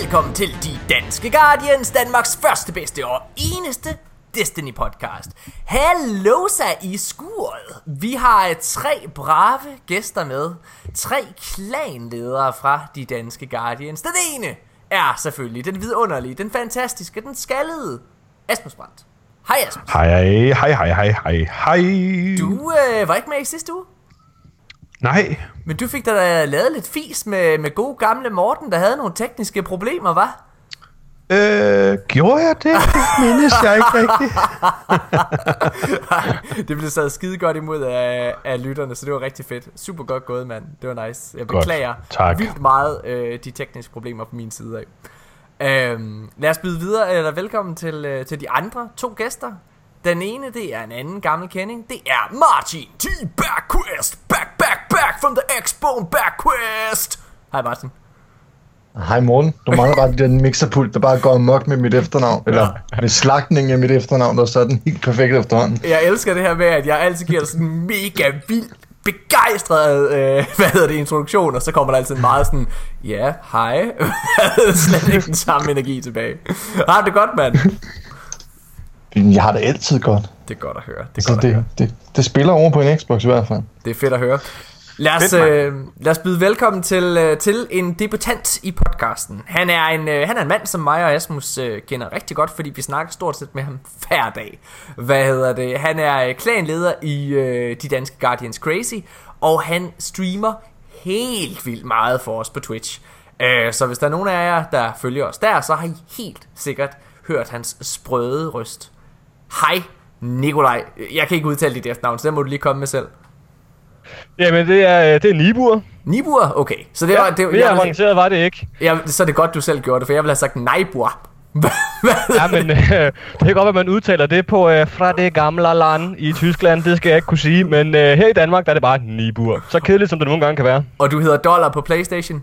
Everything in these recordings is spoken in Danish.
velkommen til De Danske Guardians, Danmarks første, bedste og eneste Destiny podcast. Hallo i skuret. Vi har tre brave gæster med. Tre klanledere fra De Danske Guardians. Den ene er selvfølgelig den vidunderlige, den fantastiske, den skaldede Asmus Brandt. Hej Asmus. Hej, hej, hej, hej, hej, hej. Du øh, var ikke med i sidste uge? Nej. Men du fik da lavet lidt fis med, med god gamle Morten, der havde nogle tekniske problemer, var? Øh, gjorde jeg det? Det mindes jeg ikke rigtigt. det blev så skide godt imod af, af lytterne, så det var rigtig fedt. Super godt gået, mand. Det var nice. Jeg beklager godt. Tak. vildt meget øh, de tekniske problemer på min side af. Øhm, lad os byde videre, eller velkommen til, øh, til de andre to gæster. Den ene, det er en anden gammel kending. Det er Martin T. Backquest. Back, back, back from the X-Bone Backquest. Hej Martin. Hej morgen. Du mangler bare den mixerpult, der bare går amok med mit efternavn. Eller med slagtning af mit efternavn, der er sådan helt perfekt efterhånden. Jeg elsker det her med, at jeg altid giver sådan en mega vild begejstret, øh, hvad hedder det, introduktion, og så kommer der altid en meget sådan, ja, hej, slet ikke den samme energi tilbage. Har det godt, mand? Jeg har det altid godt. Det er godt at høre. Det, er Så godt at høre. det, det, det spiller over på en Xbox i hvert fald. det er fedt at høre. Lad os, Fedt, øh, lad os byde velkommen til, øh, til en debutant i podcasten. Han er en, øh, han er en mand, som mig og Asmus øh, kender rigtig godt, fordi vi snakker stort set med ham hver dag. Hvad hedder det? Han er øh, klanleder i øh, De Danske Guardians Crazy, og han streamer helt vildt meget for os på Twitch. Øh, så hvis der er nogen af jer, der følger os der, så har I helt sikkert hørt hans sprøde røst. Hej, Nikolaj. Jeg kan ikke udtale dit efternavn, så der må du lige komme med selv. Jamen, det er, øh, det er Nibur. Nibur? Okay. Så det var... Det, Mere jeg, avanceret var det ikke. jeg, så er det godt, du selv gjorde det, for jeg ville have sagt Neibur. Hvad? Ja, men øh, det kan godt være, at man udtaler det på øh, fra det gamle land i Tyskland. Det skal jeg ikke kunne sige. Men øh, her i Danmark, der er det bare Nibur. Så kedeligt, som det nogle gange kan være. Og du hedder Dollar på Playstation.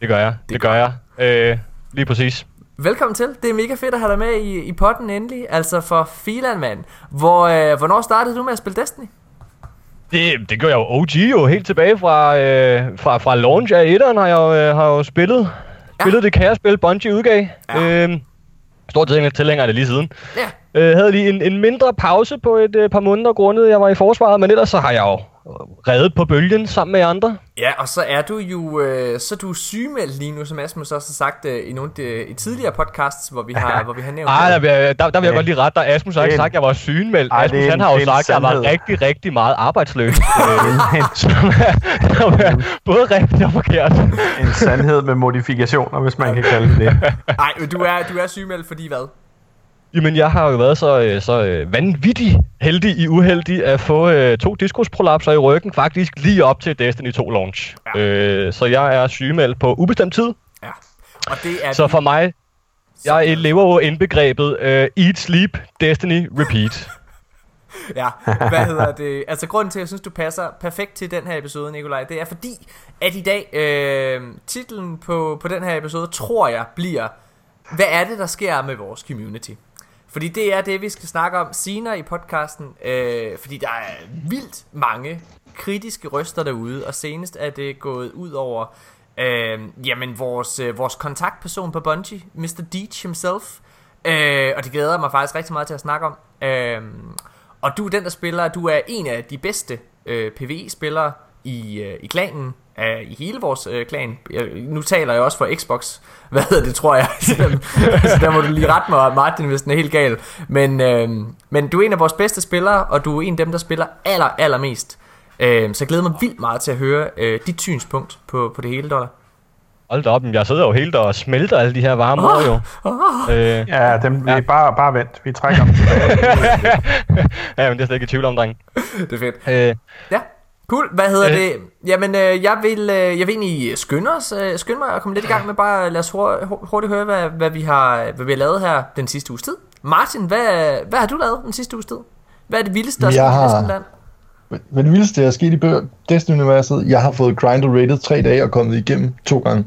Det gør jeg. Det, det gør jeg. Øh, lige præcis. Velkommen til. Det er mega fedt at have dig med i, i potten endelig. Altså for Filan, mand. Hvor, øh, hvornår startede du med at spille Destiny? Det, det gør jeg jo OG jo. Helt tilbage fra, øh, fra, fra launch af 1'eren har jeg jo, øh, har jo spillet. Ja. Spillet det kærespil, Bungie udgav. Ja. Øh, Stort tilhænger af det lige siden. Ja. Øh, havde lige en, en mindre pause på et øh, par måneder grundet, jeg var i forsvaret, men ellers så har jeg jo reddet på bølgen sammen med andre. Ja, og så er du jo øh, så er du sygemeldt lige nu, som Asmus også har sagt øh, i nogle af de, i tidligere podcasts, hvor vi har, hvor vi har nævnt Ej, der, der, der vil jeg godt lige rette dig. Asmus har ikke sagt, at jeg var sygemeldt. Ej, Asmus han har jo sagt, at jeg var rigtig, rigtig meget arbejdsløs. Øh, som er, som er både rigtigt og forkert. En sandhed med modifikationer, hvis man kan kalde det. Nej, du er, du er sygemeldt, fordi hvad? Jamen, jeg har jo været så, øh, så øh, vanvittig heldig i uheldig at få øh, to diskusprolapser i ryggen, faktisk lige op til Destiny 2 launch. Ja. Øh, så jeg er sygemeldt på ubestemt tid. Ja. Og det er Så for mig, jeg lever jo indbegrebet øh, Eat, Sleep, Destiny, Repeat. Ja, hvad hedder det? Altså grunden til, at jeg synes, du passer perfekt til den her episode, Nikolaj, det er fordi, at i dag, øh, titlen på, på den her episode, tror jeg, bliver, hvad er det, der sker med vores community? Fordi det er det, vi skal snakke om senere i podcasten, øh, fordi der er vildt mange kritiske røster derude, og senest er det gået ud over øh, jamen vores, øh, vores kontaktperson på Bungie, Mr. Deitch himself, øh, og det glæder mig faktisk rigtig meget til at snakke om. Øh, og du er den, der spiller, du er en af de bedste øh, PvE-spillere i, øh, i klanen, øh, i hele vores øh, klan. Jeg, nu taler jeg også for Xbox, hvad hedder det, tror jeg. så, der, må du lige rette mig, Martin, hvis den er helt gal. Men, øh, men du er en af vores bedste spillere, og du er en af dem, der spiller aller, allermest. Øh, så jeg glæder mig vildt meget til at høre øh, dit synspunkt på, på det hele, Dollar. Hold da op, jeg sidder jo helt og smelter alle de her varme ord jo. Øh, Ja, dem, vi bare, bare vent. Vi trækker dem tilbage. ja, men det er slet ikke i tvivl om, dreng. det er fedt. Øh, Ja, cool. Hvad hedder Øh. det? Jamen, øh, jeg vil, øh, jeg vil egentlig skynde, os, øh, skynde mig at komme lidt i gang med bare lad os hurtigt, hurtigt høre, hvad, hvad, vi har, hvad vi har lavet her den sidste uges tid. Martin, hvad, hvad har du lavet den sidste uges tid? Hvad er det vildeste, der er Jeg sket i har- Vestenland? Men det vildeste, der er sket i Destiny-universet, jeg har fået grind og rated tre dage og kommet igennem to gange.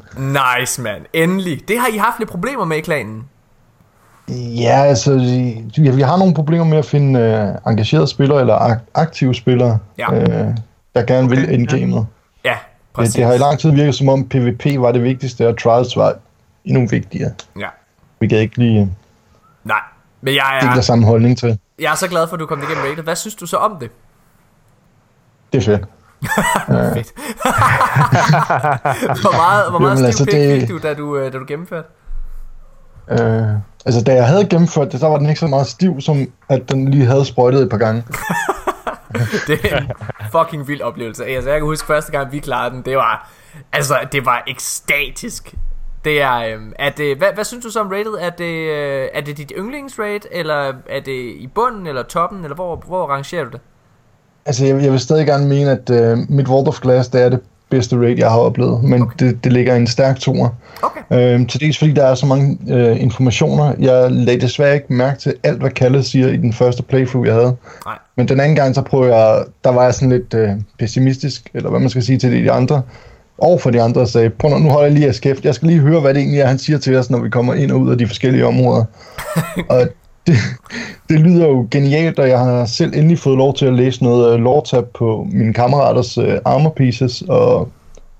Nice, mand. Endelig. Det har I haft lidt problemer med i klanen. Ja, altså, vi, vi har nogle problemer med at finde øh, engagerede spillere eller ak- aktive spillere, Ja. øh, der gerne vil Okay, endgamet. Ja, Det, præcis. det har i lang tid virket som om PvP var det vigtigste, og Trials var endnu vigtigere. Ja. Vi kan ikke lige Nej, men jeg er, samme holdning til. jeg er så glad for, at du kom igennem rated. Hvad synes du så om det? Det er fedt. Fedt. hvor meget, hvor meget Jamen, altså, det- fik du, da du, øh, da du gennemførte? Øh, altså, da jeg havde gennemført det, så var den ikke så meget stiv, som at den lige havde sprøjtet et par gange. Det er en fucking vild oplevelse. Altså, jeg kan huske første gang, vi klarede den, det var, altså, det var ekstatisk. Det er, øhm, er det, hvad, hvad synes du så om rated? Er det, øh, er det dit yndlingsrate, eller er det i bunden, eller toppen, eller hvor, hvor rangerer du det? Altså, jeg, jeg vil stadig gerne mene, at øh, mit World of Glass, det er det bedste raid, jeg har oplevet. Men okay. det, det ligger i en stærk toer. Okay. Øh, til dels fordi der er så mange øh, informationer. Jeg lagde desværre ikke mærke til alt, hvad Kalle siger i den første playthrough, jeg havde. Nej. Men den anden gang, så prøvede jeg, der var jeg sådan lidt øh, pessimistisk, eller hvad man skal sige til de andre, og for de andre, og sagde, prøv nu, nu holder jeg lige af skæft. Jeg skal lige høre, hvad det egentlig er, han siger til os, når vi kommer ind og ud af de forskellige områder. og det, det lyder jo genialt, og jeg har selv endelig fået lov til at læse noget uh, lore tab på mine kammeraters uh, armor pieces og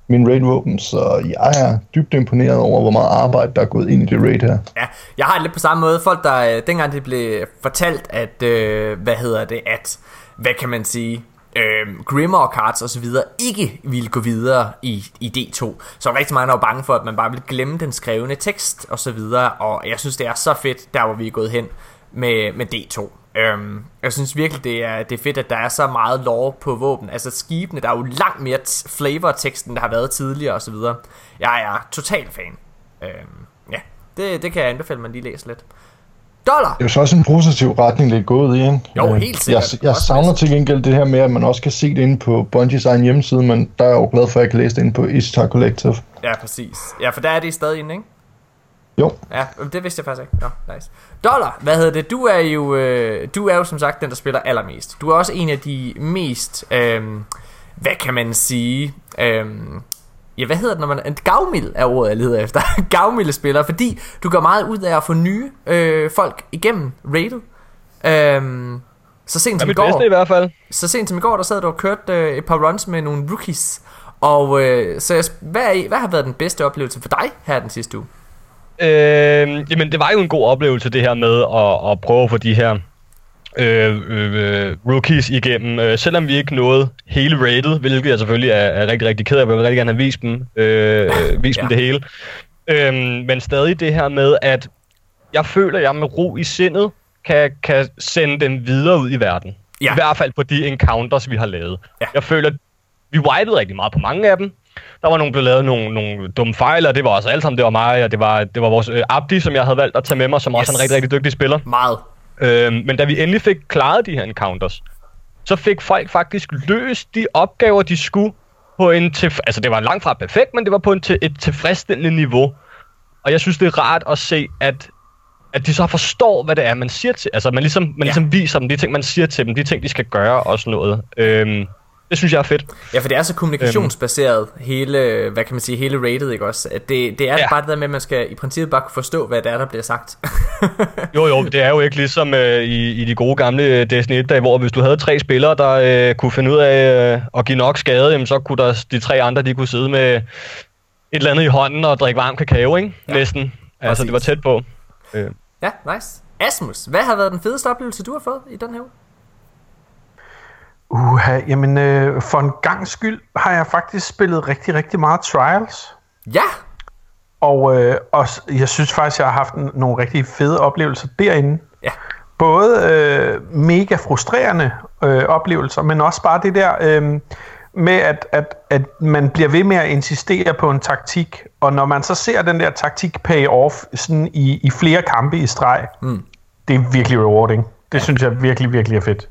min raid våben, så jeg er dybt imponeret over, hvor meget arbejde, der er gået ind i det raid her. Ja, jeg har det lidt på samme måde. Folk, der øh, dengang det blev fortalt, at, øh, hvad hedder det, at, hvad kan man sige, øh, Grimmer Cards og så videre ikke ville gå videre i, i D2. Så rigtig mange var bange for, at man bare ville glemme den skrevne tekst og så videre. Og jeg synes, det er så fedt, der hvor vi er gået hen med, med D2. Øhm, jeg synes virkelig, det er, det er fedt, at der er så meget lore på våben. Altså skibene, der er jo langt mere t- flavor-tekst, end der har været tidligere og så videre. Jeg er total fan. Øhm, ja, det, det kan jeg anbefale, at man lige læser lidt. Dollar! Det er jo så også en positiv retning, det er gået i, ikke? Jo, Øh, helt sikkert. Jeg, jeg savner til gengæld det her med, at man også kan se det inde på Bungies egen hjemmeside, men der er jeg jo glad for, at jeg kan læse det inde på Ishtar Collective. Ja, præcis. Ja, for der er det stadig inde, ikke? Jo, Ja, det vidste jeg faktisk ikke. Nå, nice. Dollar, hvad hedder det? Du er jo, øh, du er jo som sagt den, der spiller allermest. Du er også en af de mest, øh, hvad kan man sige, øh, ja, hvad hedder det, når man, en gavmild er ordet, jeg leder efter. gavmilde spillere, fordi du gør meget ud af at få nye øh, folk igennem rated. Øh, så sent som i går, bedste i hvert fald. så sent som i går, der sad du og kørt øh, et par runs med nogle rookies. Og øh, så jeg, hvad, er, hvad har været den bedste oplevelse for dig her den sidste uge? Øh, jamen, det var jo en god oplevelse, det her med at, at prøve at få de her øh, øh, rookies igennem. Øh, selvom vi ikke nåede hele rated, hvilket jeg selvfølgelig er, er rigtig, rigtig ked af. Jeg vil rigtig gerne have vist dem, øh, øh, vist Ja. dem det hele. Øh, men stadig det her med, at jeg føler, at jeg med ro i sindet kan, kan sende dem videre ud i verden. Ja. I hvert fald på de encounters, vi har lavet. Ja. Jeg føler, at vi wipede rigtig meget på mange af dem. Der var nogen, der lavet nogle, nogle dumme fejl, og det var også alt sammen, det var mig, og det var, det var vores øh, Abdi, som jeg havde valgt at tage med mig, som yes. også er en rigtig, rigtig dygtig spiller. Meget. Øhm, men da vi endelig fik klaret de her encounters, så fik folk faktisk løst de opgaver, de skulle på en til, altså det var langt fra perfekt, men det var på en til, et tilfredsstillende niveau. Og jeg synes, det er rart at se, at, at de så forstår, hvad det er, man siger til. Altså man ligesom, man Ja. ligesom viser dem de ting, man siger til dem, de ting, de skal gøre og sådan noget. Øhm, det synes jeg er fedt. Ja, for det er så kommunikationsbaseret, hele, hvad kan man sige, hele rated, ikke også? At det, det er ja. Bare det der med, at man skal i princippet bare kunne forstå, hvad det er, der bliver sagt. Jo, jo, det er jo ikke ligesom øh, i, i de gode gamle øh, Destiny 1-dage, hvor hvis du havde tre spillere, der øh, kunne finde ud af øh, at give nok skade, jamen, så kunne der, de tre andre, de kunne sidde med et eller andet i hånden og drikke varm kakao, ikke? Ja, Næsten. Altså, præcis. det var tæt på. Øh. ja, nice. Asmus, hvad har været den fedeste oplevelse, du har fået i den her uge? Uha, jamen øh, for en gang skyld har jeg faktisk spillet rigtig, rigtig meget Trials. Ja, Og, øh, og jeg synes faktisk, jeg har haft en, nogle rigtig fede oplevelser derinde. ja, Både øh, mega frustrerende øh, oplevelser, men også bare det der øh, med, at, at, at man bliver ved med at insistere på en taktik. Og når man så ser den der taktik pay off sådan i, i flere kampe i streg, mm. det er virkelig rewarding. Det synes jeg virkelig, virkelig er fedt.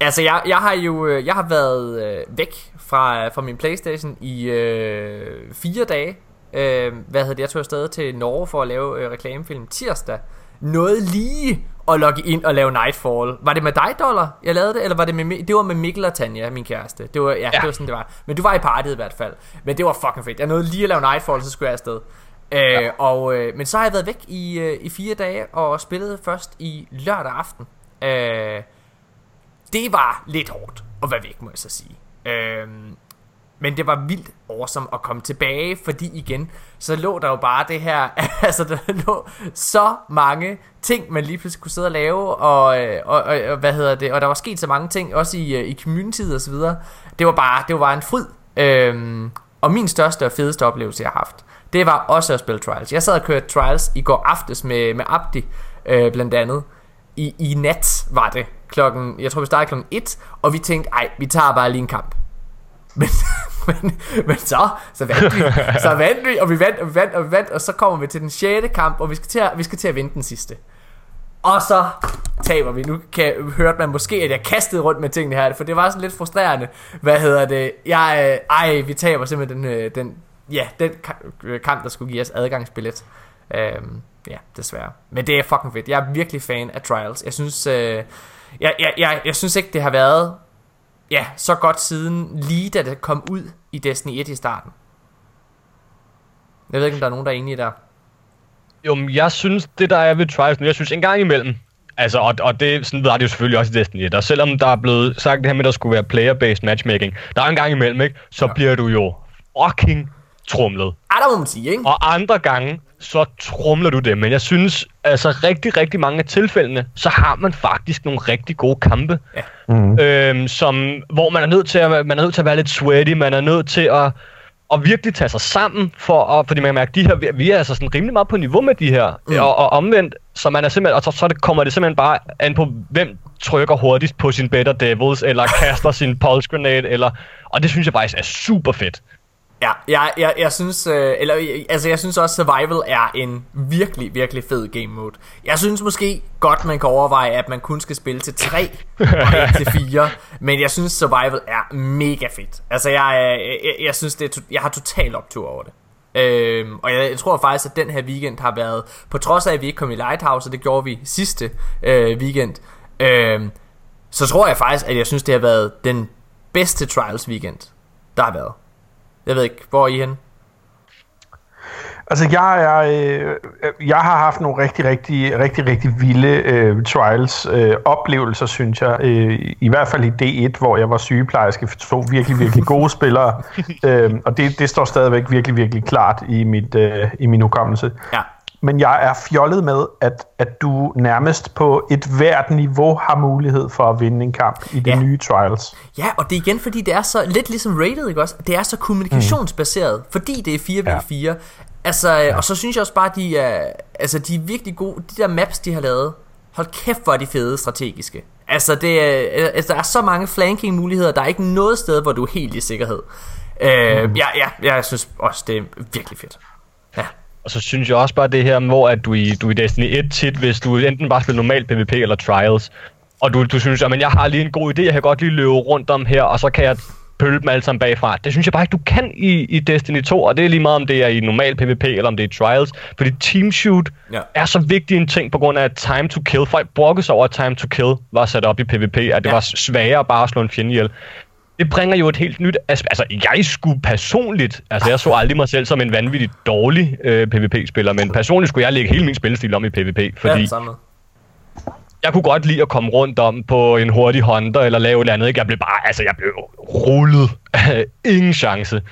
Altså, jeg, jeg har jo øh, jeg har været øh, væk fra, fra min Playstation i øh, fire dage. Øh, hvad hedder det? Jeg tog afsted til Norge for at lave øh, reklamefilm tirsdag. Noget lige at logge ind og lave Nightfall. Var det med dig, Dollar, jeg lavede det? Eller var det med, det var med Mikkel og Tanja, min kæreste. Det var, ja, ja. det var sådan, det var. Men du var i partiet i hvert fald. Men det var fucking fedt. Jeg nåede lige at lave Nightfall, så skulle jeg afsted. Øh, ja. og, øh, men så har jeg været væk i, øh, i fire dage og spillede først i lørdag aften. Øh, det var lidt hårdt at være væk, må jeg så sige. Øhm, Men det var vildt awesome at komme tilbage, fordi igen, så lå der jo bare det her, altså der lå så mange ting, man lige pludselig kunne sidde og lave, og, øh, og, og, og hvad hedder det, og der var sket så mange ting, også i, øh, i community og så videre. Det var bare, det var bare en fryd. Øhm, og min største og fedeste oplevelse, jeg har haft, det var også at spille Trials. Jeg sad og kørte Trials i går aftes med, med Abdi, øh, blandt andet. I, I nat var det klokken, jeg tror vi startede klokken 1, og vi tænkte, ej, vi tager bare lige en kamp. Men, men, men så, så vandt vi, så vandt vi, og vi vandt, og vi vandt, og vi vandt, og så kommer vi til den 6. kamp, og vi skal til at, vi skal til at vinde den sidste. Og så taber vi. Nu kan, hørte man måske, at jeg kastede rundt med tingene her, for det var sådan lidt frustrerende. Hvad hedder det? Jeg, øh, ej, vi taber simpelthen den, øh, den, ja, den øh, kamp, der skulle give os adgangsbillet. Øhm, ja, desværre. Men det er fucking fedt. Jeg er virkelig fan af Trials. Jeg synes, øh, jeg, jeg, jeg, jeg synes ikke, det har været ja, så godt siden lige da det kom ud i Destiny 1 i starten. Jeg ved ikke, om der er nogen, der er enige der. Jo, men jeg synes, det der er ved Trials nu, jeg synes en gang imellem, altså, og, og det, sådan var det jo selvfølgelig også i Destiny 1, og selvom der er blevet sagt det her med, at der skulle være player-based matchmaking, der er en gang imellem, ikke, så ja. bliver du jo fucking trumlet. Ja, der må man sige, ikke? Og andre gange, så trumler du det. Men jeg synes, altså rigtig, rigtig mange af tilfældene, så har man faktisk nogle rigtig gode kampe. Ja. Mm. Øhm, som, hvor man er, nødt til at, man er nødt til at være lidt sweaty, man er nødt til at, at virkelig tage sig sammen, for at, fordi man kan mærke, at de her, vi er altså sådan rimelig meget på niveau med de her. Mm. Og, og omvendt, så man er simpelthen, og så, så det, kommer det simpelthen bare an på, hvem trykker hurtigst på sin Better Devils, eller kaster sin pulse grenade, eller, og det synes jeg faktisk er super fedt. Ja, jeg, jeg, jeg synes, øh, eller, altså jeg synes også Survival er en virkelig, virkelig fed game mode. Jeg synes måske godt, man kan overveje, at man kun skal spille til 3 og ikke til 4. Men jeg synes Survival er mega fedt. Altså jeg, øh, jeg, jeg synes, det er, jeg har total optur over det. Øhm, og jeg, jeg tror faktisk, at den her weekend har været, på trods af, at vi ikke kom i Lighthouse, og det gjorde vi sidste øh, weekend, øh, så tror jeg faktisk, at jeg synes, det har været den bedste Trials weekend, der har været. Jeg ved ikke, hvor er I hen? Altså, jeg, er, øh, jeg har haft nogle rigtig, rigtig, rigtig, rigtig vilde øh, trials øh, oplevelser, synes jeg. Øh, I hvert fald i D1, hvor jeg var sygeplejerske for to virkelig, virkelig gode spillere. Øh, og det, det står stadigvæk virkelig, virkelig klart i, mit, øh, i min hukommelse. Ja men jeg er fjollet med, at, at du nærmest på et hvert niveau har mulighed for at vinde en kamp i de ja. nye trials. Ja, og det er igen, fordi det er så lidt ligesom rated, ikke også? Det er så kommunikationsbaseret, mm. fordi det er 4v4. Ja. Altså, ja. og så synes jeg også bare, de er, altså, de er virkelig gode. De der maps, de har lavet, hold kæft, hvor er de fede strategiske. Altså, det er, altså, der er så mange flanking muligheder, der er ikke noget sted, hvor du er helt i sikkerhed. Uh, mm. ja, ja, jeg synes også, det er virkelig fedt. Og så synes jeg også bare det her, hvor at du i, du i Destiny 1 tit, hvis du enten bare spiller normal PvP eller Trials, og du, du synes, at jeg har lige en god idé, jeg kan godt lige løbe rundt om her, og så kan jeg pølle dem alle sammen bagfra. Det synes jeg bare ikke, du kan i, i Destiny 2, og det er lige meget, om det er i normal PvP, eller om det er Trials. Fordi Team Shoot ja. er så vigtig en ting, på grund af time to kill. Folk brokkede sig over, at time to kill var sat op i PvP, at det ja. var sværere bare at slå en fjende ihjel det bringer jo et helt nyt aspekt. Altså, jeg skulle personligt, altså jeg så aldrig mig selv som en vanvittigt dårlig øh, PvP-spiller, men personligt skulle jeg lægge hele min spillestil om i PvP, fordi ja, jeg kunne godt lide at komme rundt om på en hurtig hunter eller lave et eller andet. Ikke? Jeg blev bare, altså jeg blev rullet. Ingen chance.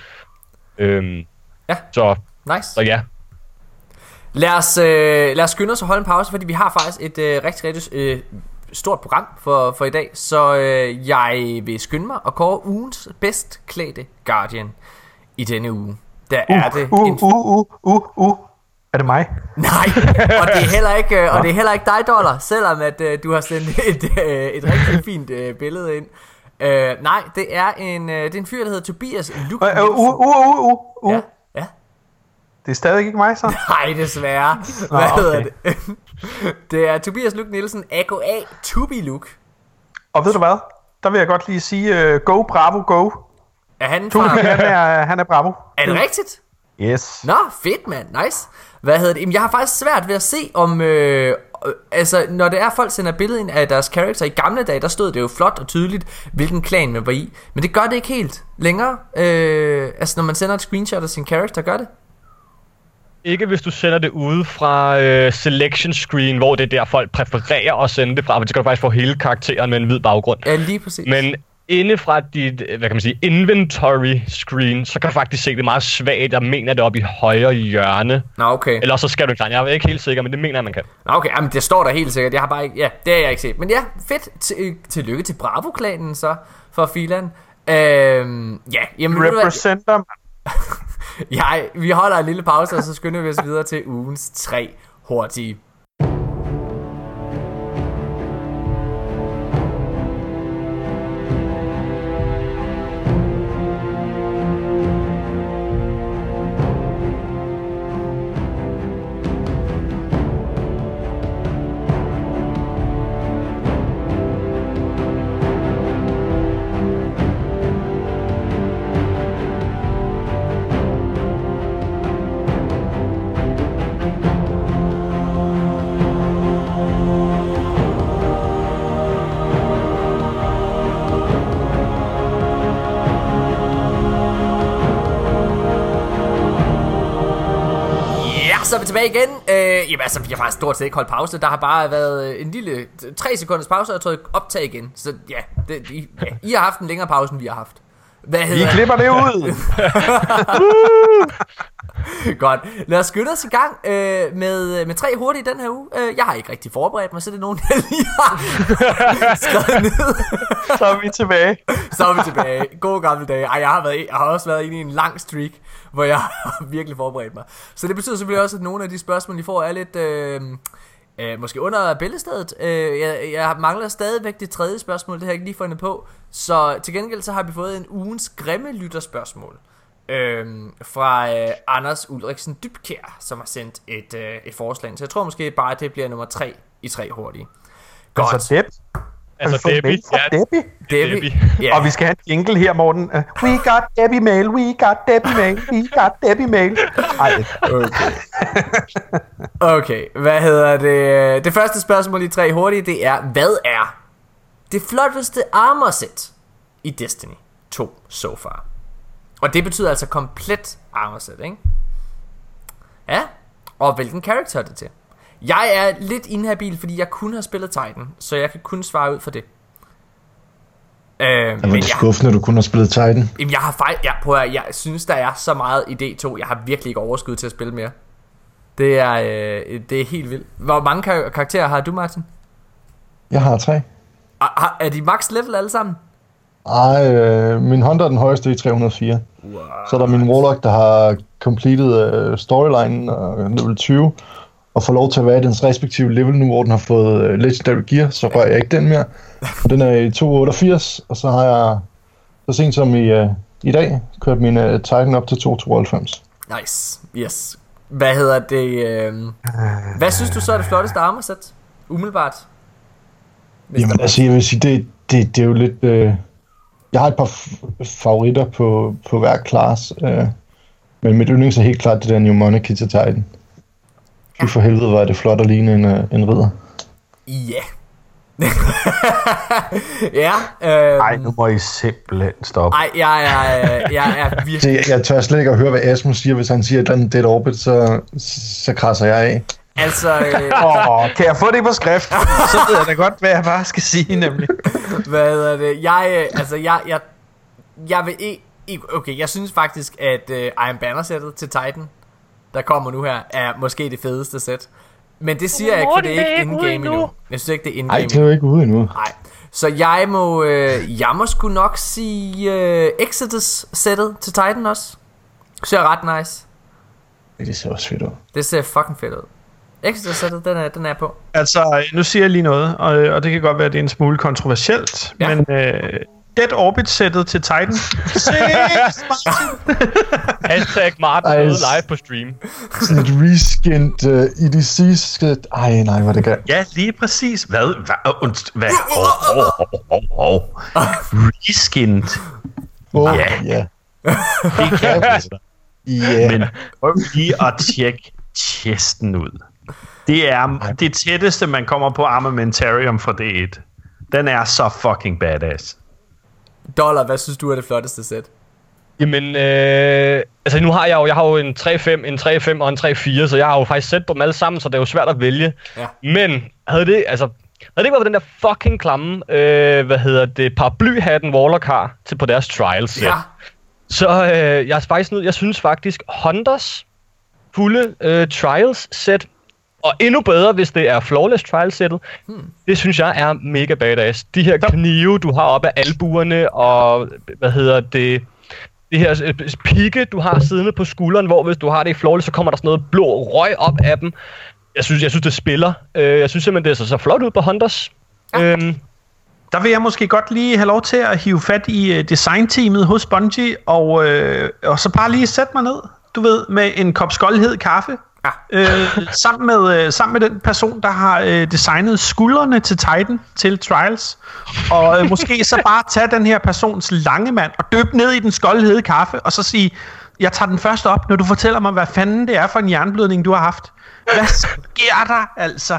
Øhm, ja, så, nice. Så ja, Lad os, øh, lad os skynde os at holde en pause, fordi vi har faktisk et øh, rigtig, rigtig øh, stort program for, for i dag, så øh, jeg vil skynde mig og kåre ugens bedst klædte Guardian i denne uge. Der uh, er det uh, en... uh, uh, uh, uh. Er det mig? Nej, og det er heller ikke, øh, og det er heller ikke dig, Dollar, selvom at uh, du har sendt et, uh, et rigtig fint uh, billede ind. Uh, nej, det er en, uh, det er en fyr, der hedder Tobias Luke. Uh, uh, uh, uh, uh, uh. Ja, ja. Det er stadig ikke mig, så? Nej, desværre. Hvad Nå, okay. hedder det? Det er Tobias Luke Nielsen, a.k.a. Tubi Luke. Og ved du hvad? Der vil jeg godt lige sige, uh, go Bravo, go. Er han Tubi, fra... han er, han er Bravo. Er det rigtigt? Yes. Nå, fedt mand, nice. Hvad hedder det? Jamen, jeg har faktisk svært ved at se om... Øh, altså, når det er folk sender billeder ind af deres karakter i gamle dage, der stod det jo flot og tydeligt, hvilken klan man var i. Men det gør det ikke helt længere. Øh, altså, når man sender et screenshot af sin karakter, gør det? Ikke hvis du sender det ude fra øh, selection screen, hvor det er der folk præfererer at sende det fra, for det skal du faktisk få hele karakteren med en hvid baggrund. Ja, lige præcis. Men inde fra dit, øh, hvad kan man sige, inventory screen, så kan du faktisk se det meget svagt. Jeg mener det er oppe i højre hjørne. Nå, okay. Eller så skal du ikke Jeg er ikke helt sikker, men det mener jeg, man kan. Nå, okay, jamen, det står der helt sikkert. Jeg har bare ikke... Ja, det har jeg ikke set. Men ja, fedt. Til, øh, tillykke til Bravo-klanen så, for Filan. Øhm, ja, jamen, ved du hvad? Representer, mand. Jeg, vi holder en lille pause, og så skynder vi os videre til ugens tre hurtige. Tilbage igen. Øh, jamen altså, vi har faktisk stort set ikke holdt pause. Der har bare været øh, en lille 3 sekunders pause, og jeg tror optag igen. Så ja, det, I, ja, I har haft en længere pause, end vi har haft. Hvad Vi hedder klipper det ud. Godt. Lad os skynde os i gang øh, med, med tre hurtige den her uge. Øh, jeg har ikke rigtig forberedt mig, så det er nogen, jeg lige har skrevet ned. Så er vi tilbage. Så er vi tilbage. God gamle dage. Ej, jeg har, været, jeg har også været inde i en lang streak, hvor jeg har virkelig forberedt mig. Så det betyder selvfølgelig også, at nogle af de spørgsmål, I får, er lidt... Øh, øh, måske under bæltestedet. Øh, jeg, jeg mangler stadigvæk det tredje spørgsmål, det har jeg ikke lige fundet på. Så til gengæld så har vi fået en ugens grimme lytterspørgsmål. Øh, fra øh, Anders Ulriksen Dybkjær, som har sendt et, øh, et forslag. Så jeg tror måske bare, at det bliver nummer tre i tre hurtige. Godt. Altså, Deb. Altså, Debbie. mail fra Ja, Debbie? Debbie. Debbie. Ja. Og vi skal have en jingle her, Morten. Uh, we got Debbie mail, we got Debbie mail, we got Debbie mail. Ej, Okay. okay, hvad hedder det? Det første spørgsmål i tre hurtige, det er, hvad er det flotteste armor set i Destiny 2 so far? Og det betyder altså komplet armor set, ikke? Ja, og hvilken karakter er det til? Jeg er lidt inhabil, fordi jeg kun har spillet Titan, så jeg kan kun svare ud for det. Øh, Det var men lidt jeg, skuffende, at du kun har spillet Titan. Jamen, jeg har fejl. Jeg, prøv at, jeg synes, der er så meget i D2. Jeg har virkelig ikke overskud til at spille mere. Det er, øh, det er helt vildt. Hvor mange kar- karakterer har du, Martin? Jeg har tre. Er, har- er de max level alle sammen? Ej, øh, min Hunter er den højeste i 304. Wow. Så er der min Warlock, der har completed øh, storylinen og level 20, og får lov til at være i dens respektive level nu, hvor den har fået øh, Legendary Gear, så rører jeg ikke den mere. Den er i 288, og så har jeg så sent som i, øh, i dag kørt min øh, Titan op til 292. Nice. Yes. Hvad hedder det? Øh, hvad synes du så er det flotteste armor set? Umiddelbart. Mr. Jamen altså, jeg vil sige, det, det, det er jo lidt... Øh, jeg har et par f- favoritter på, på hver klasse, øh, men mit yndlings er helt klart det der New Monarchy til Titan. Fy for helvede, var det flot at ligne en, øh, en ridder. Ja. ja. Øh, Ej, nu må I simpelthen stoppe. ej, jeg er, jeg er Så virkelig... jeg, jeg tør slet ikke at høre, hvad Asmus siger, hvis han siger et eller andet dead orbit, så, så krasser jeg af. Altså, øh, Åh, kan jeg få det på skrift? Så ved jeg da godt, hvad jeg bare skal sige, nemlig. Hvad hedder det? Jeg, øh, altså, jeg, jeg, jeg vil ikke... Okay, jeg synes faktisk, at uh, Iron Banner-sættet til Titan, der kommer nu her, er måske det fedeste sæt. Men det siger jeg ikke, for det er ikke in-game endnu. Jeg synes ikke, det er Ej, in-game det er jo ikke ude endnu. Nej. Så jeg må... Øh, jeg må sgu nok sige øh, Exodus-sættet til Titan også. Ser ret nice. Det ser også fedt ud. Det ser fucking fedt ud. Exodus-sættet, den er, den er på. Altså, nu siger jeg lige noget, og, og det kan godt være, at det er en smule kontroversielt, Ja. men øh, Dead Orbit-sættet til Titan. Hashtag Martin Ej, ude live på stream. Sådan et reskinned uh, EDC skæt. Ej, nej, hvor det gør. ja, lige præcis. Hvad? Hvad? Und, hvad? Oh, oh, oh, oh, oh. Reskinned. Oh, Ja. ja. Det kan jeg. Ja. Men prøv lige at tjekke chesten ud. Det er det tætteste, man kommer på Armamentarium fra D1. Den er så fucking badass. Dollar, hvad synes du er det flotteste sæt? Jamen, øh, altså nu har jeg jo, jeg har jo en 3-5, en 3-5 og en 3-4, så jeg har jo faktisk set på dem alle sammen, så det er jo svært at vælge. Ja. Men havde det, altså, Og det var den der fucking klamme, øh, hvad hedder det, paraplyhatten Warlock har til på deres trials set. Ja. Så øh, jeg er faktisk nødt, jeg synes faktisk, Hondas fulde øh, trials set, og endnu bedre, hvis det er flawless trial settet, hmm. det synes jeg er mega badass. De her knive, du har op af albuerne, og hvad hedder det, det her øh, pigge, du har siddende på skulderen, hvor hvis du har det i flawless, så kommer der sådan noget blå røg op af dem. Jeg synes, jeg synes det spiller. Øh, jeg synes simpelthen, det ser så flot ud på Hondas. Ja. Øhm, Der vil jeg måske godt lige have lov til at hive fat i uh, designteamet hos Bungie, og, øh, og så bare lige sætte mig ned, du ved, med en kop skoldhed kaffe. Ja. Øh, sammen, med, øh, sammen med den person, der har øh, designet skuldrene til Titan, til Trials. Og øh, måske så bare tage den her persons lange mand og døbe ned i den skoldhede kaffe, og så sige, jeg tager den først op, når du fortæller mig, hvad fanden det er for en jernblødning, du har haft. Hvad sker der altså?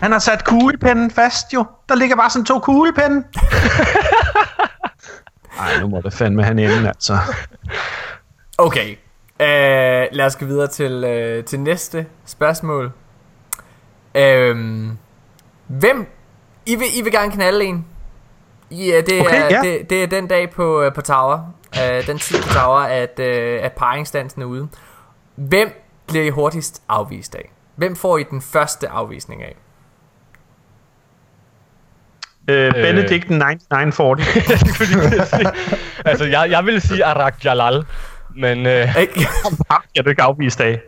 Han har sat kuglepennen fast jo. Der ligger bare sådan to kuglepenne. Ej, nu må det fandme han ende, altså. Okay. Uh, lad os gå videre til, uh, til næste spørgsmål. Um, hvem... I vil, I vil gerne knalde en? Ja, det, Okay, er, ja. det, det er den dag på, øh, på Tower. Uh, den tid på Tower, at, uh, at paringsdansen er ude. Hvem bliver I hurtigst afvist af? Hvem får I den første afvisning af? Øh, Benedict 9940. altså, jeg, jeg vil sige Arak Jalal, men... Øh? Ham kan du ikke afvise af.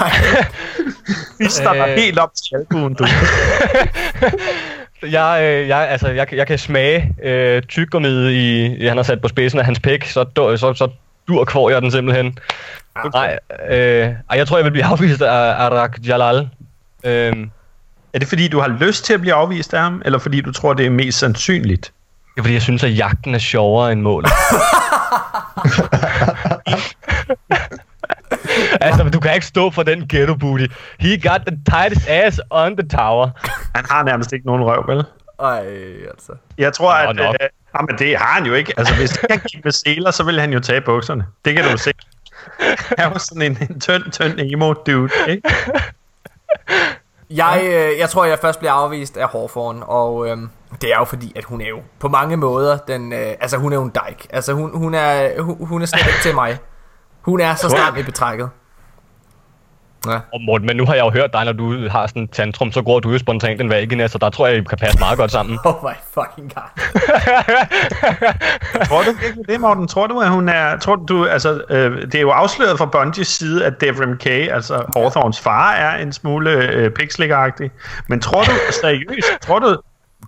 Vi starter Øh. helt op til albuen, du. Jeg, øh, jeg, altså, jeg, jeg kan smage øh, tyggegummiet i, han har sat på spidsen af hans pæk, så, så, så dur kvår jeg den simpelthen. Okay. Nej, øh, ej, jeg tror, jeg vil blive afvist af Arak Jalal. Øh, Er det fordi, du har lyst til at blive afvist af ham, eller fordi du tror, det er mest sandsynligt? det er fordi, jeg synes, at jagten er sjovere end målet. altså, du kan ikke stå for den ghetto booty. He got the tightest ass on the tower. Han har nærmest ikke nogen røv, vel? Ej, altså. Jeg tror, Nå, at... nok. Øh, jamen, det har han jo ikke. Altså, hvis han gik med seler, så ville han jo tage bukserne. Det kan du se. Han var sådan en, en tynd, tynd emo-dude, ikke? Jeg, øh, jeg tror, jeg først bliver afvist af Hawthorne, og øhm, det er jo fordi, at hun er jo på mange måder, den, øh, altså hun er jo en dyke. Altså hun, hun, er, hun, hun er slet ikke til mig. Hun er så stram i betrækket. Ja. Og Morten, men nu har jeg jo hørt dig, når du har sådan en tantrum, så går du jo spontant en vagina, så der tror jeg, I kan passe meget godt sammen. Oh my fucking god. Tror du virkelig det, Morten? Tror du, at hun er... Tror du, altså, øh, det er jo afsløret fra Bungies side, at Devrim K, altså Hawthorns far, er en smule øh, pikslikkeragtig. Men tror du seriøst, tror du,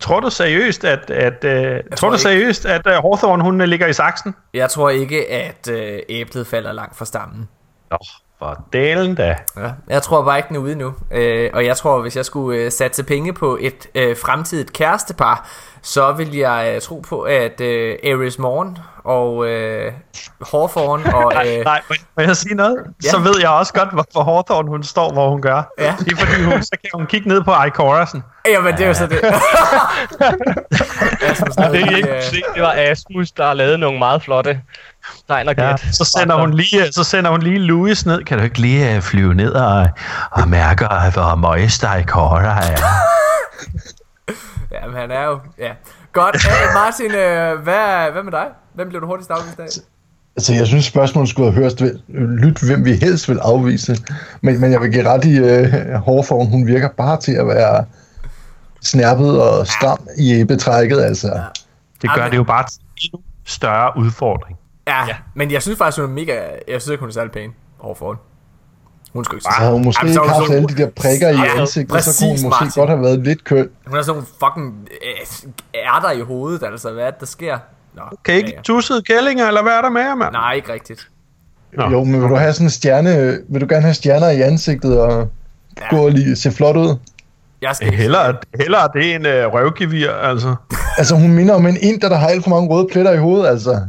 tror du seriøst, at, at, øh, tror, tror du ikke- seriøst, at øh, Hawthorne, hun ligger i saksen? Jeg tror ikke, at øh, æblet falder langt fra stammen. Nå, for delen da. Ja. Jeg tror bare ikke, den er ude nu. Øh, og jeg tror, hvis jeg skulle øh, satse penge på et øh, fremtidigt kærestepar, så vil jeg øh, tro på, at øh, Ares Morn og øh, Hawthorne og... Øh, Nej, må- må jeg sige noget? Ja. Så ved jeg også godt, hvorfor Hawthorne hun står, hvor hun gør. Ja. Det er fordi, hun, så kan hun kigge ned på Ikorasen. Jamen, det er jo så det. Asmus Det er ikke øh, se, det var Asmus, der har lavet nogle meget flotte tegn og Ja, så sender hun lige, så sender hun lige Louis ned. Kan du ikke lige uh, flyve ned og, og mærke, hvor møjest Ikora er? Ja, men han er jo... Ja. Godt. Øh, Martin, øh, hvad, hvad med dig? Hvem blev du hurtigst afvist af? Altså, jeg synes, spørgsmålet skulle have hørt lyt, hvem vi helst vil afvise. Men, men jeg vil give ret i uh, Hårform. Hun virker bare til at være snærpet og stram i betrækket, altså. Det gør det jo bare til en større udfordring. Ja, Ja. ja, men jeg synes faktisk, hun er mega... Jeg synes ikke, hun er særlig pæn overfor hende. Hun skal jo ikke Så havde hun måske Jamen, så er ikke haft alle de der prikker i Ja, ansigtet, så kunne hun præcis, måske Martin. godt have været lidt køn. Hun har sådan nogle fucking øh, ærter i hovedet, altså. Hvad er det, der sker? Nå, Kan I ikke ja, ja. tussede kællinger, eller hvad er der med jer, mand? Nej, ikke rigtigt. Nå. Jo, men vil du have sådan en stjerne, vil du gerne have stjerner i ansigtet og Ja. gå og lige se flot ud? Jeg skal. Hellere, hellere det end uh, røvgevir, altså. Altså, hun minder om en inder, der har alt for mange røde pletter i hovedet, altså.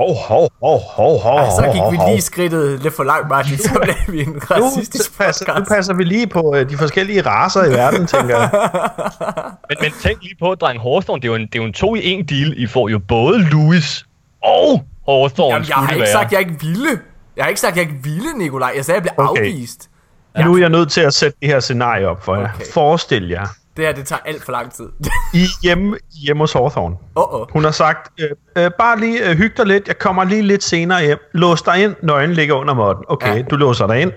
Hov, hov, hov, hov, hov, Ja, så gik hov, vi lige skridtet lidt for langt, Martin. Så blev vi en Nu, racistisk passer, nu passer vi lige på uh, de forskellige raser i verden, tænker jeg. Men, men tænk lige på, dreng Hårstone, det er jo en, det er jo en to i en deal. I får jo både Louis og Hårstone, Jamen, jeg har ikke sagt, at jeg ikke ville. Jeg har ikke sagt, jeg ikke ville, Nikolaj. Jeg sagde, jeg blev Okay. afvist. Ja. Nu er jeg nødt til at sætte det her scenarie op for jer. Okay. Forestil jer, Det her, det tager alt for lang tid. I hjemme, hjemme hos Hawthorne. Åh, oh, oh. Hun har sagt, øh, øh, bare lige øh, hyg dig lidt, jeg kommer lige lidt senere hjem. Lås dig ind, nøglen ligger under måtten. Okay, Ja. du låser dig ind.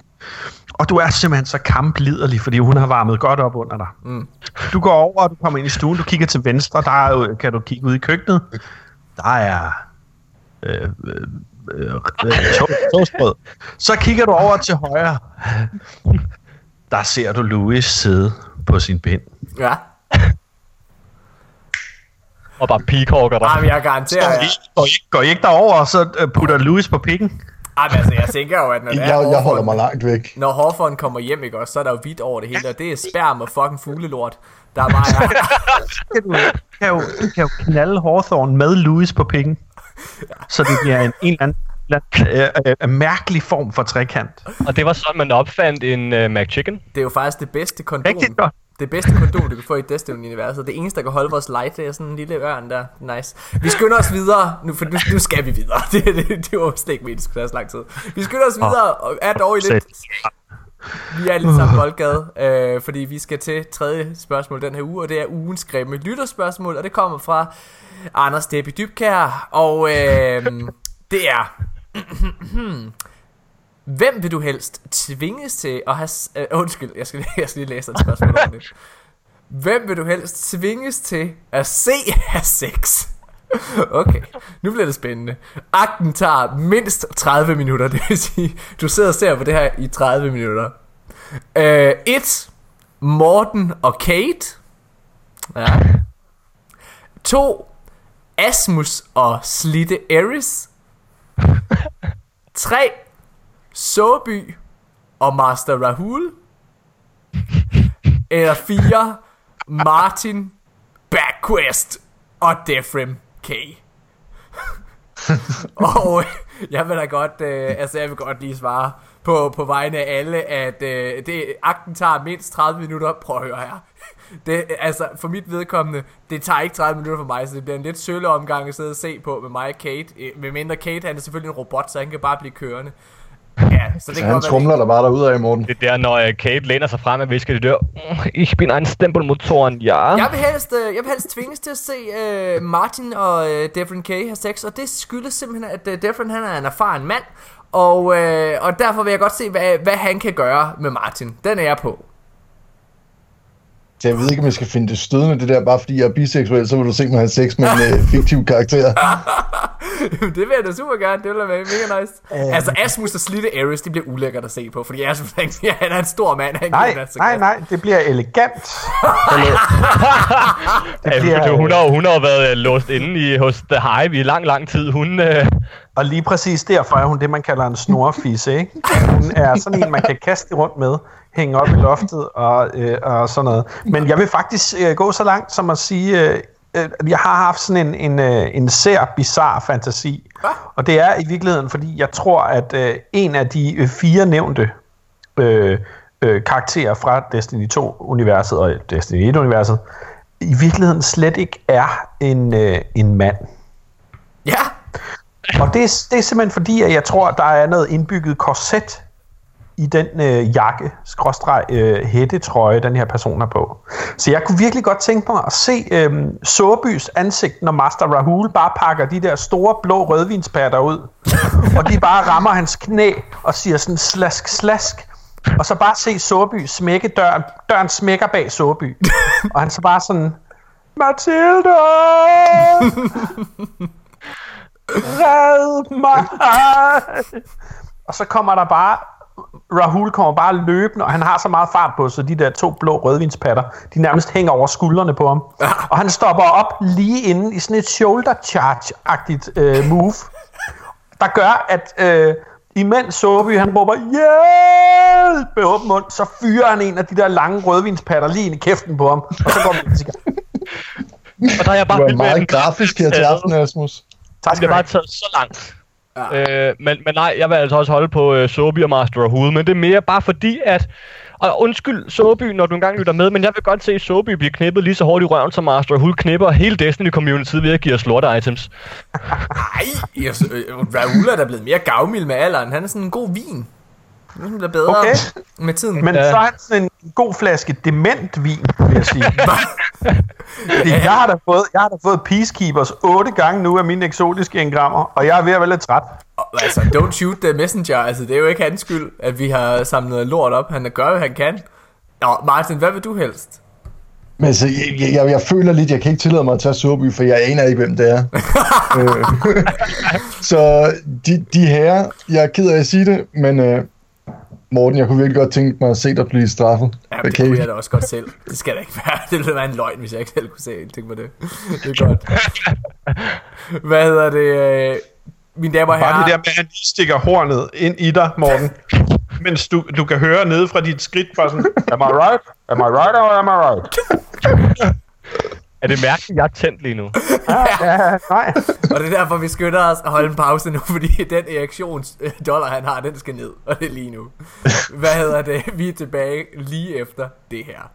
Og du er simpelthen så kampliderlig, fordi hun har varmet godt op under dig. Mm. Du går over, og du kommer ind i stuen, du kigger til venstre, der er jo, kan du kigge ud i køkkenet. Der er øh, øh, øh, øh, to- toastbrød. Så kigger du over til højre. Der ser du Louis sidde på sin pind. Ja. Og bare peacocker dig. Jamen, jeg garanterer jer. Går I, går I ikke derover, og så øh, putter Louis på pikken? Jamen, altså, jeg tænker jo, at når det er Jeg, jeg holder mig langt væk. Når Hawthorne kommer hjem, ikke også, så er der jo hvidt over det hele, og det er sperm og fucking fuglelort. Der er bare... kan du, kan jo, kan jo knalde Hawthorne med Louis på pikken. Så det bliver en, en eller anden øh, øh, øh, mærkelig form for trekant. Og det var sådan, man opfandt en uh, McChicken. Det er jo faktisk det bedste kondom. Rigtigt godt. Det bedste kondom, du kan få i Destiny-universet. Det eneste, der kan holde vores light, det er sådan en lille ørn der. Nice. Vi skynder os videre, nu, for nu, nu skal vi videre. Det, det, det var slet ikke meningen, det skulle tage så lang tid. Vi skynder os videre, og er dog i lidt... Vi er lidt samme boldgade, øh, fordi vi skal til tredje spørgsmål den her uge, og det er ugens grimme lytterspørgsmål, og det kommer fra Anders Debbie Dybkær, og øh, det er... Hvem vil du helst tvinges til at have... s- Øh, undskyld, jeg skal, jeg skal lige læse et spørgsmål ordentligt. Hvem vil du helst tvinges til at se have sex? Okay, nu bliver det spændende. Akten tager mindst 30 minutter, det vil sige, du sidder og ser på det her i 30 minutter. Øh, 1. Uh, Morten og Kate. Ja. 2. Asmus og Slitte Eris. 3. Soby og Master Rahul. Eller 4. Martin, Backquest og Defrem K. og øh, jeg vil da godt, øh, altså jeg vil godt lige svare på, på vegne af alle, at øh, det, akten tager mindst 30 minutter. Prøv at høre her. Det, altså, for mit vedkommende, det tager ikke 30 minutter for mig, så det bliver en lidt sølle omgang at sidde og se på med mig og Kate. Øh, Med mindre Kate, han er selvfølgelig en robot, så han kan bare blive kørende. Ja, så det Så han trumler der bare derude af, Morten. Det er der, når uh, Kate læner sig frem og visker det der. "Mm, Ich bin ein Stempelmotoren, ja. Jeg vil helst, øh, jeg vil helst tvinges til at se øh, Martin og øh, Devrin K have sex, og det skyldes simpelthen, at øh, Devrin han er en erfaren mand, og, øh, og derfor vil jeg godt se, hvad, hvad han kan gøre med Martin. Den er jeg på. Så jeg ved ikke, om jeg skal finde det stødende, det der, bare fordi jeg er biseksuel, så vil du se mig have sex med en øh, fiktiv karakter. det vil jeg da super gerne, det vil da være mega nice. Uh, altså Asmus og Slitte Ares, det bliver ulækkert at se på, fordi Asmus han, ja, han er en stor mand. Han Nej, kan nej, nej, det bliver elegant. Ja, bliver, hun, har, hun har været øh, låst inde i, hos The Hive i lang, lang tid. Hun, øh, Og lige præcis derfor er hun det, man kalder en snorfisse, ikke? Hun er sådan en, man kan kaste rundt med, hænge op i loftet og, øh, og sådan noget. Men jeg vil faktisk øh, gå så langt som at sige, øh, øh, jeg har haft sådan en, en, øh, en sær, bizarre fantasi. Og det er i virkeligheden, fordi jeg tror, at øh, en af de øh, fire nævnte øh, øh, karakterer fra Destiny 2-universet og Destiny 1-universet, i virkeligheden slet ikke er en, øh, en mand. Ja, Og det er, det er simpelthen fordi, at jeg tror, at der er noget indbygget korset i den øh, jakke, skråstreg, øh, hættetrøje, den her person er på. Så jeg kunne virkelig godt tænke mig at se øh, Såbys ansigt, når Master Rahul bare pakker de der store blå rødvinspatter ud, og de bare rammer hans knæ og siger sådan slask, slask, og så bare se Såby smække døren, døren smækker bag Såby, og han så bare sådan, Mathilde! Red mig! Og så kommer der bare, Rahul kommer bare løbende, og han har så meget fart på, så de der to blå rødvinspatter, de nærmest hænger over skuldrene på ham. Og han stopper op lige inden i sådan et shoulder charge-agtigt øh, move, der gør, at øh, imens Soby han råber hjælp med åben mund, så fyrer han en af de der lange rødvinspatter lige ind i kæften på ham, og så går vi til og der er jeg bare Du er meget grafisk her til aften, Asmus. Tak det skal du bare taget så langt. Ja. Øh, men, men nej, jeg vil altså også holde på øh, Soby og Master of Hood, men det er mere bare fordi, at... Og undskyld, Soby, når du engang lytter med, men jeg vil godt se Soby blive knippet lige så hårdt i røven, som Master of Hood knipper hele Destiny-community ved at give os lorte items. nej, øh, Raoul er da blevet mere gavmild med alderen. Han er sådan en god vin. Det bliver bedre Okay. med tiden. Men Ja. så er han sådan en god flaske dementvin, vil jeg sige. Fordi jeg har da fået, jeg har da fået Peacekeepers otte gange nu af mine eksotiske engrammer, og jeg er ved at være lidt træt. Altså, don't shoot the messenger. Altså, det er jo ikke hans skyld, at vi har samlet lort op. Han gør, hvad han kan. Nå, Martin, hvad vil du helst? Men altså, jeg, jeg, jeg, jeg føler lidt, jeg kan ikke tillade mig at tage Surby, for jeg aner ikke, hvem det er. Øh, så de, de her, jeg er ked af at sige det, men øh, Morten, jeg kunne virkelig godt tænke mig at se dig blive straffet. Ja, det Okay. kunne jeg da også godt selv. Det skal da ikke være. Det ville være en løgn, hvis jeg ikke selv kunne se tænke på det. Det er godt. Hvad hedder det? øh, Mine damer og herrer. Bare det der med, at han stikker hornet ind i dig, Morten. Mens du, du kan høre nede fra dit skridt bare sådan, am I right? Am I right or am I right? Er det mærkeligt, jeg er tændt lige nu? Ja, nej. Og det er derfor, vi skynder os at holde en pause nu, fordi den erektionsdollar, han har, den skal ned. Og det er lige nu. Hvad hedder det? Vi er tilbage lige efter det her.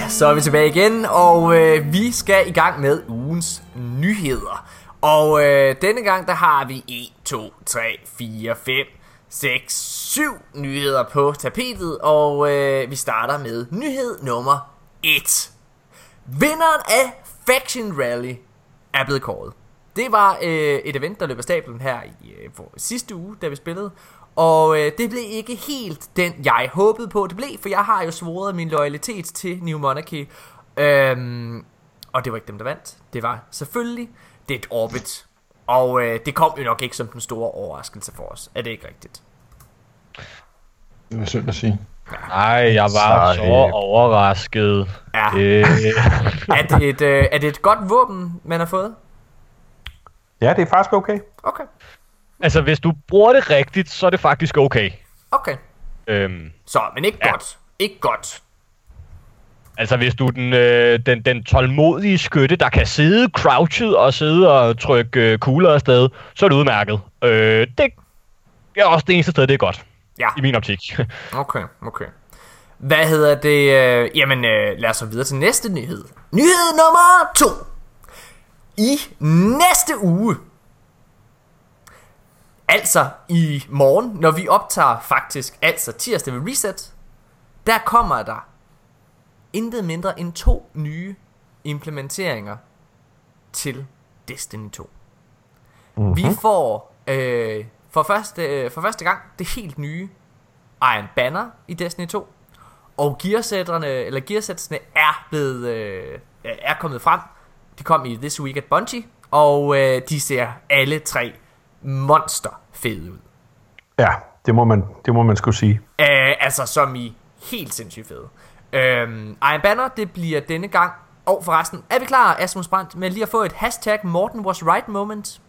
Ja, så er vi tilbage igen, og øh, vi skal i gang med ugens nyheder. Og øh, denne gang, der har vi 1, 2, 3, 4, 5, 6, 7 nyheder på tapetet, og øh, vi starter med nyhed nummer 1. Vinderen af Faction Rally er blevet kåret. Det var øh, et event, der løb af stablen her i øh, for sidste uge, da vi spillede. Og øh, det blev ikke helt den, jeg håbede på, det blev, for jeg har jo svoret min loyalitet til New Monarchy. Øhm, og det var ikke dem, der vandt. Det var selvfølgelig Dead Orbit. Og øh, det kom jo nok ikke som den store overraskelse for os. Er det ikke rigtigt? Det var synd at sige. Nej, jeg var Så, så overrasket. Ja. Øh, Er det et, øh, er det et godt våben, man har fået? Ja, det er faktisk okay. Okay. Altså, hvis du bruger det rigtigt, så er det faktisk okay. Okay. Øhm, Så, men ikke Ja. godt. Ikke godt. altså, hvis du er den, øh, den, den tålmodige skytte, der kan sidde crouchet og sidde og trykke øh, kugler afsted, så er det udmærket. Øh, det er også det eneste sted, det er godt. Ja. I min optik. Okay, okay. Hvad hedder det? Øh, jamen, øh, lad os så videre til næste nyhed. Nyhed nummer to. I næste uge, altså i morgen, når vi optager faktisk, altså tirsdag ved Reset, der kommer der intet mindre end to nye implementeringer til Destiny 2. Mm-hmm. Vi får øh, for, første, øh, for første gang det helt nye Iron Banner i Destiny 2. Og gearsætterne, eller gearsætsene er blevet, øh, er kommet frem. De kom i This Week at Bungie, og øh, de ser alle tre monster fede ud. Ja, det må man, det må man skulle sige. Øh, altså som i helt sindssygt fede. Øhm, Iron Banner, det bliver denne gang. Og forresten, er vi klar, Asmus Brandt, med lige at få et hashtag Morten was right moment?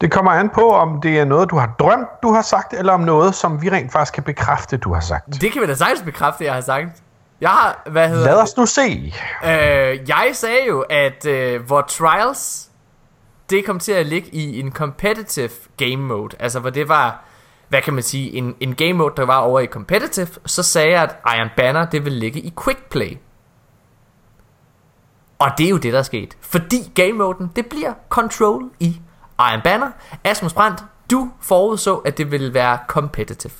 Det kommer an på, om det er noget, du har drømt, du har sagt, eller om noget, som vi rent faktisk kan bekræfte, du har sagt. Det kan vi da sagtens bekræfte, jeg har sagt. Jeg har, hvad hedder Lad os nu se. Øh, jeg sagde jo, at øh, hvor Trials, det kom til at ligge i en competitive game mode, altså hvor det var, hvad kan man sige, en, en game mode, der var over i competitive, så sagde jeg, at Iron Banner, det vil ligge i quick play. Og det er jo det, der er sket. Fordi game moden, det bliver control i Iron Banner. Asmus Brandt, du forudså, at det ville være competitive.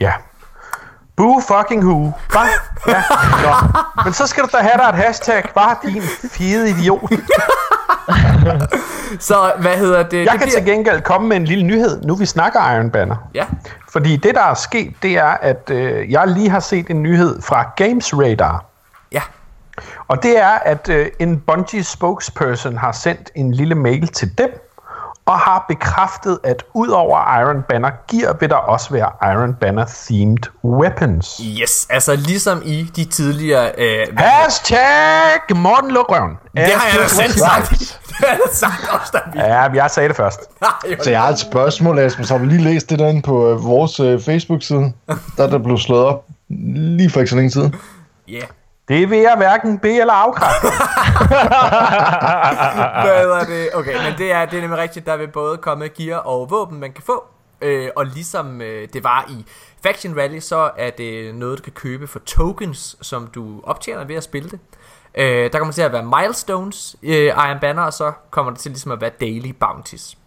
Ja. Boo fucking who. Hva? Ja. Nå. Men så skal du da have dig et hashtag. Bare din fede idiot. Så hvad hedder det? Jeg det kan til gengæld komme med en lille nyhed, nu vi snakker Iron Banner. Ja, Fordi det, der er sket, det er, at øh, jeg lige har set en nyhed fra Games Radar. ja. Og det er, at øh, en Bungie spokesperson har sendt en lille mail til dem og har bekræftet, at udover Iron Banner gear, vil der også være Iron Banner themed weapons. Yes, altså ligesom i de tidligere... Øh, Hashtag Morten Lukrøven. det har jeg da selv sagt. det har jeg sagt også, da vi... Ja, jeg sagde det først. Så jeg har et spørgsmål, Asmus. Har du lige læst det derinde på øh, vores øh, Facebook-side? Der er der blev slået op lige for ikke så længe siden. Ja. Det vil jeg hverken be- eller afkræfte. Hvad hedder det? Okay, men det er, det er nemlig rigtigt, der vil både komme gear og våben, man kan få. Øh, og ligesom øh, det var i Faction Rally, så er det noget, du kan købe for tokens, som du optjener ved at spille det. Øh, der kommer til at være milestones, øh, Iron Banner, og så kommer det til ligesom at være daily bounties.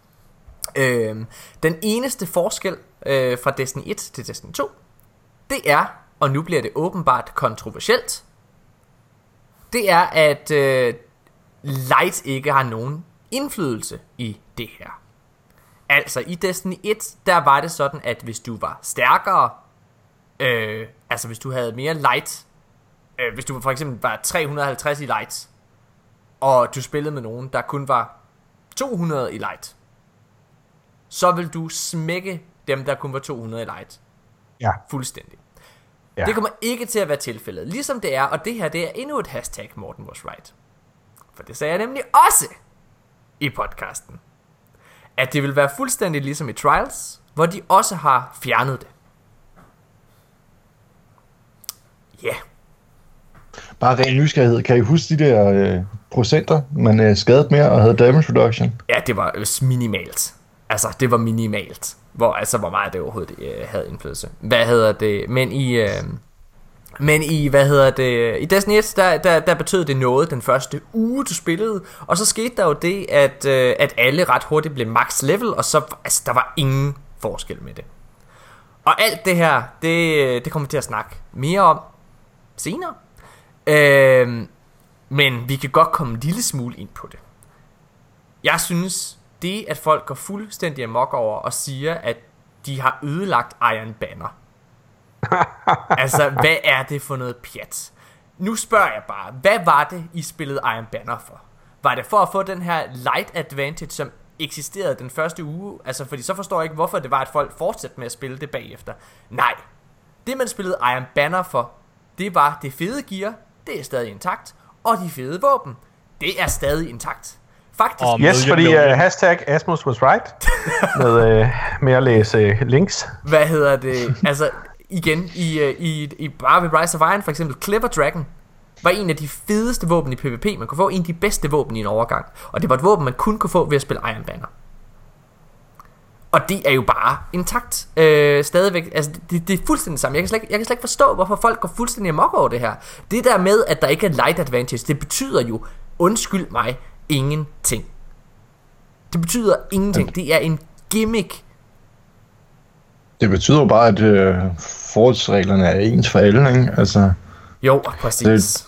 Øh, den eneste forskel øh, fra Destiny 1 til Destiny 2, det er, og nu bliver det åbenbart kontroversielt, det er, at øh, Light ikke har nogen indflydelse i det her. Altså i Destiny 1, der var det sådan, at hvis du var stærkere, øh, altså hvis du havde mere light, øh, hvis du for eksempel var 350 i light, og du spillede med nogen, der kun var 200 i light, så vil du smække dem, der kun var 200 i light. Ja. Fuldstændig. Ja. Det kommer ikke til at være tilfældet. Ligesom det er, og det her det er endnu et hashtag, Morten was right. For det sagde jeg nemlig også i podcasten. At det vil være fuldstændig ligesom i Trials, hvor de også har fjernet det. Ja. Yeah. Bare ren nysgerrighed. Kan I huske de der øh, procenter, man øh, skadet mere og havde damage reduction? Ja, det var øh, minimalt. Altså, det var minimalt. Hvor, altså, hvor meget det overhovedet øh, havde indflydelse. Hvad hedder det? Men i... Øh, men i, hvad hedder det, i Destiny 1, der, der, der betød det noget den første uge, du spillede, og så skete der jo det, at, øh, at alle ret hurtigt blev max level, og så, altså, der var ingen forskel med det. Og alt det her, det, øh, det kommer vi til at snakke mere om senere. Øh, men vi kan godt komme en lille smule ind på det. Jeg synes, det at folk går fuldstændig amok over og siger, at de har ødelagt Iron Banner. altså, hvad er det for noget pjat? Nu spørger jeg bare, hvad var det, I spillede Iron Banner for? Var det for at få den her light advantage, som eksisterede den første uge? Altså, fordi så forstår jeg ikke, hvorfor det var, at folk fortsatte med at spille det bagefter. Nej. Det, man spillede Iron Banner for, det var det fede gear, det er stadig intakt, og de fede våben, det er stadig intakt. Faktisk. Og Yes, fordi uh, hashtag Asmus was right. med, uh, med at læse uh, links. Hvad hedder det? Altså, igen, i, øh, i, i bare ved Rise of Iron, for eksempel, Clever Dragon var en af de fedeste våben i PvP. Man kunne få en af de bedste våben i en overgang. Og det var et våben, man kun kunne få ved at spille Iron Banner. Og det er jo bare intakt øh, stadigvæk. Altså, det, det er fuldstændig samme. Jeg kan, slet ikke, jeg kan slet ikke forstå, hvorfor folk går fuldstændig amok over det her. Det der med, at der ikke er light advantage, det betyder jo, undskyld mig, ingenting. Det betyder ingenting. Det er en gimmick. Det betyder jo bare, at øh, forholdsreglerne er ens for alle, ikke? Altså, Jo, præcis.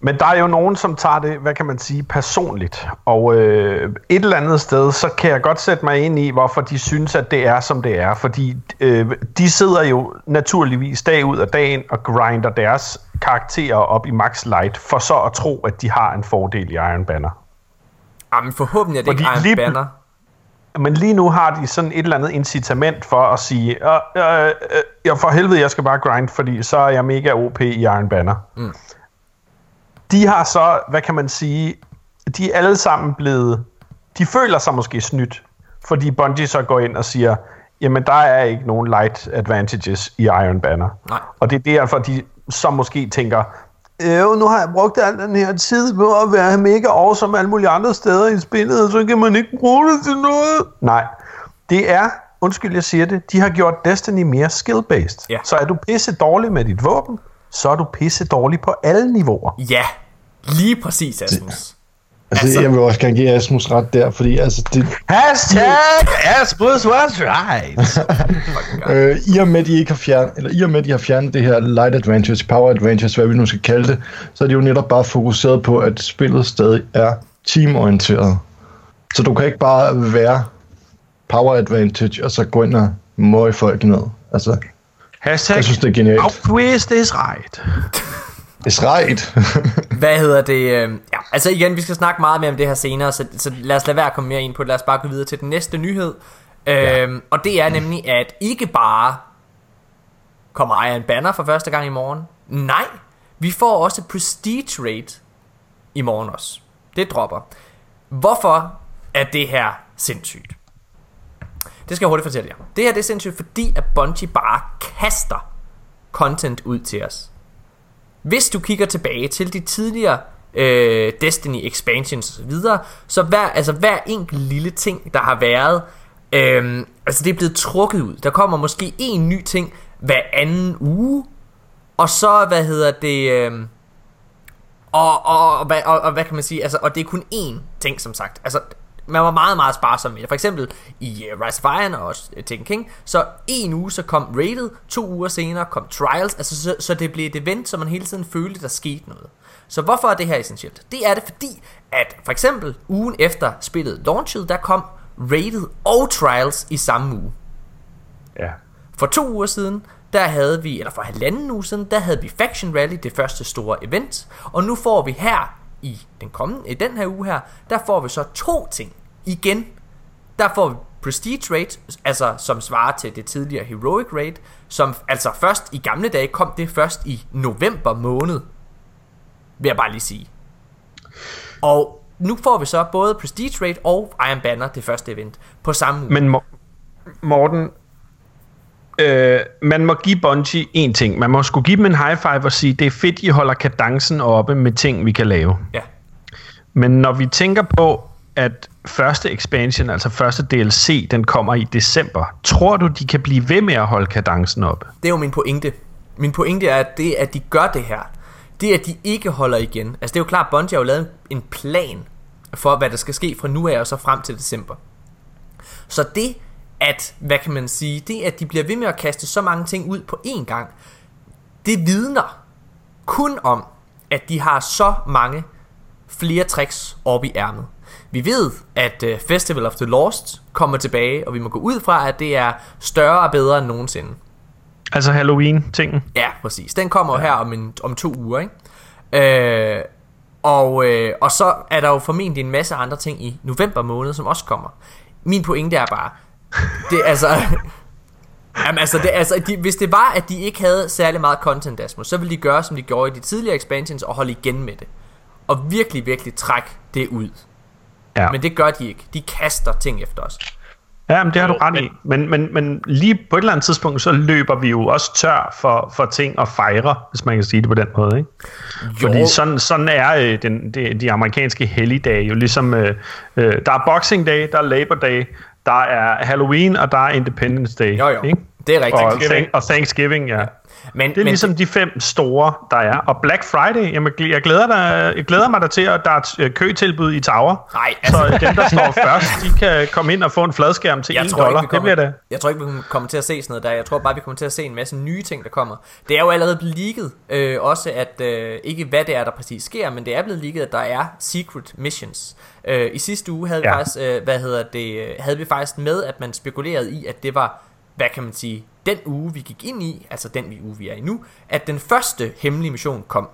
Men der er jo nogen, som tager det, hvad kan man sige, personligt. Og øh, et eller andet sted, så kan jeg godt sætte mig ind i, hvorfor de synes, at det er, som det er. Fordi øh, de sidder jo naturligvis dag ud af dagen og grinder deres karakterer op i max light, for så at tro, at de har en fordel i Iron Banner. Jamen forhåbentlig er det Fordi ikke Iron lige- Banner. Men lige nu har de sådan et eller andet incitament for at sige, øh, øh, øh, for helvede, jeg skal bare grind, fordi så er jeg mega OP i Iron Banner. Mm. De har så, hvad kan man sige, de er alle sammen blevet, de føler sig måske snydt, fordi Bungie så går ind og siger, jamen der er ikke nogen light advantages i Iron Banner. Nej. Og det er derfor, de så måske tænker, Øh, nu har jeg brugt al den her tid på at være mega awesome alle mulige andre steder i spillet, og så kan man ikke bruge det til noget. Nej, det er, undskyld jeg siger det, de har gjort Destiny mere skill-based. Ja. Så er du pisse dårlig med dit våben, så er du pisse dårlig på alle niveauer. Ja, lige præcis, Asmus. Altså, Altså- jeg vil også gerne give Asmus ret der, fordi altså, det, Hashtag Asmus was right. Øh, I og med, de ikke har fjernet, eller i og med, de har fjernet det her light advantage, power advantage, hvad vi nu skal kalde det, så er de jo netop bare fokuseret på, at spillet stadig er teamorienteret. Så du kan ikke bare være power advantage, og så gå ind og møge folk ned. Altså, Hashtag jeg synes, det er genialt. Outwist is right. Right. Hvad hedder det? Øh, ja, altså igen, vi skal snakke meget mere om det her senere, så, så lad os lade være at komme mere ind på det. Lad os bare gå videre til den næste nyhed. Øh, Og det er nemlig, at ikke bare kommer Iron Banner for første gang i morgen. Nej, vi får også Prestige Rate i morgen også. Det dropper. Hvorfor er det her sindssygt? Det skal jeg hurtigt fortælle jer. Det her det er sindssygt, fordi at Bungie bare kaster content ud til os. Hvis du kigger tilbage til de tidligere øh, Destiny expansions og så videre, så hver, altså hver enkelt lille ting, der har været, øh, altså det er blevet trukket ud. Der kommer måske en ny ting hver anden uge, og så, hvad hedder det, øh, og, og, og, og, og, og hvad kan man sige, altså, og det er kun én ting, som sagt. Altså, man var meget, meget sparsom med det. For eksempel i uh, Rise of Iron og uh, Tekken King, så en uge så kom Rated, to uger senere kom Trials, altså så, så det blev et event, så man hele tiden følte, der skete noget. Så hvorfor er det her essentielt? Det er det fordi, at for eksempel ugen efter spillet launchet, der kom Rated og Trials i samme uge. Ja. For to uger siden, der havde vi, eller for halvanden uge siden, der havde vi Faction Rally, det første store event. Og nu får vi her i den kommende, i den her uge her, der får vi så to ting igen. Der får vi Prestige Rate, altså som svarer til det tidligere Heroic Rate, som altså først i gamle dage kom det først i november måned, vil jeg bare lige sige. Og nu får vi så både Prestige Rate og Iron Banner, det første event, på samme uge. Men Morten, øh, man må give Bungie en ting. Man må skulle give dem en high five og sige, det er fedt, I holder kadencen oppe med ting, vi kan lave. Ja. Men når vi tænker på, at første expansion, altså første DLC, den kommer i december, tror du, de kan blive ved med at holde kadencen oppe? Det er jo min pointe. Min pointe er, at det, at de gør det her, det at de ikke holder igen. Altså det er jo klart, Bungie har jo lavet en plan for, hvad der skal ske fra nu af og så frem til december. Så det, at, hvad kan man sige, det at de bliver ved med at kaste så mange ting ud på én gang, det vidner kun om, at de har så mange flere tricks op i ærmet. Vi ved, at uh, Festival of the Lost kommer tilbage, og vi må gå ud fra, at det er større og bedre end nogensinde. Altså Halloween-tingen? Ja, præcis. Den kommer ja. her om, en, om to uger, ikke? Øh, og, øh, og så er der jo formentlig en masse andre ting i november måned, som også kommer. Min pointe er bare, det er altså... Jamen altså, det, altså de, hvis det var, at de ikke havde særlig meget content, Asmus, så ville de gøre, som de gjorde i de tidligere expansions, og holde igen med det. Og virkelig, virkelig trække det ud. Ja. Men det gør de ikke. De kaster ting efter os. Ja, men det har du ret i. Men, men, men lige på et eller andet tidspunkt, så løber vi jo også tør for, for ting at fejre, hvis man kan sige det på den måde. Ikke? Fordi sådan, sådan er øh, den, de, de amerikanske helligdage jo ligesom, øh, øh, der er Boxing Day, der er Labor Day, der er Halloween, og der er Independence Day. Jo, jo. Ikke? Det er rigtigt. Og, og Thanksgiving, ja. Men, Det er men, ligesom de fem store, der er. Og Black Friday, jamen, jeg, glæder dig, jeg glæder mig der til, at der er øh, køtilbud i Tower. Nej, Så altså- dem, der står først, de kan komme ind og få en fladskærm til 1 jeg tror, dollar. ikke, vi Det bliver kommer, det. jeg tror ikke, vi kommer til at se sådan noget der. Jeg tror bare, vi kommer til at se en masse nye ting, der kommer. Det er jo allerede blevet leaget, øh, også at, øh, ikke hvad det er, der præcis sker, men det er blevet leaget, at der er secret missions. Øh, I sidste uge havde, ja. Ja. vi faktisk, øh, hvad hedder det, øh, havde vi faktisk med, at man spekulerede i, at det var, hvad kan man sige, den uge, vi gik ind i, altså den uge, vi er i nu, at den første hemmelige mission kom.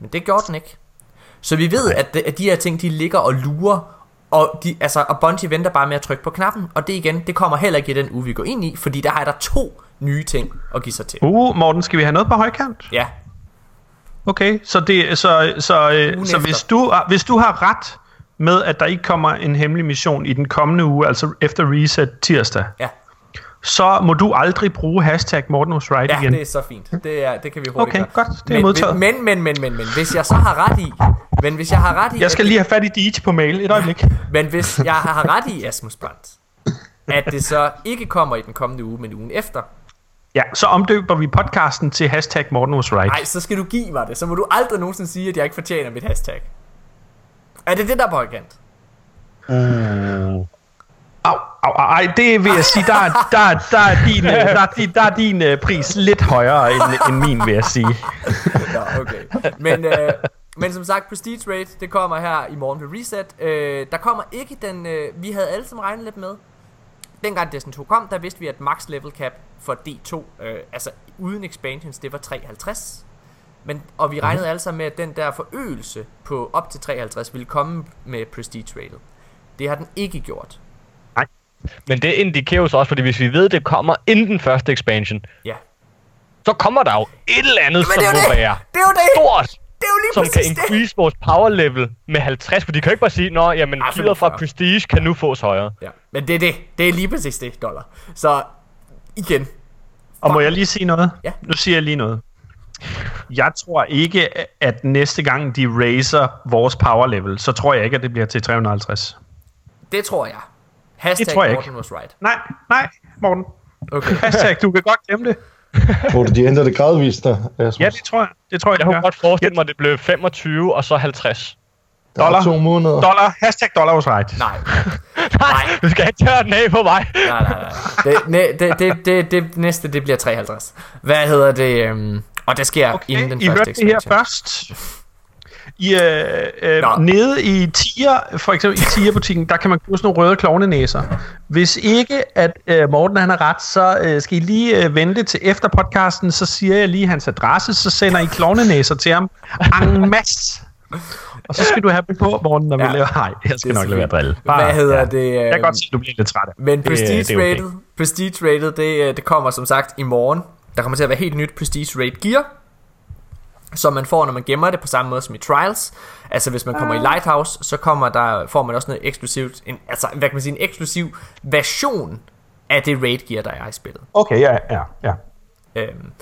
Men det gjorde den ikke. Så vi ved, at, at de her ting, de ligger og lurer, og, de, altså, og Bungie venter bare med at trykke på knappen, og det igen, det kommer heller ikke i den uge, vi går ind i, fordi der er der to nye ting at give sig til. Uh, Morten, skal vi have noget på højkant? Ja, Okay, så, det, så, så, øh, Ugen så efter. hvis, du, hvis du har ret med, at der ikke kommer en hemmelig mission i den kommende uge, altså efter reset tirsdag, ja, så må du aldrig bruge hashtag Morten was right ja igen. det er så fint. Det, er, det kan vi hurtigt Okay, gøre. godt. Det er men, modtaget. Men, men, men, men, men, hvis jeg så har ret i, men hvis jeg har ret i, Jeg skal at- lige have fat i Deej på mail. Et øjeblik. Men hvis jeg har ret i, Asmus Brandt, at det så ikke kommer i den kommende uge, men ugen efter, Ja, så omdøber vi podcasten til hashtag Morten was right. nej, så skal du give mig det. Så må du aldrig nogensinde sige, at jeg ikke fortjener mit hashtag. Er det det, der er på højkant? Au, au, au, ej, det vil jeg sige, der, er- der, er- der, er din, øh, der, er din, der er din øh, pris lidt højere end, end min, vil jeg sige. Nå, okay. Men, øh, men som sagt, Prestige Rate, det kommer her i morgen ved Reset. Øh, der kommer ikke den, øh, vi havde alle sammen regnet lidt med. Dengang Destiny 2 kom, der vidste vi, at max level cap for D2, øh, altså uden expansions, det var 53. Men, og vi regnede mm. alle sammen med, at den der forøgelse på op til 53 ville komme med prestige rated. Det har den ikke gjort. Men det indikerer jo så også, fordi hvis vi ved, det kommer inden den første expansion, Ja. så kommer der jo et eller andet, Men som det er må det! være Det er jo det! stort, Det er jo lige som kan præcis det! increase vores power level med 50, for de kan jo ikke bare sige, nå, jamen, Ej, fyret fra 45. prestige kan nu fås højere. Ja. Men det er det. Det er lige præcis det, dollar. Så igen. Og må jeg lige sige noget? Ja. Nu siger jeg lige noget. Jeg tror ikke, at næste gang de raiser vores power level, så tror jeg ikke, at det bliver til 350. Det tror jeg. Hashtag Det tror jeg Morten was right. Nej, nej, Morten. Okay. Hashtag, du kan godt glemme det. Tror du, de ændrer det gradvist der, Asmus? Ja, det tror jeg. Det tror jeg, Jeg kunne godt forestille mig, at det blev 25 og så 50. Der er dollar. to måneder. Dollar, hashtag dollar was right. Nej. Nej, du skal ikke tørre den af på mig. Nej, nej, nej. Det, det, det, det, det næste, det bliver 53. Hvad hedder det? Øhm, og det sker okay, inden den I første hørte det her expansion. først. I, øh, øh, Nå. nede i tier, for eksempel i tierbutikken, der kan man købe sådan nogle røde klovnenæser. Hvis ikke, at øh, Morten han har ret, så øh, skal I lige øh, vente til efter podcasten, så siger jeg lige hans adresse, så sender I klovnenæser til ham en masse. Og så skal du have dem på, Morten, når vi Ja. laver... Nej, jeg skal Det nok lade være drille. Hvad hedder det? Jeg øhm, kan godt se, at du bliver lidt træt af. Men Det- Prestige det er okay. Rated, Prestige Rated det, øh, det kommer som sagt i morgen. Der kommer til at være helt nyt Prestige Rate Gear, som man får, når man gemmer det på samme måde som i Trials. Altså hvis man kommer i Lighthouse, så kommer der, får man også noget eksklusivt, en, altså hvad kan man sige, en eksklusiv version af det Raid Gear, der er i spillet. Okay, ja, ja, ja. Øhm,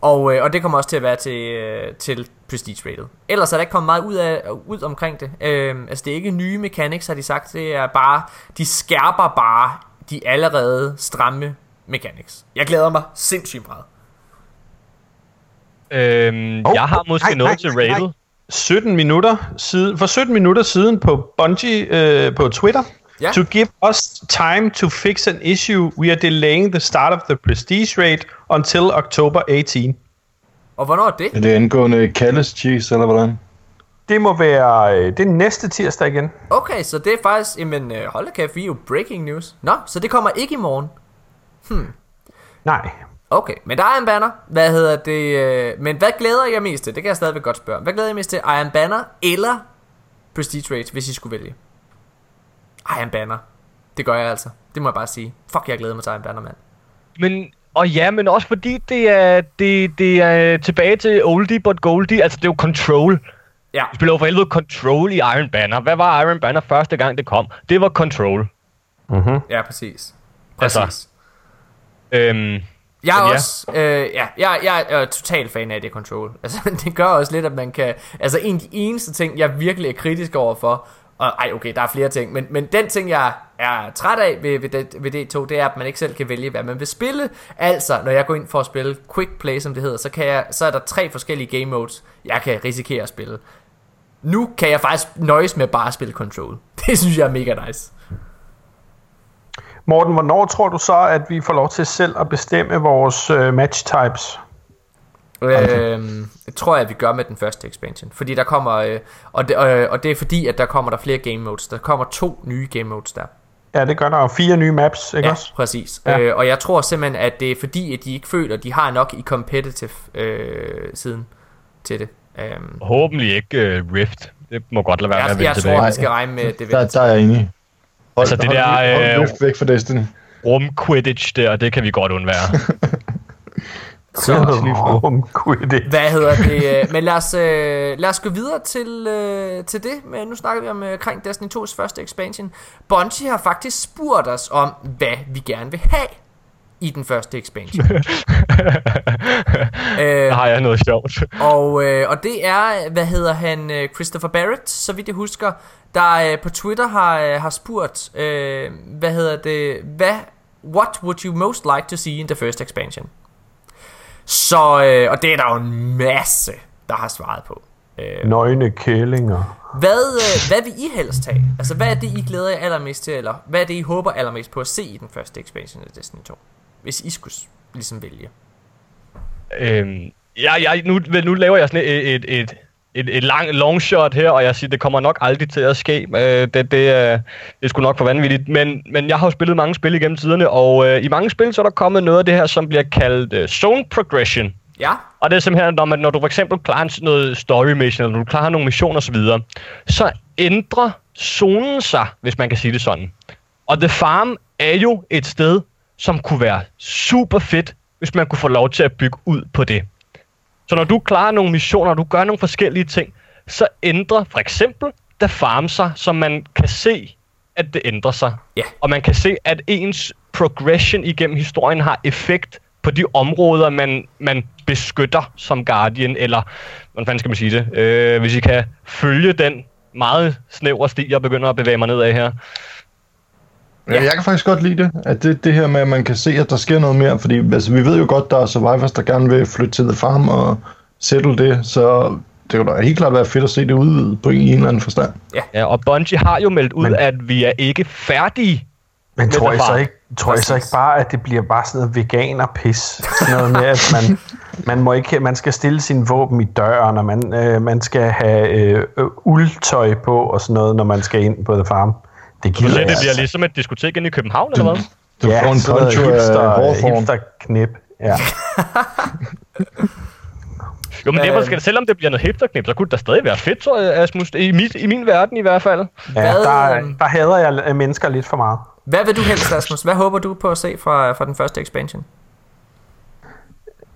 og, øh, og det kommer også til at være til, øh, til Prestige Rated. Ellers er der ikke kommet meget ud, af, ud omkring det. Øhm, altså det er ikke nye mechanics, har de sagt. Det er bare, de skærper bare de allerede stramme mechanics. Jeg glæder mig sindssygt meget. Øhm, Hov, jeg har måske nej, noget nej, til rated. 17 minutter siden, for 17 minutter siden på Bungie øh, på Twitter. Ja. To give us time to fix an issue, we are delaying the start of the prestige rate until October 18. Og hvornår er det? Er det angående Kalles Cheese, eller hvordan? Det må være øh, det er næste tirsdag igen. Okay, så det er faktisk, jamen øh, hold da kæft, vi er jo breaking news. Nå, så det kommer ikke i morgen. Nej. Okay, men der er en banner. Hvad hedder det? Øh, men hvad glæder jeg mest til? Det kan jeg stadigvæk godt spørge. Hvad glæder jeg mest til? Iron Banner eller Prestige Rate, hvis I skulle vælge? Iron Banner. Det gør jeg altså. Det må jeg bare sige. Fuck, jeg glæder mig til Iron Banner, mand. Men, og ja, men også fordi det er, det, det er tilbage til oldie but goldie. Altså, det er jo Control. Ja, Vi spiller jo for helvede Control i Iron Banner. Hvad var Iron Banner første gang, det kom? Det var Control. Mm-hmm. ja, præcis. Altså, Præcis. Øhm, Jeg er ja. også, øh, ja, jeg, jeg er total fan af det control. Altså, det gør også lidt, at man kan, altså en af de eneste ting, jeg virkelig er kritisk over for, og ej, okay, der er flere ting, men, men den ting, jeg er træt af ved, ved, det, ved D2, det er, at man ikke selv kan vælge, hvad man vil spille. Altså, når jeg går ind for at spille Quick Play, som det hedder, så, kan jeg, så er der tre forskellige game modes, jeg kan risikere at spille. Nu kan jeg faktisk nøjes med bare at spille Control. Det synes jeg er mega nice. Morten, hvornår tror du så, at vi får lov til selv at bestemme vores øh, match types? Det tror jeg, vi gør med den første expansion. Fordi der kommer, øh, og, det, øh, og det er fordi, at der kommer der flere game modes. Der kommer to nye game modes der. Ja, det gør der fire nye maps, ikke Ja, også? præcis. Ja. Øh, og jeg tror simpelthen, at det er fordi, at de ikke føler, at de har nok i competitive øh, siden til det. Øhm, forhåbentlig ikke uh, Rift. Det må godt lade være med jeg, at vende jeg tror, vi skal regne med det. Der, der er jeg enig. Hold, Altså, det hold, der, hold, øh, hold væk fra Destiny. Rum Quidditch der, det kan vi godt undvære. Så, Rum, det. hvad hedder det? øh, Men lad os, øh, lad os gå videre til, øh, til det. Men nu snakker vi om øh, omkring Destiny 2's første expansion. Bungie har faktisk spurgt os om, hvad vi gerne vil have i den første expansion. øh, har jeg noget sjovt. Og, øh, og det er, hvad hedder han, øh, Christopher Barrett, så vidt jeg husker, der øh, på Twitter har, øh, har spurgt, øh, hvad hedder det, hvad, what would you most like to see in the first expansion? Så, øh, og det er der jo en masse, der har svaret på. Øh, Nøgne kællinger. hvad, øh, hvad vil I helst have? Altså, hvad er det, I glæder jer allermest til, eller hvad er det, I håber allermest på at se i den første expansion af Destiny 2? Hvis I skulle ligesom vælge. Øhm, jeg, jeg, nu, nu laver jeg sådan et, et, et, et, et lang long shot her, og jeg siger, det kommer nok aldrig til at ske. Øh, det, det, er, det er sgu nok for vanvittigt. Men, men jeg har jo spillet mange spil igennem tiderne, og øh, i mange spil så er der kommet noget af det her, som bliver kaldt øh, zone progression. Ja. Og det er simpelthen, når, man, når du for eksempel klarer noget story mission, eller du klarer nogle missioner osv., så ændrer zonen sig, hvis man kan sige det sådan. Og The Farm er jo et sted, som kunne være super fedt, hvis man kunne få lov til at bygge ud på det. Så når du klarer nogle missioner, og du gør nogle forskellige ting, så ændrer for eksempel The Farm sig, så man kan se, at det ændrer sig. Ja. Og man kan se, at ens progression igennem historien har effekt på de områder, man, man beskytter som Guardian, eller hvordan fanden skal man sige det? Øh, hvis I kan følge den meget snævre sti, jeg begynder at bevæge mig ned af her. Ja. Jeg kan faktisk godt lide det, at det, det her med, at man kan se, at der sker noget mere, fordi altså, vi ved jo godt, der er survivors, der gerne vil flytte til The Farm og settle det, så det kunne da helt klart være fedt at se det udvidet på en, en eller anden forstand. Ja, og Bungie har jo meldt ud, Men- at vi er ikke færdige. Men Med tror jeg, så ikke, tror jeg så ikke bare, at det bliver bare sådan noget veganer-pis? Sådan noget med, at man, man, må ikke, man skal stille sin våben i døren, og man, øh, man skal have øh, øh, uldtøj på og sådan noget, når man skal ind på The Farm. Det Du gider jeg det bliver altså. ligesom et diskotek inde i København, eller hvad? Du får en poncho af hipster, hipster-knip. Ja. Jo, men det er Øhm. måske, selvom det bliver noget hipsterknip, så kunne det da stadig være fedt, tror jeg, Asmus. I, mit, I min verden i hvert fald. ja Hvad, der, øhm, der hader jeg øh, mennesker lidt for meget. Hvad vil du helst, Rasmus? Hvad håber du på at se fra, fra den første expansion?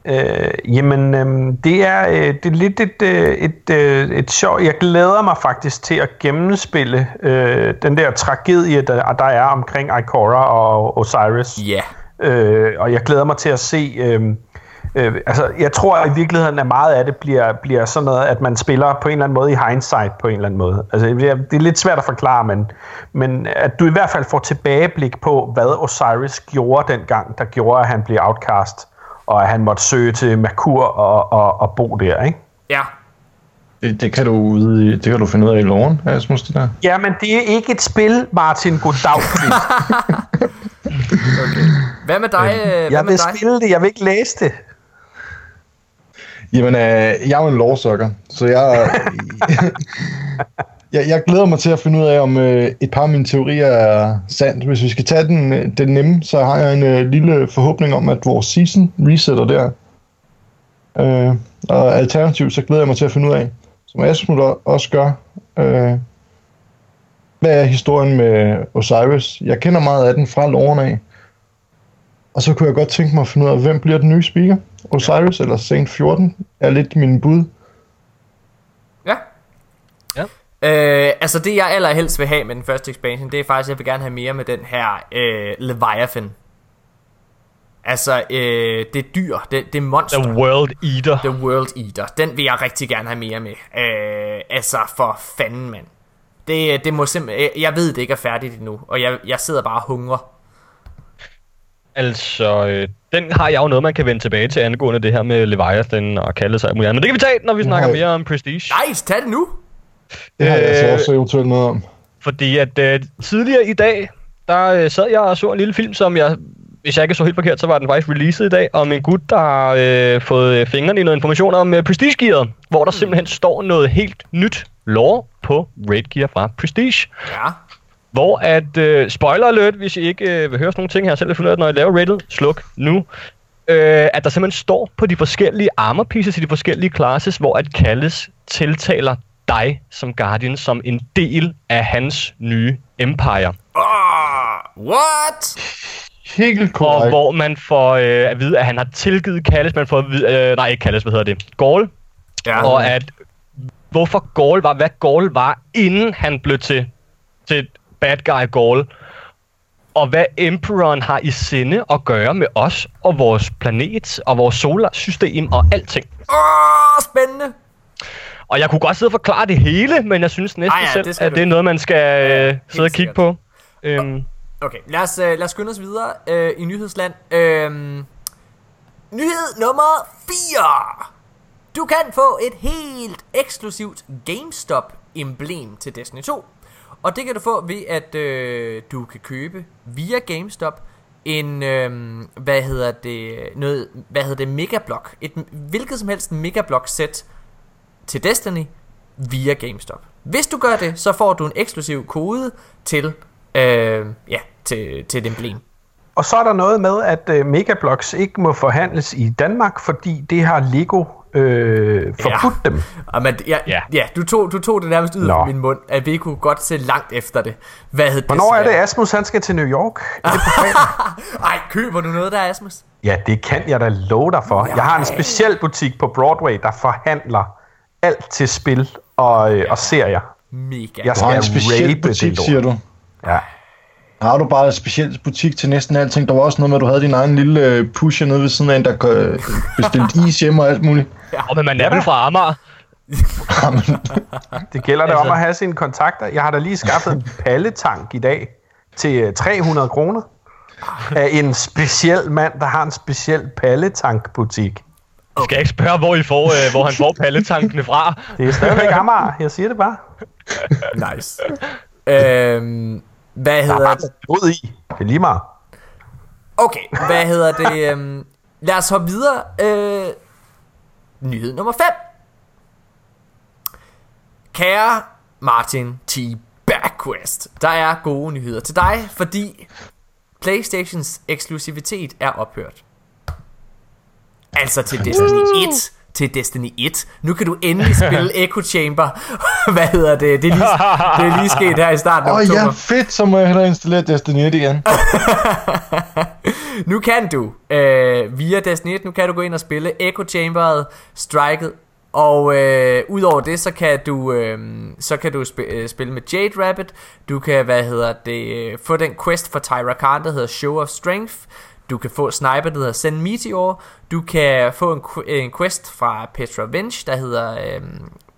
Øh, jamen, øh, det, er, øh, det er lidt et, øh, et, øh, et sjov... Jeg glæder mig faktisk til at gennemspille øh, den der tragedie, der, der er omkring Ikora og Osiris. Ja. Øh, og jeg glæder mig til at se... Øh, øh, altså, jeg tror at i virkeligheden, at meget af det bliver, bliver sådan noget, at man spiller på en eller anden måde i hindsight på en eller anden måde. Altså, det er, det er lidt svært at forklare, men, men at du i hvert fald får tilbageblik på, hvad Osiris gjorde dengang, der gjorde, at han blev outcast, og at han måtte søge til Merkur og, og, og bo der, ikke? Ja. Det, det, kan du ude i, det kan du finde ud af i loven, Asmus, det der. Ja, men det er ikke et spil, Martin Goddag. Hvad med dig? øh, Hvad jeg med vil dig? spille det, jeg vil ikke læse det. Jamen, øh, jeg er jo en lovsukker, så jeg, jeg, jeg glæder mig til at finde ud af, om øh, et par af mine teorier er sandt. Hvis vi skal tage den, øh, den nemme, så har jeg en øh, lille forhåbning om, at vores season resetter der. Øh, og alternativt, så glæder jeg mig til at finde ud af, som Asmund også gør, øh, hvad er historien med Osiris? Jeg kender meget af den fra loven af. Og så kunne jeg godt tænke mig at finde ud af, hvem bliver den nye speaker? Osiris eller Saint 14 er lidt min bud. Ja. Ja. Øh, altså det jeg allerhelst vil have med den første expansion Det er faktisk at jeg vil gerne have mere med den her øh, Leviathan Altså øh, det dyr Det, det monster The World Eater. The World Eater Den vil jeg rigtig gerne have mere med øh, Altså for fanden mand det, det må simpelthen jeg- ved det ikke er færdigt endnu Og jeg, jeg sidder bare og hungrer Altså, øh, den har jeg jo noget, man kan vende tilbage til angående det her med Leviathan og kalde sig. Men det kan vi tage, når vi snakker Nej. mere om Prestige. Nice, tag det nu Det har jeg altså Øh, også eventuelt noget om. Fordi at øh, tidligere i dag, der øh, sad jeg og så en lille film, som jeg, hvis jeg ikke så helt forkert, så var den faktisk releaset i dag, om en gut, der har øh, fået øh, fingrene i noget information om øh, Prestige-gearet, hvor der simpelthen står noget helt nyt lore på Raid Gear fra Prestige. Ja Hvor at, øh, spoiler alert, hvis I ikke øh, vil høre sådan nogle ting her, selv når jeg laver rated, sluk nu. Øh, at der simpelthen står på de forskellige armor pieces i de forskellige classes, hvor at Kalles tiltaler dig som Guardian som en del af hans nye empire. oh, What? Helt Og korrekt. hvor man får øh, at vide, at han har tilgivet Kalles, man får at vide, øh, nej ikke Kalles, hvad hedder det, Gaul, Ja, og at hvorfor Gaul var, hvad Gaul var, inden han blev til, til bad guy Gaul, og hvad Emperoren har i sinde at gøre med os og vores planet og vores solarsystem og alting. Åh, spændende Og jeg kunne godt sidde og forklare det hele, men jeg synes næsten Ej, ja, selv, det skal at det er noget, man skal Ja, øh, helt sidde og kigge sikkert. på. Øhm, Okay, lad os, øh, lad os skynde os videre øh, i nyhedsland. Øhm, nyhed nummer 4. Du kan få et helt eksklusivt GameStop-emblem til Destiny 2. Og det kan du få ved, at øh, du kan købe via GameStop en, øh, hvad hedder det, noget, hvad hedder det, Megablock. Et hvilket som helst Megablock-sæt til Destiny via GameStop. Hvis du gør det, så får du en eksklusiv kode til, øh, ja, til, til et emblem. Og så er der noget med, at øh, Megablocks ikke må forhandles i Danmark, fordi det har Lego øh, forbudt ja. dem. Ah, men, ja, ja. Ja. ja du, tog, du tog det nærmest ud af min mund, at vi kunne godt se langt efter det. Hvad hed Hvornår er det, Asmus han skal til New York? Er det på fredag? Ej, køber du noget der, Asmus? ja, det kan jeg da love dig for. Jeg har en speciel butik på Broadway, der forhandler alt til spil og, øh, og serier. Mega. Jeg Du har en skal speciel butik, siger du. Ja. Har du bare en speciel butik til næsten alting? Der var også noget med, at du havde din egen lille øh, pusher nede ved siden af en, der øh, bestilte is hjemme og alt muligt. Og men man er vel fra Amager. Det gælder da Altså- om at have sine kontakter. Jeg har da lige skaffet en palletank i dag til øh, 300 kroner af en speciel mand, der har en speciel palletankbutik. Du skal ikke spørge, hvor, I får, øh, hvor han får palletankene fra. Det er stadigvæk Amager, jeg siger det bare. Nice. øhm, hvad Der er hedder bare ud i. Det er lige meget. Okay, hvad hedder det? Øhm, lad os hoppe videre. Øh, nyhed nummer 5. Kære Martin T. Backquest, der er gode nyheder til dig, fordi PlayStations eksklusivitet er ophørt. Altså til Destiny 1. Til Destiny 1. Nu kan du endelig spille Echo Chamber. Hvad hedder det? Det er lige, det er lige sket her i starten af Åh oktober. ja, fedt, så må jeg hellere installere Destiny 1 igen. Nu kan du øh, via Destiny 1, nu kan du gå ind og spille Echo Chamberet, Striket, og øh, udover det, så kan du øh, så kan du sp- øh, spille med Jade Rabbit. Du kan, hvad hedder det, øh, få den quest for Tyra Khan, der hedder Show of Strength. Du kan få sniper, der hedder Send Meteor. Du kan få en, en quest fra Petra Vinch, der hedder øh,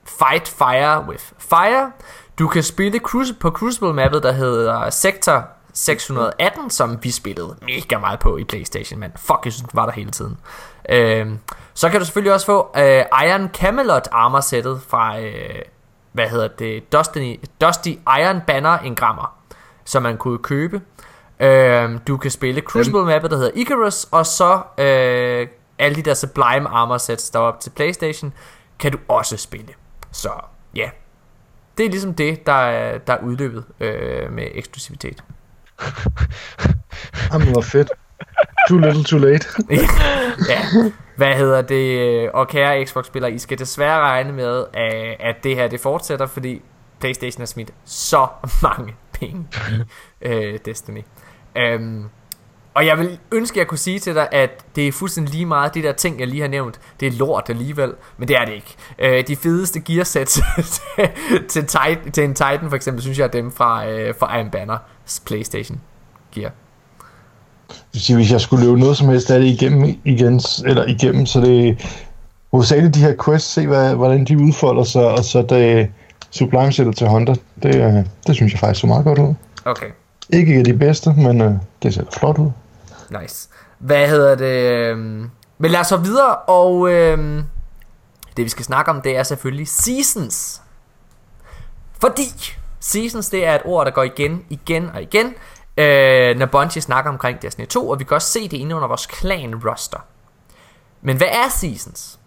Fight Fire with Fire. Du kan spille cruci- på Crucible-mappet, der hedder Sector 618, som vi spillede mega meget på i Playstation, men fuck, jeg synes, den var der hele tiden. Øhm, så kan du selvfølgelig også få øh, Iron Camelot armorsættet fra, øh, hvad hedder det, Dusty, Dusty Iron Banner engrammer, som man kunne købe. Øhm, du kan spille Crucible mappet, der hedder Icarus, og så øh, alle de der Sublime armor sets, der er op til Playstation, kan du også spille. Så ja, det er ligesom det, der er, der er udløbet øh, med eksklusivitet. Jamen, hvor fedt. Too little, too late. ja, hvad hedder det? Og kære Xbox-spillere, I skal desværre regne med, at- at det her det fortsætter, fordi PlayStation har smidt så mange penge i øh, Destiny. Um, og jeg vil ønske, at jeg kunne sige til dig, at det er fuldstændig lige meget, det der ting, jeg lige har nævnt, det er lort alligevel, men det er det ikke. Uh, de fedeste gearsets til, Titan, til en Titan for eksempel, synes jeg er dem fra, uh, fra Iron Banner's Playstation gear. Det vil sige, hvis jeg skulle løbe noget som helst af det igennem, igen, eller igennem, så det hovedsageligt de her quests, se hvad, hvordan de udfolder sig, og så det Sublime sættet til Hunter, det, øh, det synes jeg faktisk så meget godt ud. Okay. Ikke de bedste, men øh, det ser flot ud. Nice. Hvad hedder det? Øhm, men lad os så videre, og øh, det vi skal snakke om, det er selvfølgelig seasons. Fordi seasons, det er et ord, der går igen, igen og igen, øh, når Bungie snakker omkring Destiny 2, og vi kan også se det inde under vores clan roster. Men hvad er seasons?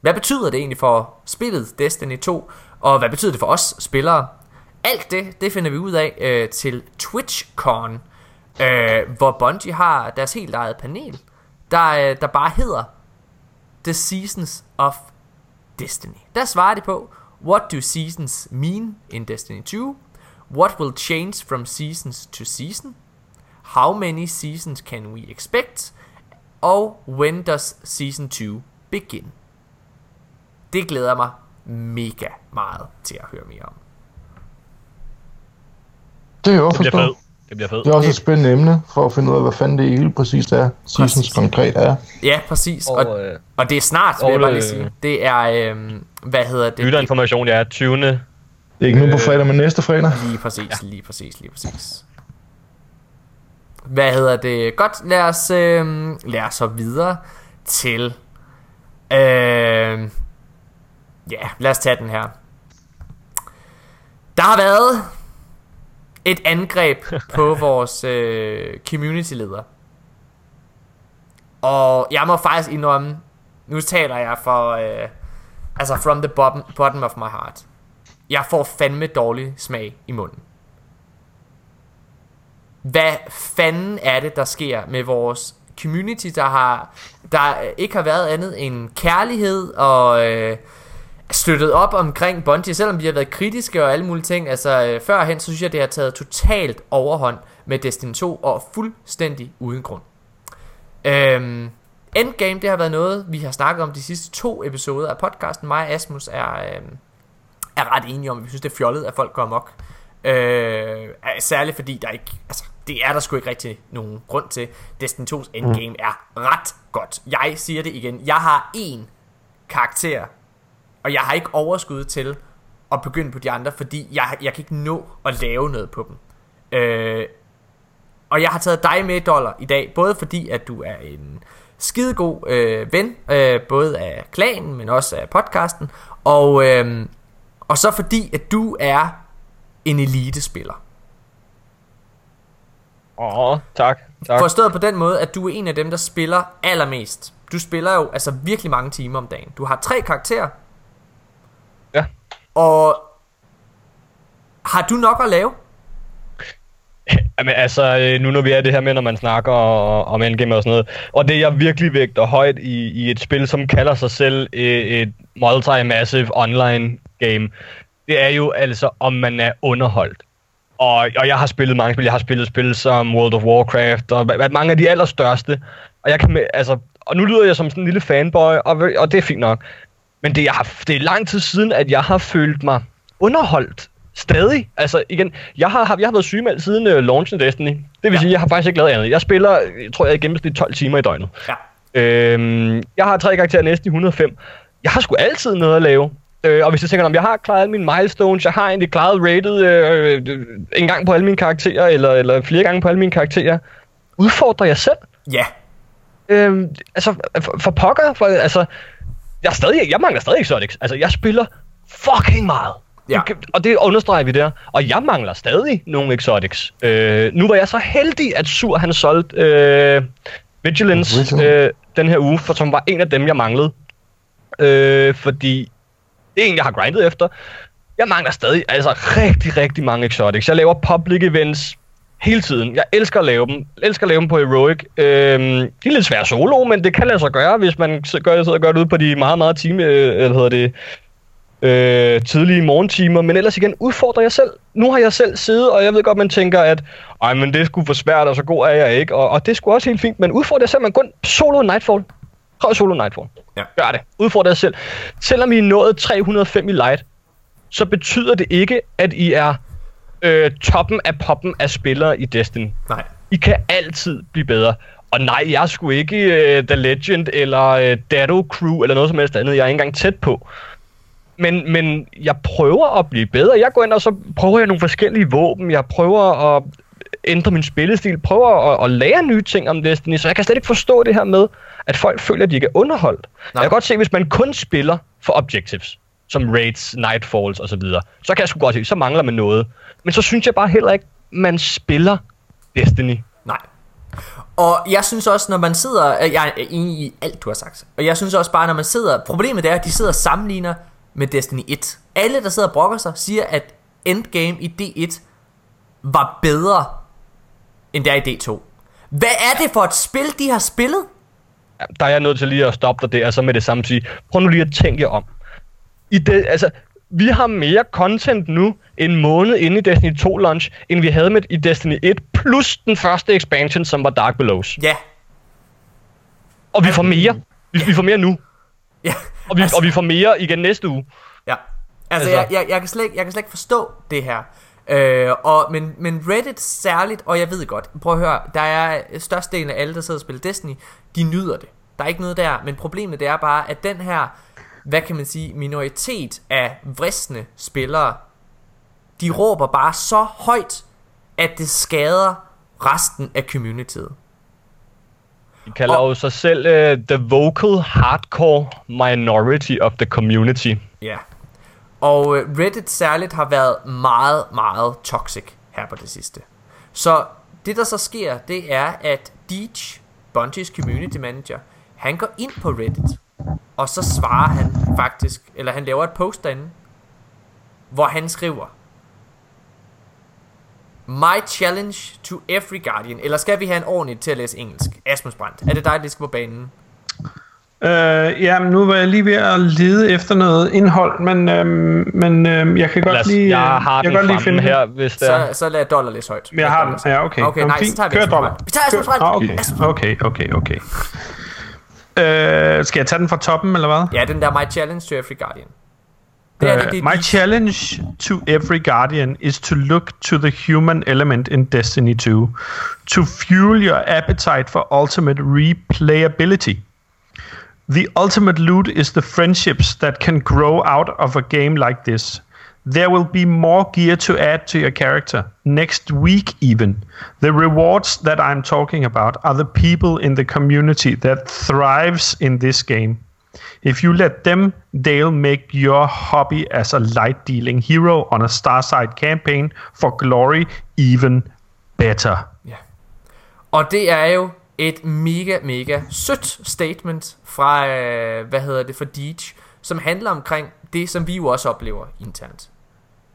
Hvad betyder det egentlig for spillet Destiny 2, og hvad betyder det for os spillere? Alt det, det finder vi ud af øh, til TwitchCon, øh, hvor Bungie har deres helt eget panel, der, øh, der bare hedder The Seasons of Destiny. Der svarer de på, What do seasons mean in Destiny 2? What will change from seasons to season? How many seasons can we expect? Og when does season 2 begin? Det glæder mig mega meget til at høre mere om. Det er jo Det bliver forstået. fedt. Det bliver fedt. Det er også et spændende emne, for at finde ud af, hvad fanden det helt præcist er. Seasons Præcis. konkret er. Ja, præcis. Og, Og, øh, og det er snart, vil jeg bare lige øh, sige. Det er, øhm, hvad hedder det? Lytterinformation, ja, 20. Det er ikke nu på Øh. fredag, men næste fredag. Lige præcis, ja. lige præcis, lige præcis. Hvad hedder det? Godt, lad os, øh, lad os så videre til... Øh, ja, lad os tage den her. Der har været et angreb på vores øh, community-leder. Og jeg må faktisk indrømme, nu taler jeg for, øh, altså from the bottom, bottom of my heart. Jeg får fandme dårlig smag i munden. hvad fanden er det, der sker med vores community, der har der ikke har været andet end kærlighed og øh, støttet op omkring Bungie, selvom de har været kritiske og alle mulige ting. Altså øh, førhen, så synes jeg, det har taget totalt overhånd med Destiny 2 og fuldstændig uden grund. Øhm, Endgame, det har været noget, vi har snakket om de sidste to episoder af podcasten. Mig og Asmus er, øh, er ret enige om, vi synes, det er fjollet, at folk går amok. Øh, særligt fordi der ikke, altså, det er der sgu ikke rigtig nogen grund til. Destiny 2's endgame mm. er ret godt. Jeg siger det igen. Jeg har en karakter, og jeg har ikke overskud til at begynde på de andre, fordi jeg, jeg kan ikke nå at lave noget på dem. Øh, og jeg har taget dig med dollar i dag, både fordi at du er en skidegod øh, ven, øh, både af klanen, men også af podcasten, og, øh, og så fordi at du er en elitespiller. Åh, oh, tak, tak. Forstået på den måde, at du er en af dem, der spiller allermest. Du spiller jo altså virkelig mange timer om dagen. Du har tre karakterer. Og har du nok at lave? Jamen altså, øh, nu når vi er det her med, når man snakker om endgame og sådan noget, og det jeg virkelig vægter højt i, i et spil, som kalder sig selv et, et multi-massive online game, det er jo altså, om man er underholdt. Og, og jeg har spillet mange spil. Jeg har spillet spil som World of Warcraft, og mange af de allerstørste. Og jeg kan altså, og nu lyder jeg som sådan en lille fanboy, og, og det er fint nok. Men det, jeg har, det er lang tid siden, at jeg har følt mig underholdt stadig. Altså igen, jeg har, jeg har været sygemeldt siden uh, launchen Destiny. Det vil ja. sige, jeg har faktisk ikke lavet andet. Jeg spiller, jeg tror jeg, i gennemsnit 12 timer i døgnet. Ja. Øhm, jeg har tre karakterer næste i 105. Jeg har sgu altid noget at lave. Øh, og hvis jeg tænker, om jeg har klaret mine milestones, jeg har egentlig klaret rated øh, øh, en gang på alle mine karakterer, eller, eller flere gange på alle mine karakterer, udfordrer jeg selv. Ja. Øh, altså, for, for pokker, for, altså, jeg, er stadig, jeg mangler stadig exotics. Altså, jeg spiller fucking meget. Ja. Og det understreger vi der. Og jeg mangler stadig nogle exotics. Øh, nu var jeg så heldig, at Sur han solgte øh, Vigilance øh, den her uge, for som var en af dem, jeg manglede. Øh, fordi det er en, jeg har grindet efter. Jeg mangler stadig altså rigtig, rigtig mange exotics. Jeg laver public events hele tiden. Jeg elsker at lave dem. Jeg elsker at lave dem på Heroic. Øhm, de er lidt svære solo, men det kan lade sig gøre, hvis man gør, sidder og gør det ud på de meget, meget time, øh, eller hedder det, øh, tidlige morgentimer, men ellers igen udfordrer jeg selv. Nu har jeg selv siddet, og jeg ved godt, man tænker, at ej, men det skulle for svært, og så god er jeg ikke, og, og det skulle også helt fint, men udfordrer jeg selv, man går solo Nightfall. Prøv solo Nightfall. Ja. Gør det. Udfordrer dig selv. Selvom I er nået 305 i light, så betyder det ikke, at I er øh, toppen af poppen af spillere i Destiny. Nej. I kan altid blive bedre. Og nej, jeg sgu ikke øh, The Legend eller øh, Dado Crew eller noget som helst andet. Jeg er ikke engang tæt på. Men, men jeg prøver at blive bedre. Jeg går ind og så prøver jeg nogle forskellige våben. Jeg prøver at ændre min spillestil. Prøver at, at lære nye ting om Destiny. Så jeg kan slet ikke forstå det her med, at folk føler, at de ikke er underholdt. Nej. Jeg kan godt se, hvis man kun spiller for objectives, som raids, nightfalls osv., så, så kan jeg sgu godt se, så mangler man noget. Men så synes jeg bare heller ikke, man spiller Destiny. Nej. Og jeg synes også, når man sidder, øh, jeg er enig i alt, du har sagt, og jeg synes også bare, når man sidder, problemet er, at de sidder og sammenligner med Destiny 1. Alle, der sidder og brokker sig, siger, at Endgame i D1 var bedre, end der i D2. Hvad er det for et spil, de har spillet? der er jeg nødt til lige at stoppe dig der, og så med det samme sige, prøv nu lige at tænke om. I det, altså, vi har mere content nu en måned inde i Destiny 2 launch, end vi havde med i Destiny 1, plus den første expansion, som var Dark Belows. Ja. Og vi får mere. Vi, ja. vi får mere nu. Ja. Og vi, altså, og vi får mere igen næste uge. Ja. Altså, altså. Jeg, jeg, jeg, kan slet ikke, jeg kan slet ikke forstå det her. Øh, og, men, men Reddit særligt, og jeg ved godt, prøv at høre, der er størstedelen af alle, der sidder og spiller Destiny, de nyder det. Der er ikke noget der, men problemet det er bare, at den her, hvad kan man sige, minoritet af vristende spillere, de råber bare så højt, at det skader resten af communityet. De kalder og, jo sig selv uh, the vocal hardcore minority of the community. Ja. Og uh, Reddit særligt har været meget, meget toxic her på det sidste. Så det der så sker, det er, at Deej, Bungies community manager, han går ind på Reddit, og så svarer han faktisk, eller han laver et post derinde, hvor han skriver, My challenge to every guardian. Eller skal vi have en ordentlig til at læse engelsk? Asmus Brandt. Er det dig, der skal på banen? Øh, ja, men nu var jeg lige ved at lede efter noget indhold, men, øhm, men øhm, jeg kan godt os, lige, jeg øh, har jeg kan godt lige finde her, hvis det er. Så, så lad dollar læse højt. Jeg har den. Ja, okay. Okay, Jamen, nej, fint. så tager vi Kør Asmus dollar. Brandt. Vi tager Asmus Brandt. Ah, okay. okay, okay, okay. Øh, skal jeg tage den fra toppen, eller hvad? Ja, den der My challenge to every guardian. Det er Uh, det, det, my challenge to every guardian is to look to the human element in Destiny 2 to fuel your appetite for ultimate replayability. The ultimate loot is the friendships that can grow out of a game like this. There will be more gear to add to your character next week, even. The rewards that I'm talking about are the people in the community that thrives in this game. If you let them, they'll make your hobby as a light dealing hero on a Starside campaign for glory even better. Ja. Og det er jo et mega, mega sødt statement fra, øh, hvad hedder det, for Deej, som handler omkring det, som vi jo også oplever internt.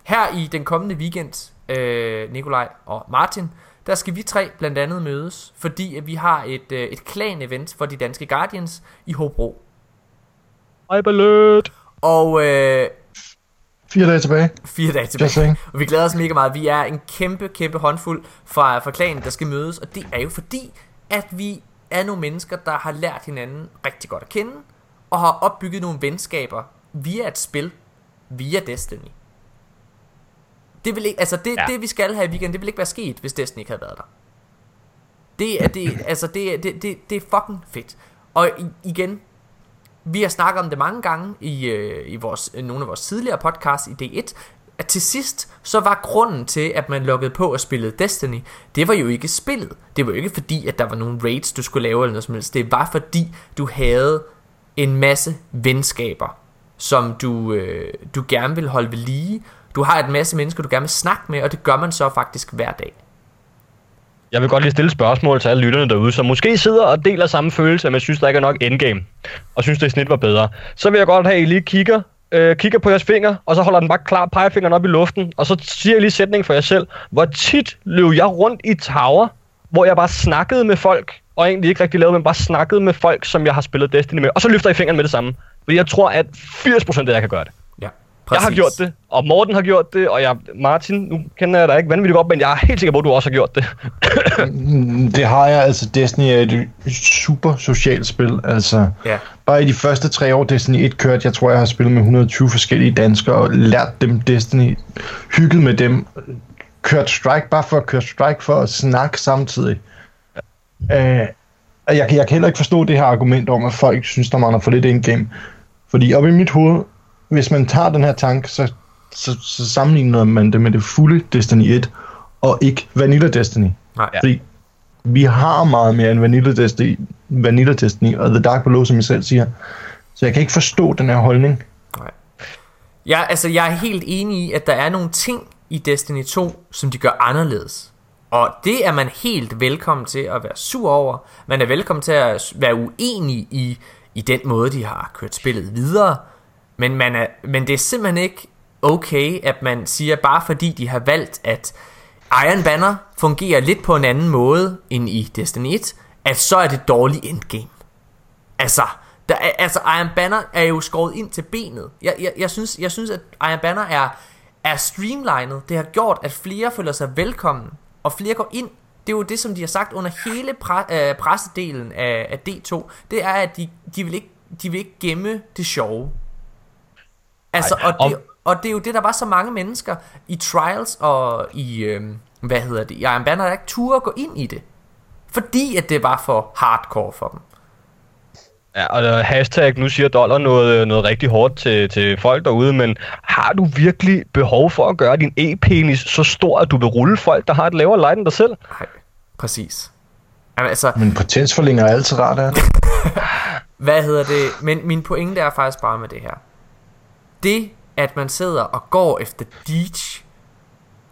Her i den kommende weekend, øh, Nikolaj og Martin, der skal vi tre blandt andet mødes, fordi at vi har et, øh, et klan-event for de danske Guardians i Hobro. Hype alert! Og øh, Fire dage tilbage. fire dage tilbage. Og vi glæder os mega meget. Vi er en kæmpe, kæmpe håndfuld fra, fra klanen, der skal mødes. Og det er jo fordi, at vi er nogle mennesker, der har lært hinanden rigtig godt at kende. Og har opbygget nogle venskaber via et spil. Via Destiny. Det, vil ikke, altså det, ja. Det vi skal have i weekenden, det vil ikke være sket, hvis Destiny ikke havde været der. Det er, det, altså det, det, det, det er fucking fedt. Og igen, vi har snakket om det mange gange i, øh, i vores, øh, nogle af vores tidligere podcasts i D1, at til sidst, så var grunden til, at man lukkede på og spillede Destiny, det var jo ikke spillet. Det var jo ikke fordi, at der var nogle raids, du skulle lave eller noget som helst. Det var fordi, du havde en masse venskaber, som du, øh, du gerne vil holde ved lige. Du har et masse mennesker, du gerne vil snakke med, og det gør man så faktisk hver dag. Jeg vil godt lige stille spørgsmål til alle lytterne derude, som måske sidder og deler samme følelse, men synes, der ikke er nok endgame, og synes, det snit var bedre. Så vil jeg godt have, at I lige kigger, øh, kigger på jeres finger, og så holder den bare klar pegefingeren op i luften, og så siger jeg lige sætningen for jer selv. Hvor tit løb jeg rundt i tower, hvor jeg bare snakkede med folk, og egentlig ikke rigtig lavede, men bare snakkede med folk, som jeg har spillet Destiny med, og så løfter I fingeren med det samme. Fordi jeg tror, at 80% af jer kan gøre det. Ja, Jeg har gjort det, og Morten har gjort det, og jeg, Martin, nu kender jeg dig ikke vanvittigt godt, men jeg er helt sikker på, at du også har gjort det. Det har jeg, altså Destiny er et super socialt spil, altså Ja. bare i de første tre år Destiny 1 kørte, jeg tror jeg har spillet med 120 forskellige danskere og lært dem Destiny, hygget med dem, kørt strike bare for at køre strike for at snakke samtidig. Øh, og jeg, kan- jeg kan heller ikke forstå det her argument om, at folk synes, der mangler for lidt indgame. Fordi op i mit hoved, hvis man tager den her tanke, så, så, så sammenligner man det med det fulde Destiny 1, og ikke Vanilla Destiny. Nej. Ja. Fordi vi har meget mere end Vanilla Destiny, Vanilla Destiny og The Dark Below, som I selv siger. Så jeg kan ikke forstå den her holdning. Nej. Ja, altså jeg er helt enig i, at der er nogle ting i Destiny 2, som de gør anderledes. Og det er man helt velkommen til at være sur over. Man er velkommen til at være uenig i, i den måde, de har kørt spillet videre. Men, man er, men det er simpelthen ikke okay, at man siger, bare fordi de har valgt, at Iron Banner fungerer lidt på en anden måde end i Destiny 1, at så er det dårligt endgame. Altså, der er, altså Iron Banner er jo skåret ind til benet. Jeg, jeg, jeg, synes, jeg synes, at Iron Banner er, er streamlinet. Det har gjort, at flere føler sig velkommen, og flere går ind. Det er jo det, som de har sagt under hele pre, øh, pressedelen af, af D2. Det er, at de, de, vil ikke, de vil ikke gemme det sjove. Altså, Ej, og, det, og- og det er jo det, der var så mange mennesker i Trials og i, øhm, hvad hedder det, Iron Banner, der ikke turde gå ind i det. Fordi at det var for hardcore for dem. Ja, og øh, hashtag, nu siger dollar noget, noget rigtig hårdt til, til folk derude, men har du virkelig behov for at gøre din e-penis så stor, at du vil rulle folk, der har et lavere light end dig selv? Nej, præcis. Jamen, altså, Men potensforlænger er altid rart, er det? hvad hedder det? Men min pointe er faktisk bare med det her. Det, at man sidder og går efter Deej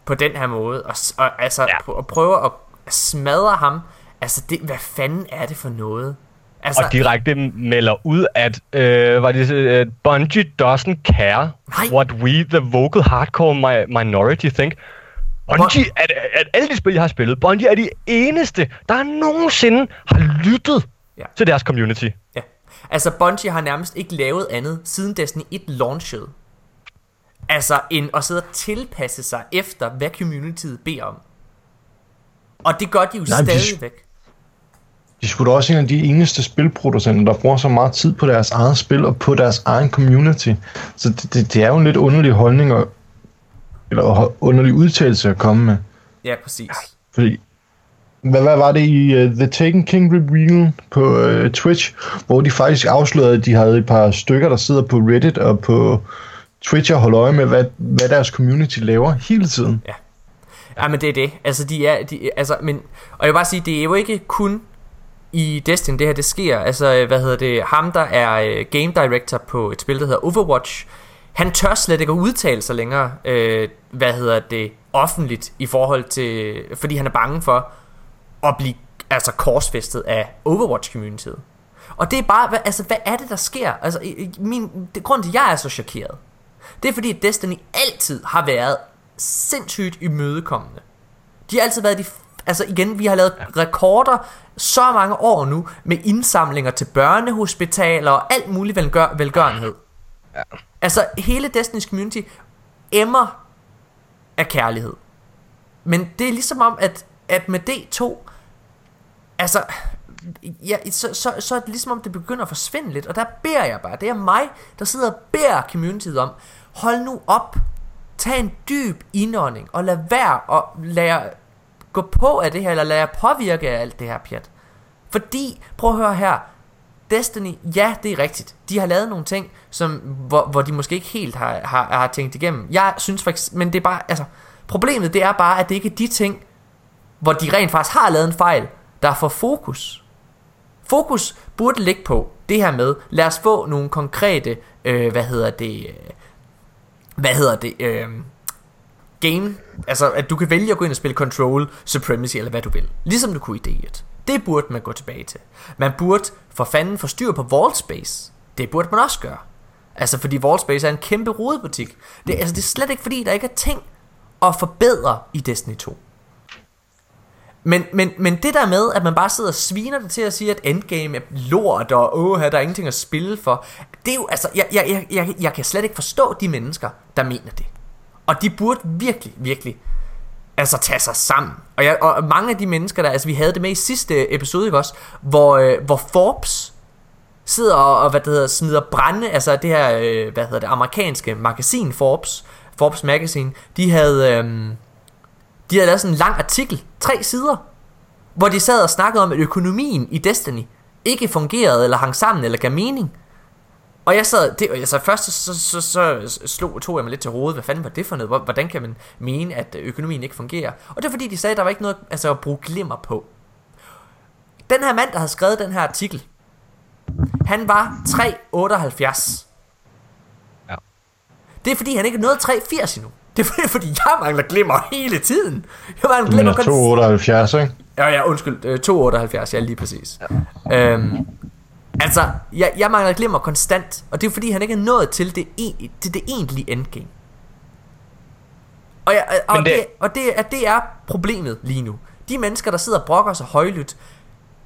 på den her måde, og, og, altså, Ja. og prøver at smadre ham, altså, det, hvad fanden er det for noget? Altså, Og direkte melder ud, at øh, var det, uh, Bungie doesn't care Nej. what we, the vocal hardcore mi- minority, think. Bungie, at, at alle de spil, jeg har spillet, Bungie er de eneste, der nogensinde har lyttet ja. til deres community. Ja. Altså, Bungie har nærmest ikke lavet andet, siden Destiny 1 launchede. Altså, end at sidde og tilpasse sig efter, hvad communityet beder om. Og det gør de jo Nej, de- stadigvæk. De er sgu da også en af de eneste spilproducenter, der bruger så meget tid på deres eget spil og på deres egen community. Så det, det, det er jo en lidt underlig holdning, og, eller underlig udtalelse at komme med. Ja, præcis. Fordi, hvad, hvad var det i uh, The Taken King Reveal på uh, Twitch, hvor de faktisk afslørede, at de havde et par stykker, der sidder på Reddit og på Twitch og holder øje med, hvad, hvad deres community laver hele tiden. Ja, Ja, men det er det. Altså, de er, de, altså, men, og jeg vil bare sige, det er jo ikke kun i Destiny, det her det sker. Altså, øh, hvad hedder det, ham der er game director på et spil, der hedder Overwatch, han tør slet ikke at udtale sig længere, øh, hvad hedder det, offentligt i forhold til, fordi han er bange for at blive altså korsfæstet af Overwatch-communityet. Og det er bare, hvad, altså hvad er det der sker? Altså min, det, grund til at jeg er så chokeret, det er fordi at Destiny altid har været sindssygt imødekommende. De har altid været de Altså igen, vi har lavet rekorder så mange år nu med indsamlinger til børnehospitaler og alt muligt velgør, velgørenhed. Ja. Altså hele Destiny's community emmer af kærlighed. Men det er ligesom om, at, at med D2, altså, ja, så, så, så er det ligesom om, det begynder at forsvinde lidt. Og der beder jeg bare, det er mig, der sidder og beder communityet om, hold nu op, tag en dyb indånding, og lad være og lad jer gå på af det her, eller lad jer påvirke af alt det her pjat. Fordi, prøv at høre her, Destiny, ja, det er rigtigt. De har lavet nogle ting, som, hvor, hvor de måske ikke helt har, har, har tænkt igennem. Jeg synes faktisk, men det er bare, altså, problemet det er bare, at det ikke er de ting, hvor de rent faktisk har lavet en fejl, der får fokus. Fokus burde ligge på det her med, lad os få nogle konkrete, øh, hvad hedder det, øh, hvad hedder det, øh, game, altså at du kan vælge at gå ind og spille Control, Supremacy eller hvad du vil. Ligesom du kunne i D1. Det burde man gå tilbage til. Man burde for fanden få styr på Vault Space. Det burde man også gøre. Altså fordi Vault Space er en kæmpe rodebutik. Det, altså, det er slet ikke fordi, der ikke er ting at forbedre i Destiny 2. Men, men, men det der med, at man bare sidder og sviner det til at sige, at endgame er lort, og åh, der er ingenting at spille for. Det er jo, altså, jeg, jeg, jeg, jeg, kan slet ikke forstå de mennesker, der mener det. Og de burde virkelig, virkelig altså tage sig sammen. Og, jeg, og mange af de mennesker der, altså vi havde det med i sidste episode, ikke også, hvor, øh, hvor Forbes sidder og, og hvad det hedder, smider brænde, altså det her, øh, hvad hedder det, amerikanske magasin Forbes, Forbes Magazine, de havde, øh, de havde lavet sådan en lang artikel, tre sider, hvor de sad og snakkede om, at økonomien i Destiny ikke fungerede, eller hang sammen, eller gav mening. Og jeg sad, det, altså først så, så, så, så slog, tog jeg mig lidt til hovedet, hvad fanden var det for noget? Hvor- Hvordan kan man mene, at økonomien ikke fungerer? Og det er fordi, de sagde, at der var ikke noget altså, at bruge glimmer på. Den her mand, der havde skrevet den her artikel, han var 3,78. Ja. Det er fordi, han ikke er nået 3,80 endnu. Det er fordi, jeg mangler glimmer hele tiden. Jeg mangler glimmer konstant. 278, ikke? Ja, ja, undskyld. Øh, 278, ja, lige præcis. Ja. Øhm, altså, jeg, jeg mangler glimmer konstant, og det er fordi, han ikke er nået til det, e- til det egentlige endgame. Og, jeg, og, Men det, det- og det, er, det er problemet lige nu. De mennesker, der sidder og brokker sig højlydt,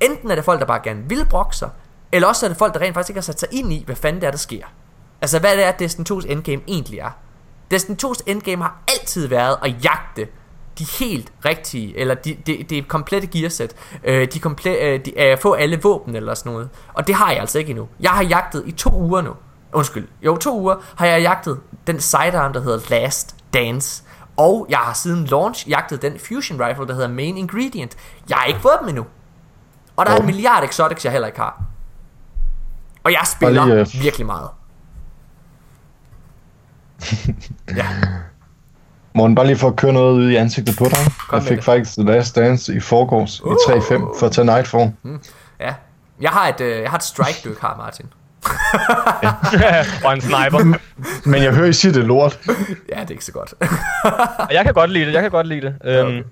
enten er det folk, der bare gerne vil brokke sig, eller også er det folk, der rent faktisk ikke har sat sig ind i, hvad fanden det er, der sker. Altså, hvad det er, Destiny 2's endgame egentlig er. Destiny 2's endgame har altid været at jagte de helt rigtige, eller de, de, de komplette gearsæt, øh, de komple, øh, de, øh, få alle våben eller sådan noget. Og det har jeg altså ikke endnu. Jeg har jagtet i to uger nu. Undskyld, jo to uger har jeg jagtet den sidearm, der hedder Last Dance. Og jeg har siden launch jagtet den fusion rifle, der hedder Main Ingredient. Jeg har ikke fået dem endnu. Og der er en milliard exotics, jeg heller ikke har. Og jeg spiller lige, øh, virkelig meget. ja. Morten, bare lige for at køre noget ud i ansigtet på dig. Kom jeg fik det. faktisk The Last Dance i forgårs Uh. i 3-5 for at tage Nightfall. Ja. Jeg har et, øh, jeg har et strike, du ikke har, Martin. og en sniper. Men jeg hører, I siger, det er lort. Ja, det er ikke så godt. Og jeg kan godt lide det, jeg kan godt lide det. Øhm,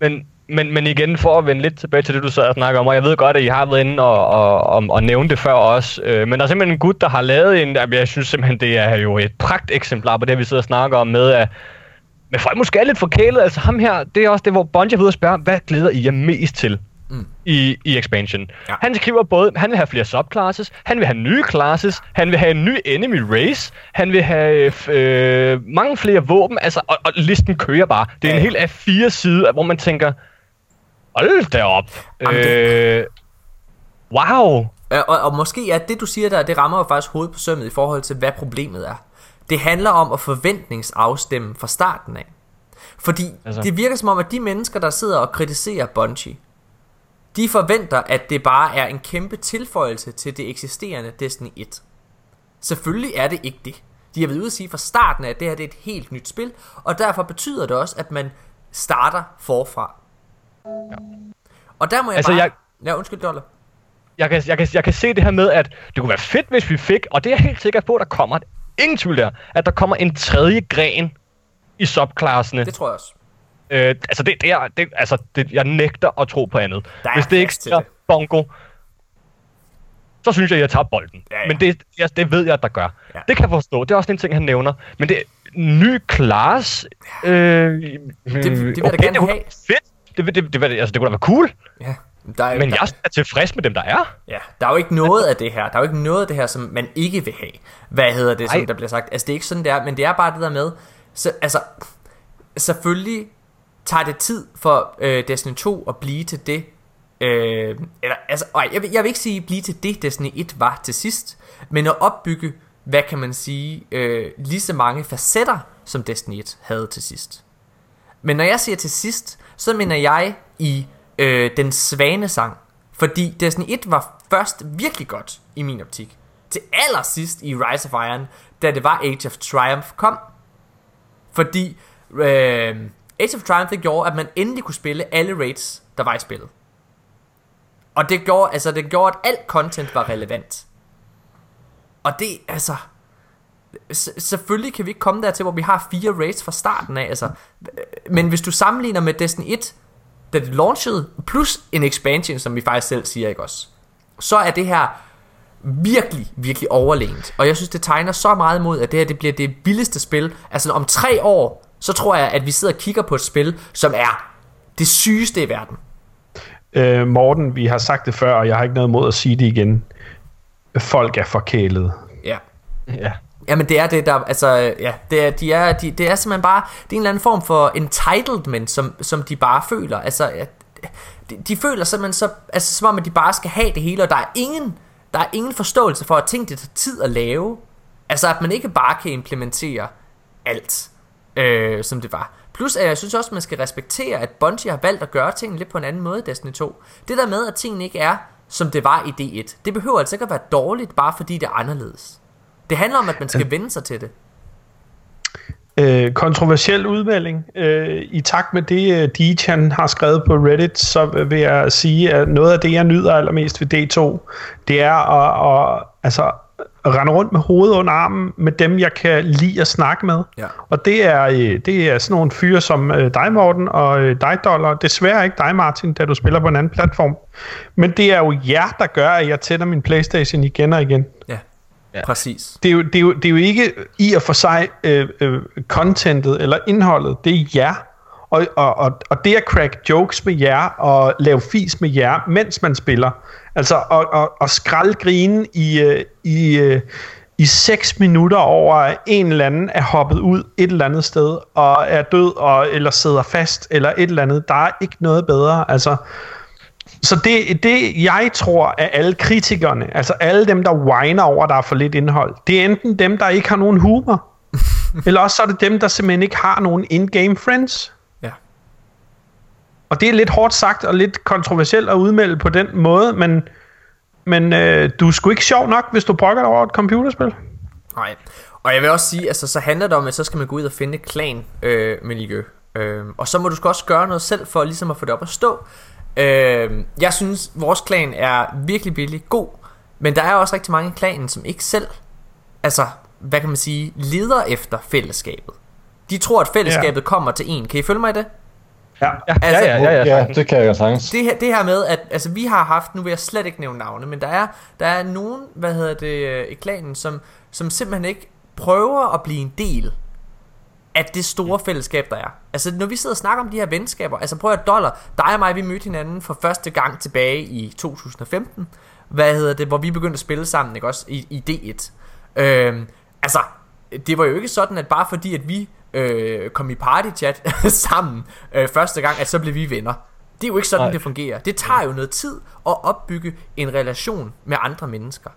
men, men, men igen, for at vende lidt tilbage til det, du sad og snakker om, og jeg ved godt, at I har været inde og, og, og, og nævne det før også, øh, men der er simpelthen en gut, der har lavet en, jeg synes simpelthen, det er jo et pragt eksemplar på det, vi sidder og snakker om med, at men folk måske er lidt forkælet. Altså ham her, det er også det, hvor Bungie er ude og spørge, hvad glæder I jer mest til? Mm. I, i expansion. Ja. Han skriver både, han vil have flere subclasses, han vil have nye classes, han vil have en ny enemy race, han vil have øh, mange flere våben, altså, og, og listen kører bare. Det er Ja. en helt A4-side, hvor man tænker, hold da op. Jamen, det- Øh, wow. Øh, Og, og måske er det, du siger der, det rammer jo faktisk hovedet på sømmet i forhold til, hvad problemet er. Det handler om at forventningsafstemme fra starten af. Fordi. Altså. det virker som om, at de mennesker, der sidder og kritiserer Bungie, de forventer, at det bare er en kæmpe tilføjelse til det eksisterende Destiny 1. Selvfølgelig er det ikke det. De har været ude at sige fra starten af, at det her det er et helt nyt spil, og derfor betyder det også, at man starter forfra. Ja. Og der må jeg Altså, bare... jeg- Ja, undskyld, Dolle. jeg kan, jeg, kan, jeg kan se det her med, at det kunne være fedt, hvis vi fik, og det er jeg helt sikker på, at der kommer, ingen tvivl der, at der kommer en tredje gren i subklassene. Det tror jeg også. Øh, altså, det, det er, det, altså det, jeg nægter at tro på andet. Der er Hvis det ikke er bongo, så synes jeg, at jeg tager bolden. Ja, ja. Men det, jeg, det ved jeg, at der gør. Ja. Det kan jeg forstå. Det er også en ting, han nævner. Men det ny class... Øh, det, det vil jeg da gerne det have. Fedt. Det, det, det, altså, det kunne da være cool. Ja, der er, Men der, jeg er tilfreds med dem, der er. ja, der er jo ikke noget af det her. Der er jo ikke noget af det her, som man ikke vil have. Hvad hedder det, som Nej. der bliver sagt? Altså, det er ikke sådan, det er, men det er bare det der med... Så, altså, selvfølgelig tager det tid for øh, Destiny 2 at blive til det. Øh, eller, altså, ej, jeg, vil, jeg vil ikke sige blive til det, Destiny 1 var til sidst, men at opbygge, hvad kan man sige, øh, lige så mange facetter, som Destiny 1 havde til sidst. Men når jeg siger til sidst, så mener jeg i øh, den svane sang. Fordi Destiny 1 var først virkelig godt i min optik. Til allersidst i Rise of Iron, da det var Age of Triumph kom. Fordi øh, Age of Triumph det gjorde, at man endelig kunne spille alle raids, der var i spillet. Og det gjorde, altså, det gjorde, at alt content var relevant. Og det, altså... S- selvfølgelig kan vi ikke komme dertil, hvor vi har fire raids fra starten af, altså. Men hvis du sammenligner med Destiny 1, da det launchede, plus en expansion, som vi faktisk selv siger, ikke også? Så er det her virkelig, virkelig overlegent. Og jeg synes, det tegner så meget mod, at det her det bliver det billigste spil. Altså om tre år, så tror jeg, at vi sidder og kigger på et spil, som er det sygeste i verden. Øh, Morten, vi har sagt det før, og jeg har ikke noget mod at sige det igen. Folk er forkælet. Ja. Ja. Jamen det er det der, altså ja, det er, de er, de, det er simpelthen bare, det er en eller anden form for entitlement, som, som de bare føler, altså ja, de, de føler simpelthen så, altså som om at de bare skal have det hele, og der er ingen, der er ingen forståelse for, at ting det tager tid at lave, altså at man ikke bare kan implementere alt, øh, som det var. Plus at jeg synes også, at man skal respektere, at Bungie har valgt at gøre tingene lidt på en anden måde i Destiny 2. Det der med, at tingene ikke er, som det var i D1, det behøver altså ikke at være dårligt, bare fordi det er anderledes. Det handler om, at man skal vende sig til det. Øh, kontroversiel udmelding. Øh, I takt med det, øh, Dejan har skrevet på Reddit, så vil jeg sige, at noget af det, jeg nyder allermest ved D2, det er at, at, altså, at rende rundt med hovedet under armen med dem, jeg kan lide at snakke med. Ja. Og det er, øh, det er sådan nogle fyre som øh, dig, Morten, og dig, Dollar. Desværre ikke dig, Martin, da du spiller på en anden platform. Men det er jo jer, der gør, at jeg tænder min Playstation igen og igen Ja, ja. præcis. det er, jo, det, er jo, det er jo ikke i og for sig øh, øh, contentet eller indholdet, det er jer. Og, og, og, og det at crack jokes med jer og lave fis med jer, mens man spiller. Altså og, og, og skralde grine i, øh, i, øh, i 6 minutter over, at en eller anden er hoppet ud et eller andet sted og er død og, eller sidder fast eller et eller andet. Der er ikke noget bedre. Altså, så det, det, jeg tror, at alle kritikerne, altså alle dem, der whiner over, der er for lidt indhold, det er enten dem, der ikke har nogen humor, eller også så er det dem, der simpelthen ikke har nogen in-game friends. Ja. Og det er lidt hårdt sagt og lidt kontroversielt at udmelde på den måde, men, men øh, du er sgu ikke sjov nok, hvis du brokker dig over et computerspil. Nej. Og jeg vil også sige, altså så handler det om, at så skal man gå ud og finde et klan øh, miljø. Øh, og så må du også gøre noget selv for ligesom at få det op at stå. Øh, jeg synes, vores klan er virkelig, virkelig god. Men der er også rigtig mange i klanen, som ikke selv, altså, hvad kan man sige, leder efter fællesskabet. De tror, at fællesskabet ja. kommer til en. Kan I følge mig i det? Ja. Ja, Altså, ja, ja, ja, ja, Ja, det kan jeg sagtens. det her, det her med, at altså, vi har haft, nu vil jeg slet ikke nævne navne, men der er, der er nogen, hvad hedder det, øh, i klanen, som, som simpelthen ikke prøver at blive en del at det store fællesskab, der er. Altså, når vi sidder og snakker om de her venskaber, altså prøv at dollar, dig og mig, vi mødte hinanden for første gang tilbage i 2015, hvad hedder det, hvor vi begyndte at spille sammen, ikke også, i, i D1. Øhm, altså, det var jo ikke sådan, at bare fordi, at vi øh, kom i partychat sammen øh, første gang, at så blev vi venner. Det er jo ikke sådan, Nej. det fungerer. Det tager jo noget tid at opbygge en relation med andre mennesker.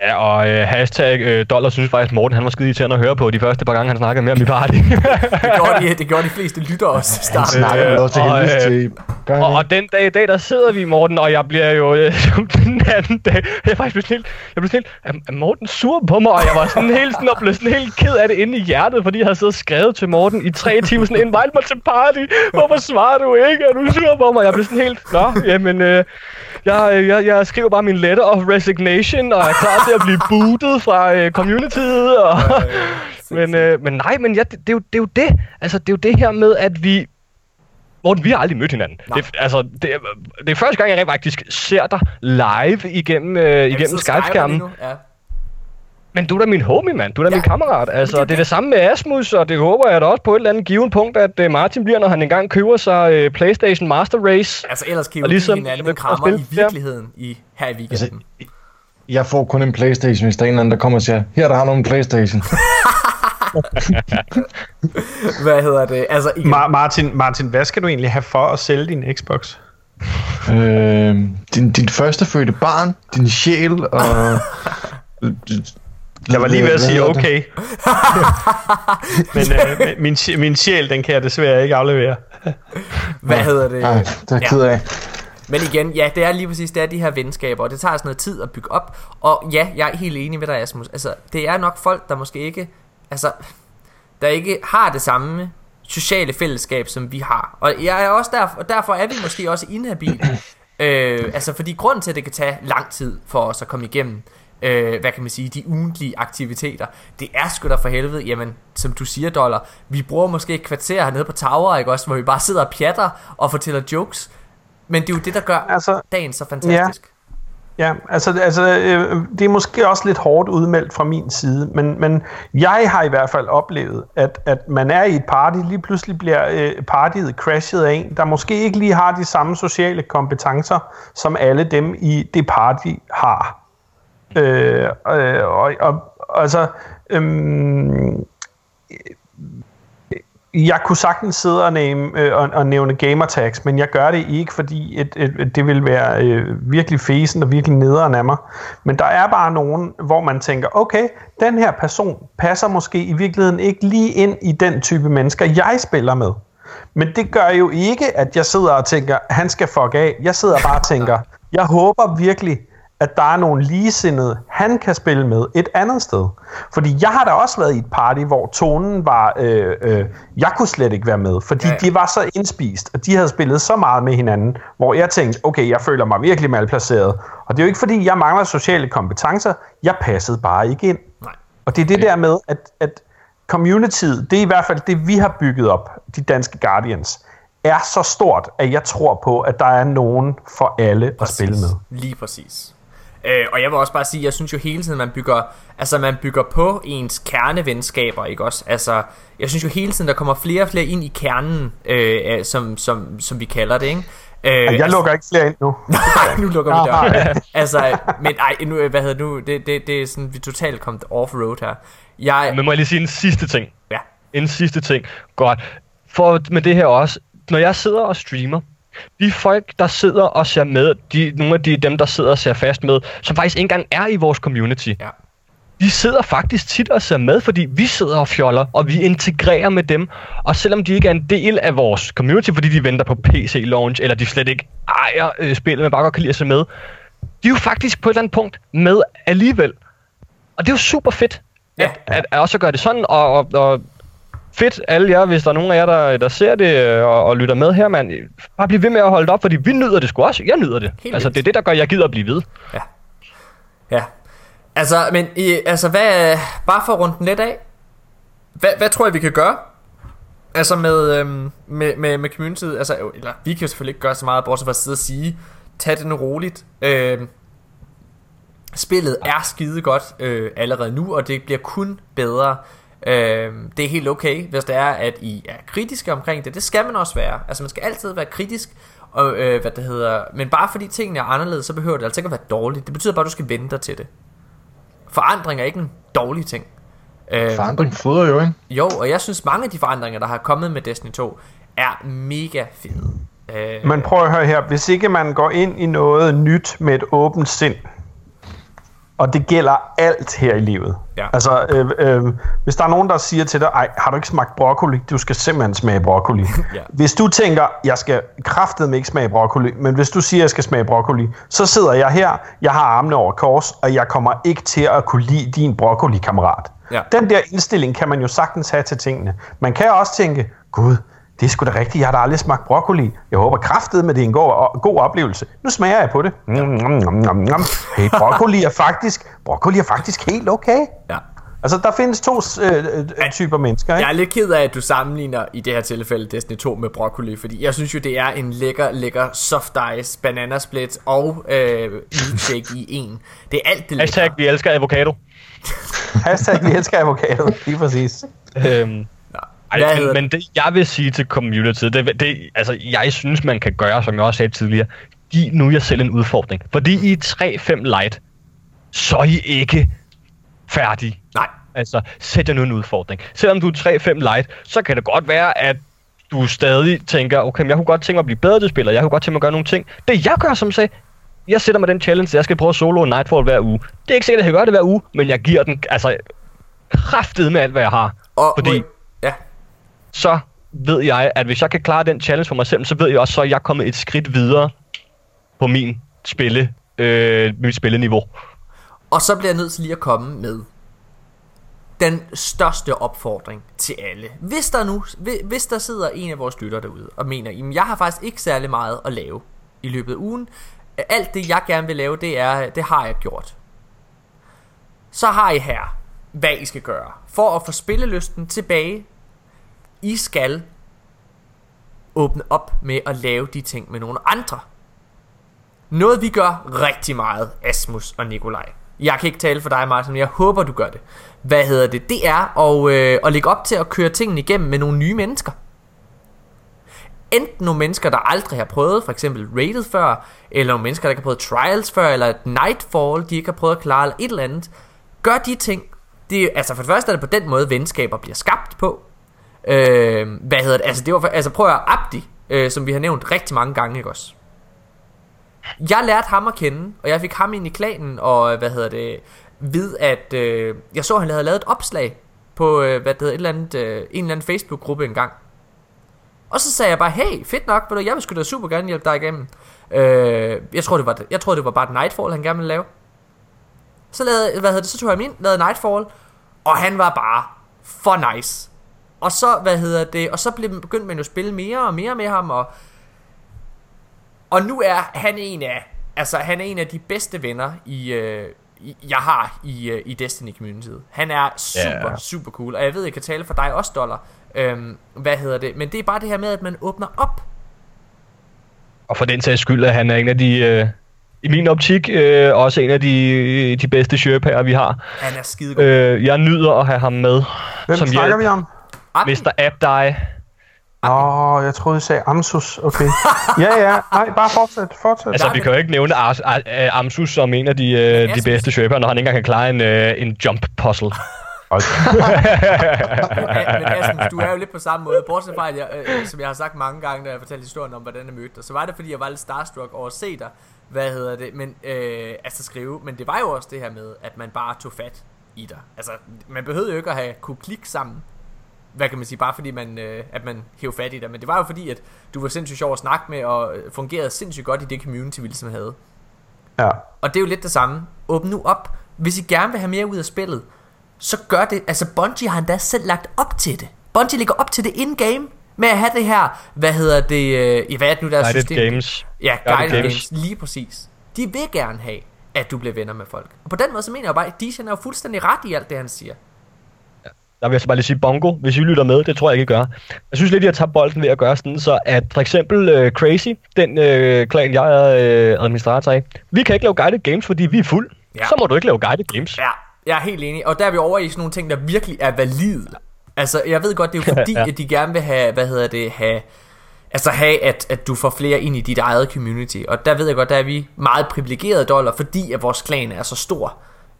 Ja, og øh, hashtag øh, dollar synes faktisk, Morten han var skide til at høre på de første par gange, han snakkede med om i party. det, gjorde de, det gjorde de fleste lytter også i starten. Han snakker også til og, øh, til. Og, og den dag i dag, der sidder vi, Morten, og jeg bliver jo øh, den anden dag, jeg er faktisk blevet sådan helt, jeg blev sådan helt, er, er Morten sur på mig? Og jeg var sådan helt, sådan, og blev sådan helt ked af det inde i hjertet, fordi jeg havde siddet og skrevet til Morten i tre timer, sådan, invite mig til party, hvorfor svarer du ikke? Er du sur på mig? Jeg blev sådan helt, nå, jamen, øh, jeg, jeg, jeg skriver bare min letter of resignation, og er klar til at blive bootet fra øh, communityet, og... men, øh, men nej, men ja, det, det, er jo, det er jo det. Altså, det er jo det her med, at vi... Morten, vi har aldrig mødt hinanden. Nej. Det, altså, det, er- det er første gang, jeg rent faktisk ser dig live igennem, øh, igennem Skype-skærmen. Ja. Men du er da min homie, mand. Du er da Ja. min kammerat. Altså, det er det er det samme med Asmus, og det håber jeg da også på et eller andet givet punkt, at uh, Martin bliver, når han engang køber sig uh, PlayStation Master Race. Altså ellers kan jo ligesom- hinanden en krammer spille i virkeligheden i, her i weekenden. Altså, Jeg får kun en Playstation, hvis der er en eller anden, der kommer og siger, her der har nogen Playstation. Hvad hedder det? Altså, igen, Ma- Martin, Martin, hvad skal du egentlig have for at sælge din Xbox? øh, din, dit første fødte barn, din sjæl og... Jeg var lige ved at sige okay. men øh, min, min sjæl, den kan jeg desværre ikke aflevere. hvad hedder det? Ej, det er jeg ked af. Men igen, ja, det er lige præcis, det er de her venskaber, og det tager sådan noget tid at bygge op. Og ja, jeg er helt enig med dig, Asmus. Altså, det er nok folk, der måske ikke, altså, der ikke har det samme sociale fællesskab, som vi har. Og jeg er også derfor, og derfor er vi måske også inhabile. øh, altså, fordi grunden til, at det kan tage lang tid for os at komme igennem, øh, hvad kan man sige, de ugentlige aktiviteter, det er sgu da for helvede, jamen, som du siger, Dollar, vi bruger måske et kvarter hernede på Tower, ikke også, hvor vi bare sidder og pjatter og fortæller jokes, men det er jo det, der gør Altså, dagen så fantastisk. Ja, altså, altså øh, det er måske også lidt hårdt udmeldt fra min side, men, men jeg har i hvert fald oplevet, at, at man er i et party, lige pludselig bliver øh, partiet crashet af en, der måske ikke lige har de samme sociale kompetencer, som alle dem i det party har. Øh, øh, og, og altså, øhm, jeg kunne sagtens sidde og nævne, øh, og, og nævne gamertags, men jeg gør det ikke, fordi et, et, et, det vil være øh, virkelig fesen og virkelig nederen af mig. Men der er bare nogen, hvor man tænker, okay, den her person passer måske i virkeligheden ikke lige ind i den type mennesker, jeg spiller med. Men det gør jo ikke, at jeg sidder og tænker, han skal fuck af. Jeg sidder bare og tænker, jeg håber virkelig, at der er nogle ligesindede, han kan spille med et andet sted. Fordi jeg har da også været i et party, hvor tonen var, øh, øh, jeg kunne slet ikke være med, fordi Ja. ja. de var så indspist, og de havde spillet så meget med hinanden, hvor jeg tænkte, okay, jeg føler mig virkelig malplaceret. Og det er jo ikke fordi, jeg mangler sociale kompetencer, jeg passede bare ikke ind. Nej. Og det er det der med, at, at communityet, det er i hvert fald det, vi har bygget op, de danske Guardians, er så stort, at jeg tror på, at der er nogen for alle at spille med. Lige præcis. Øh, og jeg vil også bare sige, jeg synes jo hele tiden, man bygger, altså man bygger på ens kernevenskaber, ikke også? Altså, jeg synes jo hele tiden, der kommer flere og flere ind i kernen, øh, som, som, som vi kalder det, ikke? Øh, Jeg lukker ikke flere ind nu. Nej, nu lukker vi døren. altså, men ej, nu, hvad hedder det nu? Det, det, det er sådan, vi totalt kommet off-road her. Jeg, Men må jeg lige sige en sidste ting? ja, En sidste ting. Godt. For med det her også, når jeg sidder og streamer, de folk, der sidder og ser med, de, nogle af de, dem, der sidder og ser fast med, som faktisk ikke engang er i vores community, ja. de sidder faktisk tit og ser med, fordi vi sidder og fjoller, og vi integrerer med dem. Og selvom de ikke er en del af vores community, fordi de venter på PC-launch, eller de slet ikke ejer øh, spillet, men bare godt kan lide at se med, de er jo faktisk på et eller andet punkt med alligevel. Og det er jo super fedt, Ja. at, at, at også gøre det sådan, og, og, og fedt alle jer, hvis der er nogen af jer, der, der ser det øh, og, og lytter med her, man. Bare bliv ved med at holde det op, fordi vi nyder det sgu også. Jeg nyder det. Helt altså, det er det, der gør, jeg gider at blive ved. Ja. Ja. Altså, men i, altså hvad, bare for at runde den lidt af, hvad, hvad tror jeg, vi kan gøre? Altså med, øhm, med, med, med communityet, altså, eller vi kan jo selvfølgelig ikke gøre så meget, bortset fra at sidde og sige, tag det nu roligt. Øhm, spillet er skide godt øh, allerede nu, og det bliver kun bedre. Øh, det er helt okay, hvis det er, at I er kritiske omkring det. Det skal man også være. Altså man skal altid være kritisk, og, øh, hvad det hedder. Men bare fordi tingene er anderledes, så behøver det altså ikke at være dårligt. Det betyder bare, at du skal vente dig til det. Forandring er ikke en dårlig ting. Øh, Forandring fodrer jo, ikke? Jo, og jeg synes mange af de forandringer, der har kommet med Destiny 2, er mega fede. Øh, Men prøv at høre her, hvis ikke man går ind i noget nyt med et åbent sind, og det gælder alt her i livet. Ja. Altså, øh, øh, hvis der er nogen, der siger til dig, ej, har du ikke smagt broccoli? Du skal simpelthen smage broccoli. ja. Hvis du tænker, jeg skal kraftedeme ikke smage broccoli, men hvis du siger, jeg skal smage broccoli, så sidder jeg her, jeg har armene over kors, og jeg kommer ikke til at kunne lide din broccoli-kammerat. Ja. Den der indstilling kan man jo sagtens have til tingene. Man kan også tænke, gud, det er sgu da rigtigt, jeg har da aldrig smagt broccoli. Jeg håber kraftet med det er en god, god oplevelse. Nu smager jeg på det. Hey, broccoli er faktisk, broccoli er faktisk helt okay. Ja. Altså, der findes to øh, øh, typer mennesker, ikke? Jeg er lidt ked af, at du sammenligner i det her tilfælde Destiny 2 med broccoli, fordi jeg synes jo, det er en lækker, lækker soft ice, banana split og øh, milkshake i en. Det er alt det lækker. Hashtag, vi elsker avocado. Hashtag, vi elsker avocado, lige præcis. Øhm, ej, men, men det, jeg vil sige til community, det, det, altså, jeg synes, man kan gøre, som jeg også sagde tidligere, giv nu jer selv en udfordring. Fordi I er 3-5 light, så er I ikke færdige. Nej. Altså, sæt jer nu en udfordring. Selvom du er 3-5 light, så kan det godt være, at du stadig tænker, okay, men jeg kunne godt tænke mig at blive bedre til spiller, jeg kunne godt tænke mig at gøre nogle ting. Det jeg gør, som sagde, jeg sætter mig den challenge, jeg skal prøve at solo Nightfall hver uge. Det er ikke sikkert, at jeg kan gøre det hver uge, men jeg giver den, altså, kraftet med alt, hvad jeg har. Og, fordi så ved jeg, at hvis jeg kan klare den challenge for mig selv, så ved jeg også, at jeg er kommet et skridt videre på min spille, øh, mit spilleniveau. Og så bliver jeg nødt til lige at komme med den største opfordring til alle. Hvis der nu, hvis der sidder en af vores lytter derude og mener, at jeg har faktisk ikke særlig meget at lave i løbet af ugen. Alt det jeg gerne vil lave, det er, det har jeg gjort. Så har I her, hvad I skal gøre. For at få spillelysten tilbage, i skal åbne op med at lave de ting med nogle andre. Noget vi gør rigtig meget, Asmus og Nikolaj. Jeg kan ikke tale for dig, Martin, men jeg håber, du gør det. Hvad hedder det? Det er at, øh, at lægge op til at køre tingene igennem med nogle nye mennesker. Enten nogle mennesker, der aldrig har prøvet, for eksempel Rated før, eller nogle mennesker, der ikke har prøvet Trials før, eller et Nightfall, de ikke har prøvet at klare, eller et eller andet. Gør de ting. Det, altså for det første er det på den måde, venskaber bliver skabt på. Øh, hvad hedder det? Altså, det var, altså prøv at Abdi, øh, som vi har nævnt rigtig mange gange, ikke også? Jeg lærte ham at kende, og jeg fik ham ind i klanen, og øh, hvad hedder det, ved at øh, jeg så, at han havde lavet et opslag på øh, hvad det hedder, et eller andet, øh, en eller anden Facebook-gruppe engang. Og så sagde jeg bare, hey, fedt nok, ved du, jeg vil sgu da super gerne hjælpe dig igennem. Øh, jeg, tror, det var, jeg tror, det var bare Nightfall, han gerne ville lave. Så, lavede, hvad hedder det, så tog jeg ham ind, lavede Nightfall, og han var bare for nice. Og så, hvad hedder det, og så blev, begyndte man jo at spille mere og mere med ham, og og nu er han en af, altså han er en af de bedste venner i, øh, jeg har i, øh, i Destiny Community. Han er super, yeah. super cool, og jeg ved, jeg kan tale for dig også, Dollar. Øhm, hvad hedder det? Men det er bare det her med, at man åbner op. Og for den sags skyld, at han er en af de... Øh i min optik øh, også en af de, de bedste Sherpaer, vi har. Han er skidegod. Øh, jeg nyder at have ham med. Hvem som snakker hjælp. vi om? Mr. Abdai. Åh, oh, jeg troede, I sagde Amsus. Okay. ja, ja. Nej, bare fortsæt. fortsæt. Altså, vi kan jo ikke nævne Ar- Ar- Amsus som en af de, uh, de bedste Sherpa, når han ikke engang kan klare en, uh, en jump puzzle. men, Asmus, du er jo lidt på samme måde. Bortset fra, at jeg, øh, som jeg har sagt mange gange, da jeg fortalte historien om, hvordan jeg mødte dig, så var det, fordi jeg var lidt starstruck over at se dig. Hvad hedder det? Men, øh, altså skrive. Men det var jo også det her med, at man bare tog fat i dig. Altså, man behøvede jo ikke at have kunne klikke sammen hvad kan man sige, bare fordi man, øh, at man hævde fat i dig. Men det var jo fordi, at du var sindssygt sjov at snakke med, og fungerede sindssygt godt i det community, vi ligesom havde. Ja. Og det er jo lidt det samme. Åbn nu op. Hvis I gerne vil have mere ud af spillet, så gør det. Altså Bungie har endda selv lagt op til det. Bungie ligger op til det in-game med at have det her, hvad hedder det, øh, hvad er det nu der Guided system? Games. Ja, Guided, Guided games. games, lige præcis. De vil gerne have, at du bliver venner med folk. Og på den måde så mener jeg bare, at Dijon er jo fuldstændig ret i alt det, han siger. Der vil jeg så bare lige sige bongo, hvis I lytter med. Det tror jeg ikke, I gør. Jeg synes lidt, at jeg tager bolden ved at gøre sådan, så at for eksempel uh, Crazy, den uh, klan, jeg er uh, administrator af, vi kan ikke lave guided games, fordi vi er fuld. Ja. Så må du ikke lave guided games. Ja, Jeg er helt enig, og der er vi over i sådan nogle ting, der virkelig er valide. Altså, jeg ved godt, det er jo fordi, ja. at de gerne vil have, hvad hedder det, have, altså have, at, at du får flere ind i dit eget community. Og der ved jeg godt, der er vi meget privilegerede dollar, fordi at vores klan er så stor,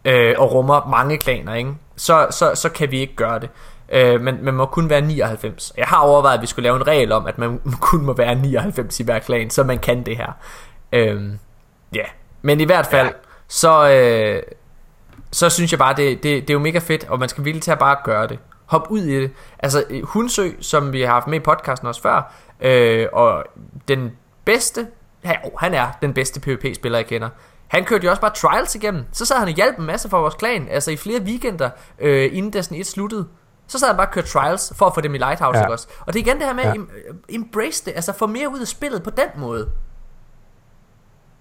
øh, og rummer mange klaner, ikke? Så, så, så kan vi ikke gøre det. Øh, men man må kun være 99. Jeg har overvejet, at vi skulle lave en regel om, at man kun må være 99 i hver klan, så man kan det her. Øh, ja, men i hvert fald, ja. så, øh, så synes jeg bare, det, det, det er jo mega fedt, og man skal vilje til at bare gøre det. Hop ud i det. Altså, Hunsø, som vi har haft med i podcasten også før, øh, og den bedste, ja, oh, han er den bedste PvP-spiller, jeg kender. Han kørte jo også bare trials igennem. Så sad han og hjalp en masse for vores klan, altså i flere weekender, øh, inden Destiny 1 sluttede. Så sad han bare og kørte trials for at få dem i Lighthouse, ja. ikke også? Og det er igen det her med ja. at embrace det, altså få mere ud af spillet på den måde.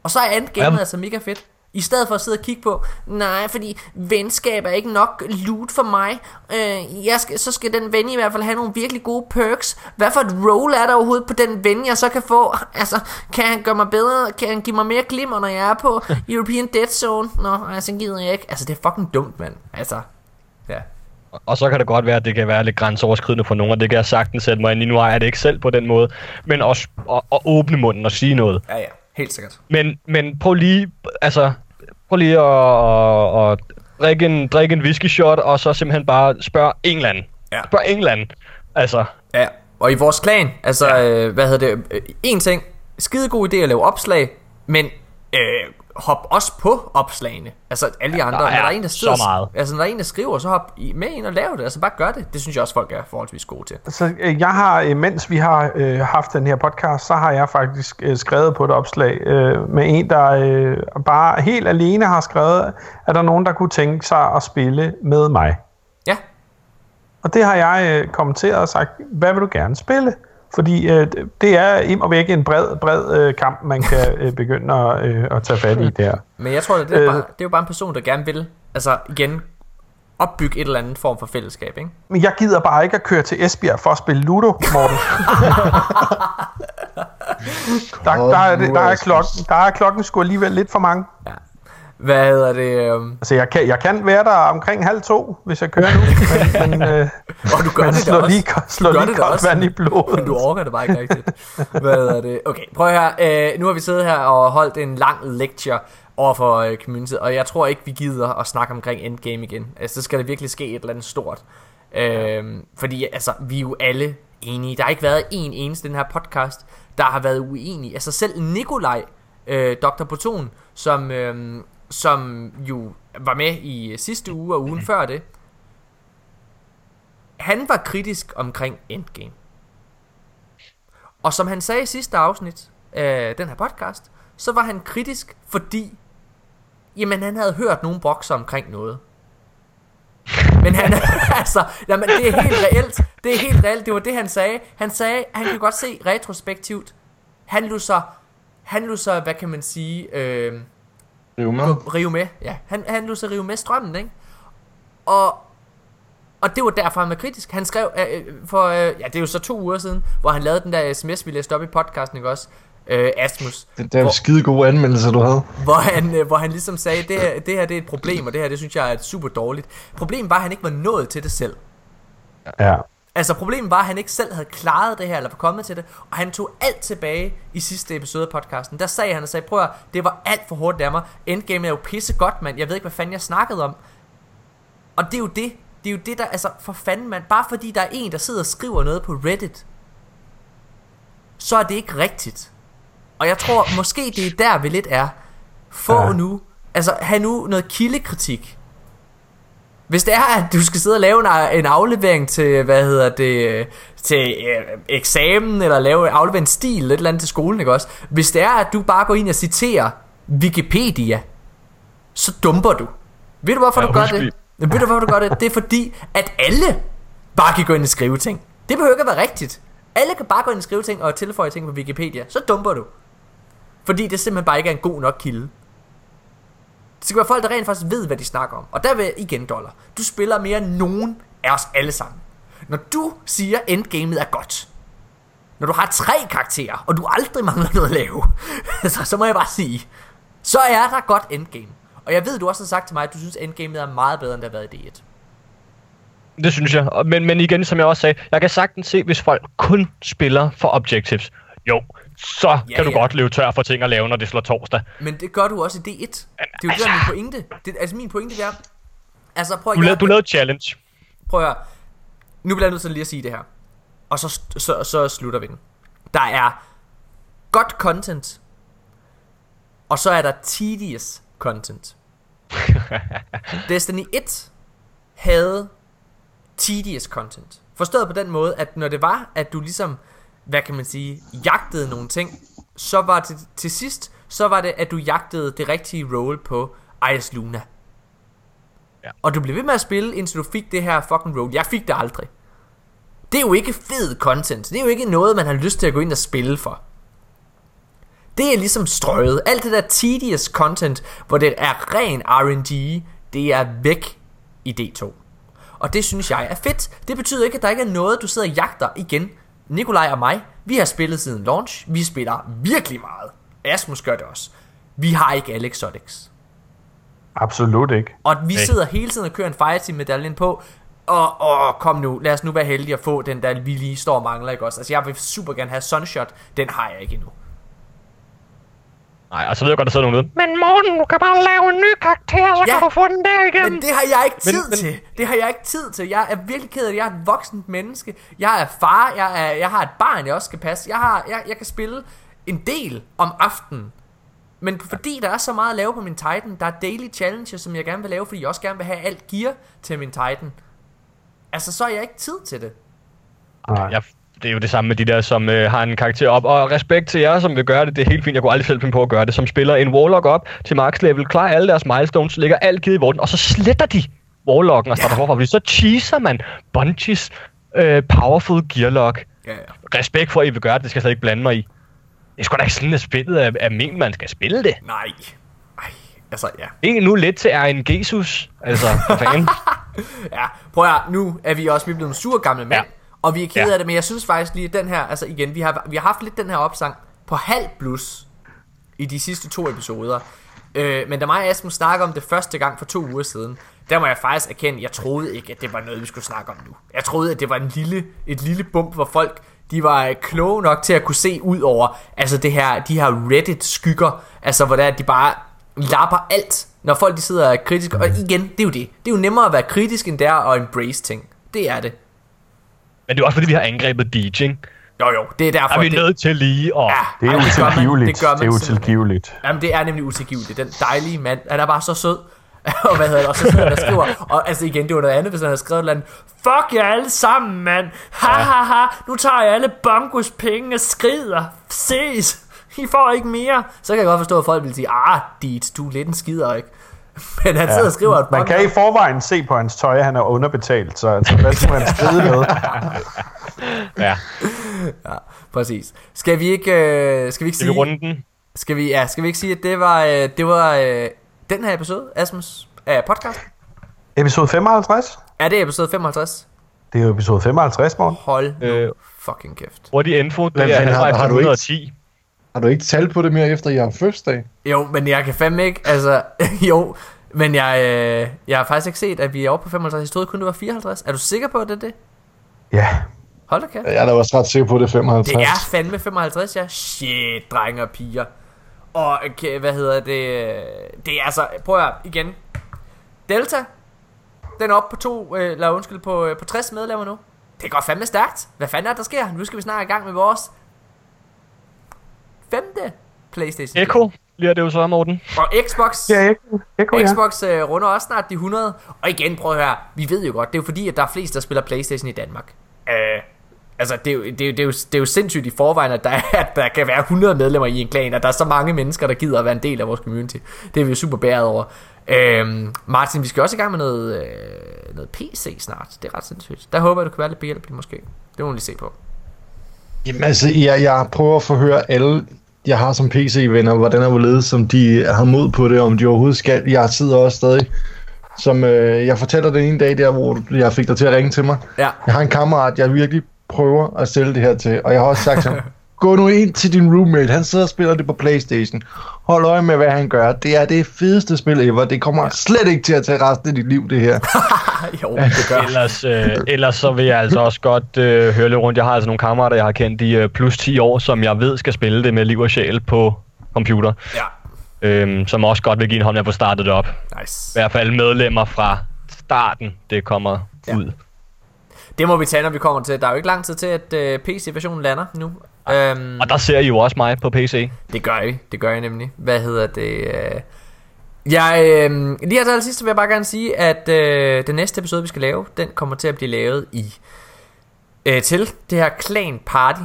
Og så er endgamet ja. altså mega fedt. I stedet for at sidde og kigge på, nej, fordi venskab er ikke nok loot for mig. Øh, jeg skal, så skal den ven i hvert fald have nogle virkelig gode perks. Hvad for et role er der overhovedet på den ven, jeg så kan få? Altså, kan han gøre mig bedre? Kan han give mig mere glimmer, når jeg er på European Dead Zone? Nå, altså gider jeg ikke. Altså, det er fucking dumt, mand. Altså, ja. Og så kan det godt være, at det kan være lidt grænseoverskridende for nogen, og det kan jeg sagtens sætte mig ind i. Nu er det ikke selv på den måde, men også at, at åbne munden og sige noget. Ja, ja. Helt sikkert. Men, men prøv lige, altså, prøv lige at, at, at drikke, en, drikke en whisky shot, og så simpelthen bare spørg en eller anden. Ja. Spørg en eller anden. Altså. Ja, og i vores klan, altså, ja. øh, hvad hedder det, øh, en ting, skide god idé at lave opslag, men øh, hop også på opslagene. Altså alle de andre. Der er, når der er en, der sidder, så meget. Altså når der er en, der skriver, så hop med ind og lav det. Altså bare gør det. Det synes jeg også, folk er forholdsvis gode til. Så øh, jeg har, øh, mens vi har øh, haft den her podcast, så har jeg faktisk øh, skrevet på et opslag øh, med en, der øh, bare helt alene har skrevet, at der er nogen, der kunne tænke sig at spille med mig. Ja. Og det har jeg øh, kommenteret og sagt, hvad vil du gerne spille? Fordi øh, det er im og væk en bred, bred øh, kamp, man kan øh, begynde at, øh, at tage fat i der. Men jeg tror, det er, bare, det er jo bare en person, der gerne vil, altså igen, opbygge et eller andet form for fællesskab, ikke? Men jeg gider bare ikke at køre til Esbjerg for at spille Ludo, Morten. der, der, er, der, er klokken, der er klokken sgu alligevel lidt for mange. Ja. Hvad hedder det? Um... Altså, jeg kan, jeg kan være der omkring halv to, hvis jeg kører nu. men, men, øh, og du gør men det slår også. lige, slår lige koldt vand i blodet. Men du orker det bare ikke rigtigt. Hvad hedder det? Okay, prøv her. Uh, nu har vi siddet her og holdt en lang lecture over for uh, community, og jeg tror ikke, vi gider at snakke omkring endgame igen. Altså, så skal der virkelig ske et eller andet stort. Uh, fordi altså, vi er jo alle enige. Der har ikke været en eneste den her podcast, der har været uenig. Altså selv Nikolaj, øh, Dr. Proton, som, øh, som jo var med i sidste uge og ugen før det, han var kritisk omkring Endgame. Og som han sagde i sidste afsnit af den her podcast, så var han kritisk, fordi jamen han havde hørt nogle bokser omkring noget. Men han, altså, jamen, det er helt reelt. Det er helt reelt. Det var det, han sagde. Han sagde, han kan godt se retrospektivt. Han lå så, han lå så, hvad kan man sige, øh, Rive med. Rive med, ja. Han, han lå sig rive med strømmen, ikke? Og, og det var derfor, han var kritisk. Han skrev øh, for, øh, ja, det er jo så to uger siden, hvor han lavede den der sms, vi læste op i podcasten, ikke også? Øh, Asmus. Det, det er jo skide gode anmeldelser, du havde. Hvor han, øh, hvor han ligesom sagde, det her, det her det er et problem, og det her, det synes jeg er super dårligt. Problemet var, at han ikke var nået til det selv. Ja. Altså problemet var, at han ikke selv havde klaret det her, eller var kommet til det, og han tog alt tilbage i sidste episode af podcasten. Der sagde han og sagde, prøv at det var alt for hårdt af mig. Endgame er jo pisse godt, mand. Jeg ved ikke, hvad fanden jeg snakkede om. Og det er jo det. Det er jo det, der, altså for fanden, mand. Bare fordi der er en, der sidder og skriver noget på Reddit, så er det ikke rigtigt. Og jeg tror, måske det er der, vi lidt er. Få ja. nu, altså have nu noget kildekritik hvis det er, at du skal sidde og lave en, en aflevering til, hvad hedder det, til øh, eksamen, eller lave aflevering en stil, et eller andet til skolen, ikke også? Hvis det er, at du bare går ind og citerer Wikipedia, så dumper du. Ved du, hvorfor ja, du gør det? Ved du, hvorfor du gør det? Det er fordi, at alle bare kan gå ind og skrive ting. Det behøver ikke at være rigtigt. Alle kan bare gå ind og skrive ting og tilføje ting på Wikipedia. Så dumper du. Fordi det simpelthen bare ikke er en god nok kilde. Det skal være folk, der rent faktisk ved, hvad de snakker om. Og der vil jeg igen dollar. Du spiller mere end nogen af os alle sammen. Når du siger, endgamet er godt, når du har tre karakterer, og du aldrig mangler noget at lave, så, så må jeg bare sige, så er der godt endgame. Og jeg ved, du også har sagt til mig, at du synes, endgamet er meget bedre, end det har været i D1. Det synes jeg. Men, men igen, som jeg også sagde, jeg kan sagtens se, hvis folk kun spiller for objectives. Jo, så Ja, kan du ja. godt løbe tør for ting at lave, når det slår torsdag. Men det gør du også i D1. Det er jo det, der er min pointe. Det, altså min pointe er... Altså prøv at Du, lavede, du lavede challenge. Prøv at høre. Nu bliver jeg nødt til lige at sige det her. Og så, så, så slutter vi den. Der er godt content. Og så er der tedious content. Destiny 1 havde tedious content. Forstået på den måde, at når det var, at du ligesom, hvad kan man sige, jagtede nogle ting, så var det til sidst, så var det, at du jagtede det rigtige role på Ice Luna. Ja. Og du blev ved med at spille, indtil du fik det her fucking role. Jeg fik det aldrig. Det er jo ikke fed content. Det er jo ikke noget, man har lyst til at gå ind og spille for. Det er ligesom strøget. Alt det der tedious content, hvor det er ren RNG, det er væk i D2. Og det synes jeg er fedt. Det betyder ikke, at der ikke er noget, du sidder og jagter igen. Nikolaj og mig, vi har spillet siden launch. Vi spiller virkelig meget. Asmus gør det også. Vi har ikke alle exotics. Absolut ikke. Og vi Nej. sidder hele tiden og kører en fireteam medaljen på. Og, og kom nu, lad os nu være heldige at få den der, vi lige står og mangler, ikke også? Altså jeg vil super gerne have Sunshot, den har jeg ikke endnu. Nej, og så ved jeg godt, der sidder nogen ude. Men Morten, du kan bare lave en ny karakter, så Ja, kan du få den der igen. Men det har jeg ikke tid Men- men, men- til. Det har jeg ikke tid til. Jeg er virkelig ked af det. Jeg er et voksent menneske. Jeg er far. Jeg, er, jeg har et barn, jeg også skal passe. Jeg, har, jeg, jeg kan spille en del om aftenen. Men fordi der er så meget at lave på min Titan, der er daily challenges, som jeg gerne vil lave, fordi jeg også gerne vil have alt gear til min Titan. Altså, så har jeg ikke tid til det. Nej. Jeg, det er jo det samme med de der, som øh, har en karakter op. Og respekt til jer, som vil gøre det. Det er helt fint. Jeg kunne aldrig selv finde på at gøre det. Som spiller en Warlock op til max level, klarer alle deres milestones, lægger alt givet i vorten, og så sletter de Warlocken og starter forfra. Fordi så cheeser man Bungies øh, powerful gearlock. Ja, ja. Respekt for, at I vil gøre det. Det skal jeg slet ikke blande mig i. Det er sgu da ikke sådan, at spillet er, er ment, man skal spille det. Nej. Ej, altså, ja. Ikke nu lidt til Jesus. Altså, for fanden. Ja, prøv at nu er vi også er blevet sur gamle mænd, Ja. Og vi er ked Ja. af det, men jeg synes faktisk lige, at den her, altså igen, vi har, vi har haft lidt den her opsang på halv plus i de sidste to episoder. Øh, men da mig og Asmus snakker om det første gang for to uger siden, der må jeg faktisk erkende, jeg troede ikke, at det var noget, vi skulle snakke om nu. Jeg troede, at det var en lille, et lille bump, hvor folk de var øh, kloge nok til at kunne se ud over altså det her, de her Reddit-skygger, altså hvor det at de bare lapper alt, når folk de sidder og er kritiske. Og igen, det er jo det. Det er jo nemmere at være kritisk, end det er at embrace ting. Det er det. Men det er også fordi, vi har angrebet DJing. Jo jo, det er derfor. Er vi det, nødt til lige at... Ja, Det er ej, gør man- utilgiveligt. Det gør man Det er utilgiveligt. Jamen det er nemlig utilgiveligt. Den dejlige mand, han er bare så sød. og hvad hedder det, og så sidder han og skriver, og altså igen, det var noget andet, hvis han havde skrevet et eller andet, fuck jer alle sammen, mand, ha ha ha, nu tager jeg alle bongos penge og skrider, ses, I får ikke mere. Så kan jeg godt forstå, at folk vil sige, ah, dit, du er lidt en skider, ikke? Men han sidder og skriver et Man kan i forvejen se på hans tøj, at han er underbetalt, så altså, hvad skulle han skride med? Ja, Præcis. Skal vi ikke, øh, skal vi ikke skal vi sige, runde den? skal vi, ja, skal vi ikke sige, at det var, øh, det var øh, den her episode, Asmus, af podcast? Episode 55? Er det episode 55? Det er jo episode 55, morgen. Hold nu Øh. fucking kæft. Hurtig info, det Hvad er fanden har- har til du ikke- 110. Har du ikke tal på det mere efter, jeg har fødselsdag? Jo, men jeg kan fandme ikke, altså, jo, men jeg, øh, jeg har faktisk ikke set, at vi er oppe på 55. Jeg troede kun, det var 54. Er du sikker på, at det er det? Ja, Hold da kæft. Jeg er da også ret sikker på, at det er 55. Det er fandme 55, ja. Shit, drenge og piger. Og okay, hvad hedder det? Det er altså, prøv at igen. Delta, den er oppe på to, øh, eller undskyld, på, øh, på 60 medlemmer nu. Det går fandme stærkt. Hvad fanden er der sker? Nu skal vi snart i gang med vores femte Playstation. Echo bliver det jo så, Morten. Og Xbox. ja, ikke, ikke, ja. Xbox øh, runder også snart de 100. Og igen, prøv at høre, vi ved jo godt, det er jo fordi, at der er flest, der spiller Playstation i Danmark. Øh, altså, det er, jo, det, er, jo- det, er jo, det er jo sindssygt i forvejen, at der, er, at der kan være 100 medlemmer i en klan, og der er så mange mennesker, der gider at være en del af vores community. Det er vi jo super bæret over. Øhm, Martin, vi skal også i gang med noget, øh, noget PC snart. Det er ret sindssygt. Der håber jeg, du kan være lidt behjælpelig måske. Det må vi lige se på. Jamen altså, jeg, jeg prøver at forhøre alle, jeg har som PC-venner, hvordan er hvorledes, som de har mod på det, om de overhovedet skal. Jeg sidder også stadig, som øh, jeg fortæller den ene dag der, hvor jeg fik dig til at ringe til mig. Ja, Jeg har en kammerat, jeg virkelig prøver at sælge det her til, og jeg har også sagt til ham, gå nu ind til din roommate, han sidder og spiller det på Playstation. Hold øje med, hvad han gør. Det er det fedeste spil ever. Det kommer ja. slet ikke til at tage resten af dit liv, det her. jo, det gør. Ellers, øh, ellers så vil jeg altså også godt øh, høre lidt rundt. Jeg har altså nogle kammerater, jeg har kendt i øh, plus 10 år, som jeg ved skal spille det med liv og sjæl på computer. Ja, Øhm, som også godt vil give en hånd med at få startet det op. nice. I hvert fald medlemmer fra starten, det kommer Ja. ja. ud. Det må vi tage, når vi kommer til. Der er jo ikke lang tid til, at øh, PC-versionen lander nu. Øhm, Og der ser I jo også mig på PC. det gør I. Det gør I nemlig. Hvad hedder det? Øh... Jeg, øh, lige her til sidst vil jeg bare gerne sige, at øh, den næste episode, vi skal lave, den kommer til at blive lavet i øh, til det her Clan Party.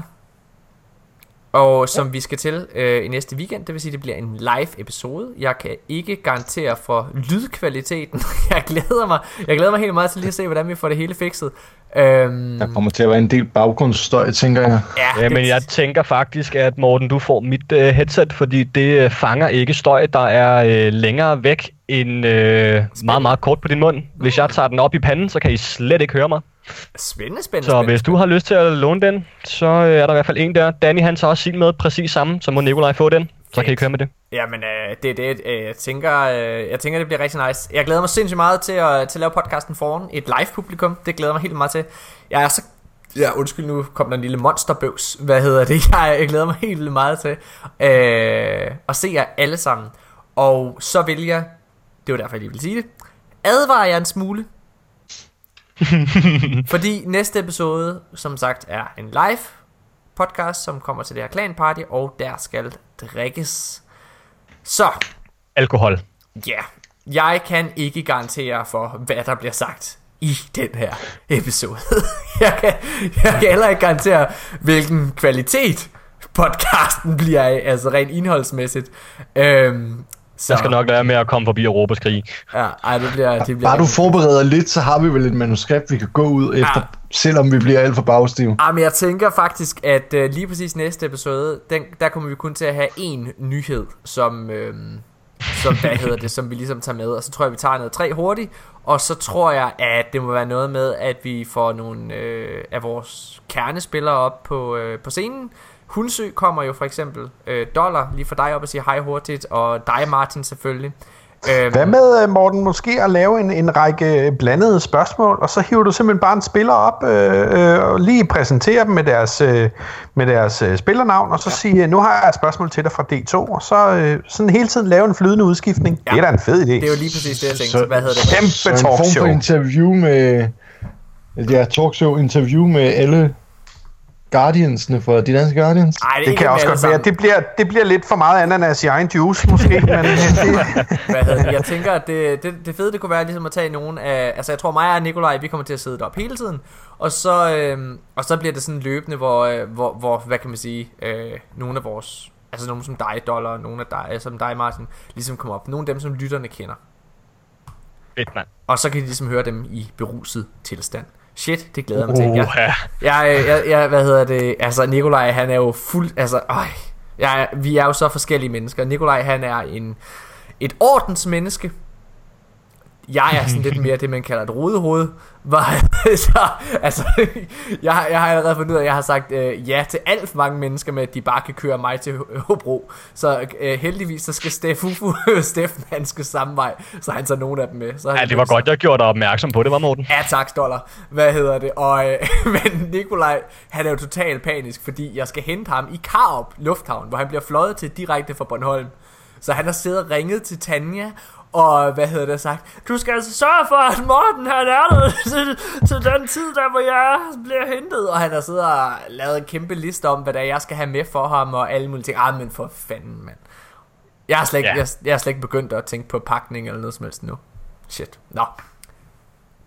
Og som vi skal til øh, i næste weekend, det vil sige, det bliver en live episode. Jeg kan ikke garantere for lydkvaliteten. jeg glæder mig. Jeg glæder mig helt meget til lige at se, hvordan vi får det hele fikset. Øhm, Der kommer til at være en del baggrundsstøj, tænker jeg. ja, Ja, men jeg tænker faktisk, at Morten, du får mit øh, headset, fordi det øh, fanger ikke støj, der er øh, længere væk end øh, meget, meget kort på din mund. Hvis jeg tager den op i panden, så kan I slet ikke høre mig. Spændende, spændende, Så spændende. hvis du har lyst til at låne den, så øh, er der i hvert fald en der. Danny han tager også sin med præcis samme, så må Nikolaj få den. Så kan I køre med det. Jamen, øh, det er det, øh, jeg tænker, øh, jeg tænker, det bliver rigtig nice. Jeg glæder mig sindssygt meget til at, til at lave podcasten foran et live publikum. Det glæder mig helt meget til. Jeg er så... Ja, undskyld, nu kom der en lille monsterbøvs. Hvad hedder det? Jeg, jeg glæder mig helt vildt meget til øh, at se jer alle sammen. Og så vil jeg, det var derfor, jeg lige ville sige det, advare jer en smule. Fordi næste episode, som sagt, er en live podcast, som kommer til det her clan party, og der skal drikkes. Så, Alkohol. ja, jeg kan ikke garantere for, hvad der bliver sagt i den her episode. jeg, kan, jeg kan heller ikke garantere, hvilken kvalitet podcasten bliver af, altså rent indholdsmæssigt. Øhm, så, Jeg skal nok lade med at komme forbi Europas krig. Ja, ej, det bliver, det bliver Bare du forbereder lidt, så har vi vel et manuskript, vi kan gå ud efter, Ja. selvom vi bliver alt for bagstive. Ah, men jeg tænker faktisk, at øh, lige præcis næste episode, den, der kommer vi kun til at have en nyhed, som, øh, som, hvad hedder det, som vi ligesom tager med. Og så tror jeg, vi tager noget tre hurtigt. Og så tror jeg, at det må være noget med, at vi får nogle øh, af vores kernespillere op på, øh, på scenen. Hundsø kommer jo for eksempel. Øh, Dollar, lige for dig op og sige hej hurtigt. Og dig, Martin, selvfølgelig. Øhm, Hvad med, øh, Morten, måske at lave en, en række blandede spørgsmål, og så hiver du simpelthen bare en spiller op, øh, øh, og lige præsenterer dem med deres, øh, med deres øh, spillernavn, og så ja. sige, nu har jeg et spørgsmål til dig fra D2, og så øh, sådan hele tiden lave en flydende udskiftning. Ja. Det er da en fed idé. det er jo lige præcis det, jeg tænkte. Så- Hvad hedder det? Kæmpe Så en form talkshow. for interview med... Ja, talkshow interview med alle Guardiansene for de danske Guardians. Ej, Det ikke kan også godt være. Det bliver, det bliver lidt for meget ananas i egen juice, måske. men øh, det, Hvad hedder det? Jeg tænker, at det, det, det fede det kunne være ligesom at tage nogle af... Altså jeg tror mig og Nikolaj, vi kommer til at sidde deroppe hele tiden. Og så, øhm, og så bliver det sådan løbende, hvor, øh, hvor, hvor hvad kan man sige, øh, nogle af vores... Altså nogle som dig, Dollar, nogle af dig, øh, som dig, Martin, ligesom kommer op. Nogle af dem, som lytterne kender. Fedt, mand. Og så kan de ligesom høre dem i beruset tilstand. Shit, det glæder jeg mig til. Jeg, jeg, jeg, jeg, hvad hedder det? Altså, Nikolaj, han er jo fuld... Altså, øj, jeg, vi er jo så forskellige mennesker. Nikolaj, han er en, et ordensmenneske. Jeg er sådan lidt mere det, man kalder et rodehoved. Så, altså, jeg, jeg har allerede fundet ud af, at jeg har sagt øh, ja til alt for mange mennesker med, at de bare kan køre mig til Hobro. Så øh, heldigvis, så skal Steffufu, Steffen, han skal samme vej, så han tager nogle af dem med. Så Ja, det var godt, jeg gjorde dig opmærksom på det, var Morten. Ja tak, dollar. Hvad hedder det? Og, øh, men Nikolaj, han er jo totalt panisk, fordi jeg skal hente ham i Karup Lufthavn, hvor han bliver fløjet til direkte fra Bornholm. Så han har siddet og ringet til Tanja, og hvad hedder det sagt? Du skal altså sørge for, at Morten han er der til, til den tid, der hvor jeg bliver hentet. Og han har siddet og lavet en kæmpe liste om, hvad der er, jeg skal have med for ham, og alle mulige ting. Ah, men for fanden, mand. Jeg har slet ikke, Ja. jeg, jeg har slet ikke begyndt at tænke på pakning eller noget som helst nu. Shit. Nå.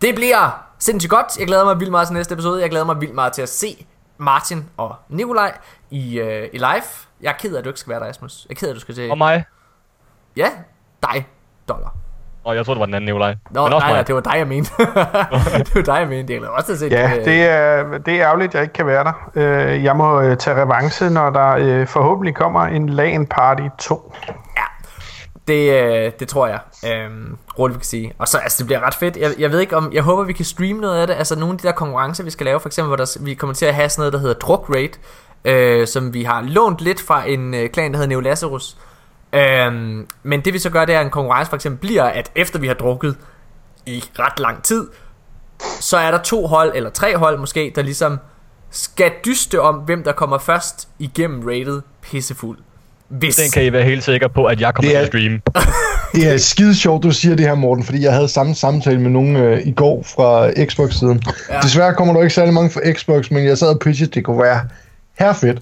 Det bliver sindssygt godt. Jeg glæder mig vildt meget til næste episode. Jeg glæder mig vildt meget til at se Martin og Nikolaj i, øh, i live. Jeg er ked af, at du ikke skal være der, Asmus. Jeg er ked af, at du skal til... Og mig. Ja, dig, dollar. Og jeg tror det var den anden Nikolaj. Nå, Men også nej, nej, det var dig, jeg mente. det var dig, jeg mente. Jeg også til at se ja, øh, det er, det er ærgerligt, at jeg ikke kan være der. Øh, Jeg må øh, tage revanche, når der forhåbentlig kommer en LAN Party 2. Ja, det, det tror jeg. Øhm, roligt vi kan sige. Og så, altså, det bliver ret fedt. Jeg, jeg ved ikke om, jeg håber vi kan streame noget af det. Altså nogle af de der konkurrencer, vi skal lave, for eksempel, hvor der, vi kommer til at have sådan noget, der hedder druk rate. øh, som vi har lånt lidt fra en øh, klan, der hedder Neolazarus. Øhm, men det vi så gør, det er, at en konkurrence for eksempel bliver, at efter vi har drukket i ret lang tid, så er der to hold, eller tre hold måske, der ligesom skal dyste om, hvem der kommer først igennem rated pissefuld. Hvis... Den kan I være helt sikre på, at jeg kommer Det er- til at streame. Det er skide sjovt, du siger det her, Morten, fordi jeg havde samme samtale med nogen øh, i går fra Xbox-siden. Ja. Desværre kommer der ikke særlig mange fra Xbox, men jeg sad og pitchede, det kunne være her fedt.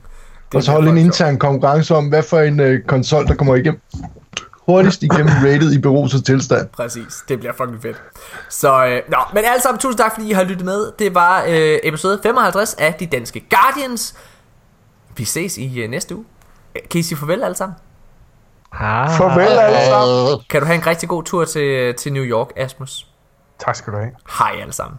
Og så holde en intern konkurrence om, hvad for en øh, konsol, der kommer igennem hurtigst igennem rated i beruset tilstand. Præcis, det bliver fucking fedt. Så, øh, nå, men alle sammen, tusind tak fordi I har lyttet med. Det var øh, episode 55 af De Danske Guardians. Vi ses i øh, næste uge. Kan I sige farvel alle sammen? Ah. Farvel alle sammen. Kan du have en rigtig god tur til, til New York, Asmus? Tak skal du have. Hej alle sammen.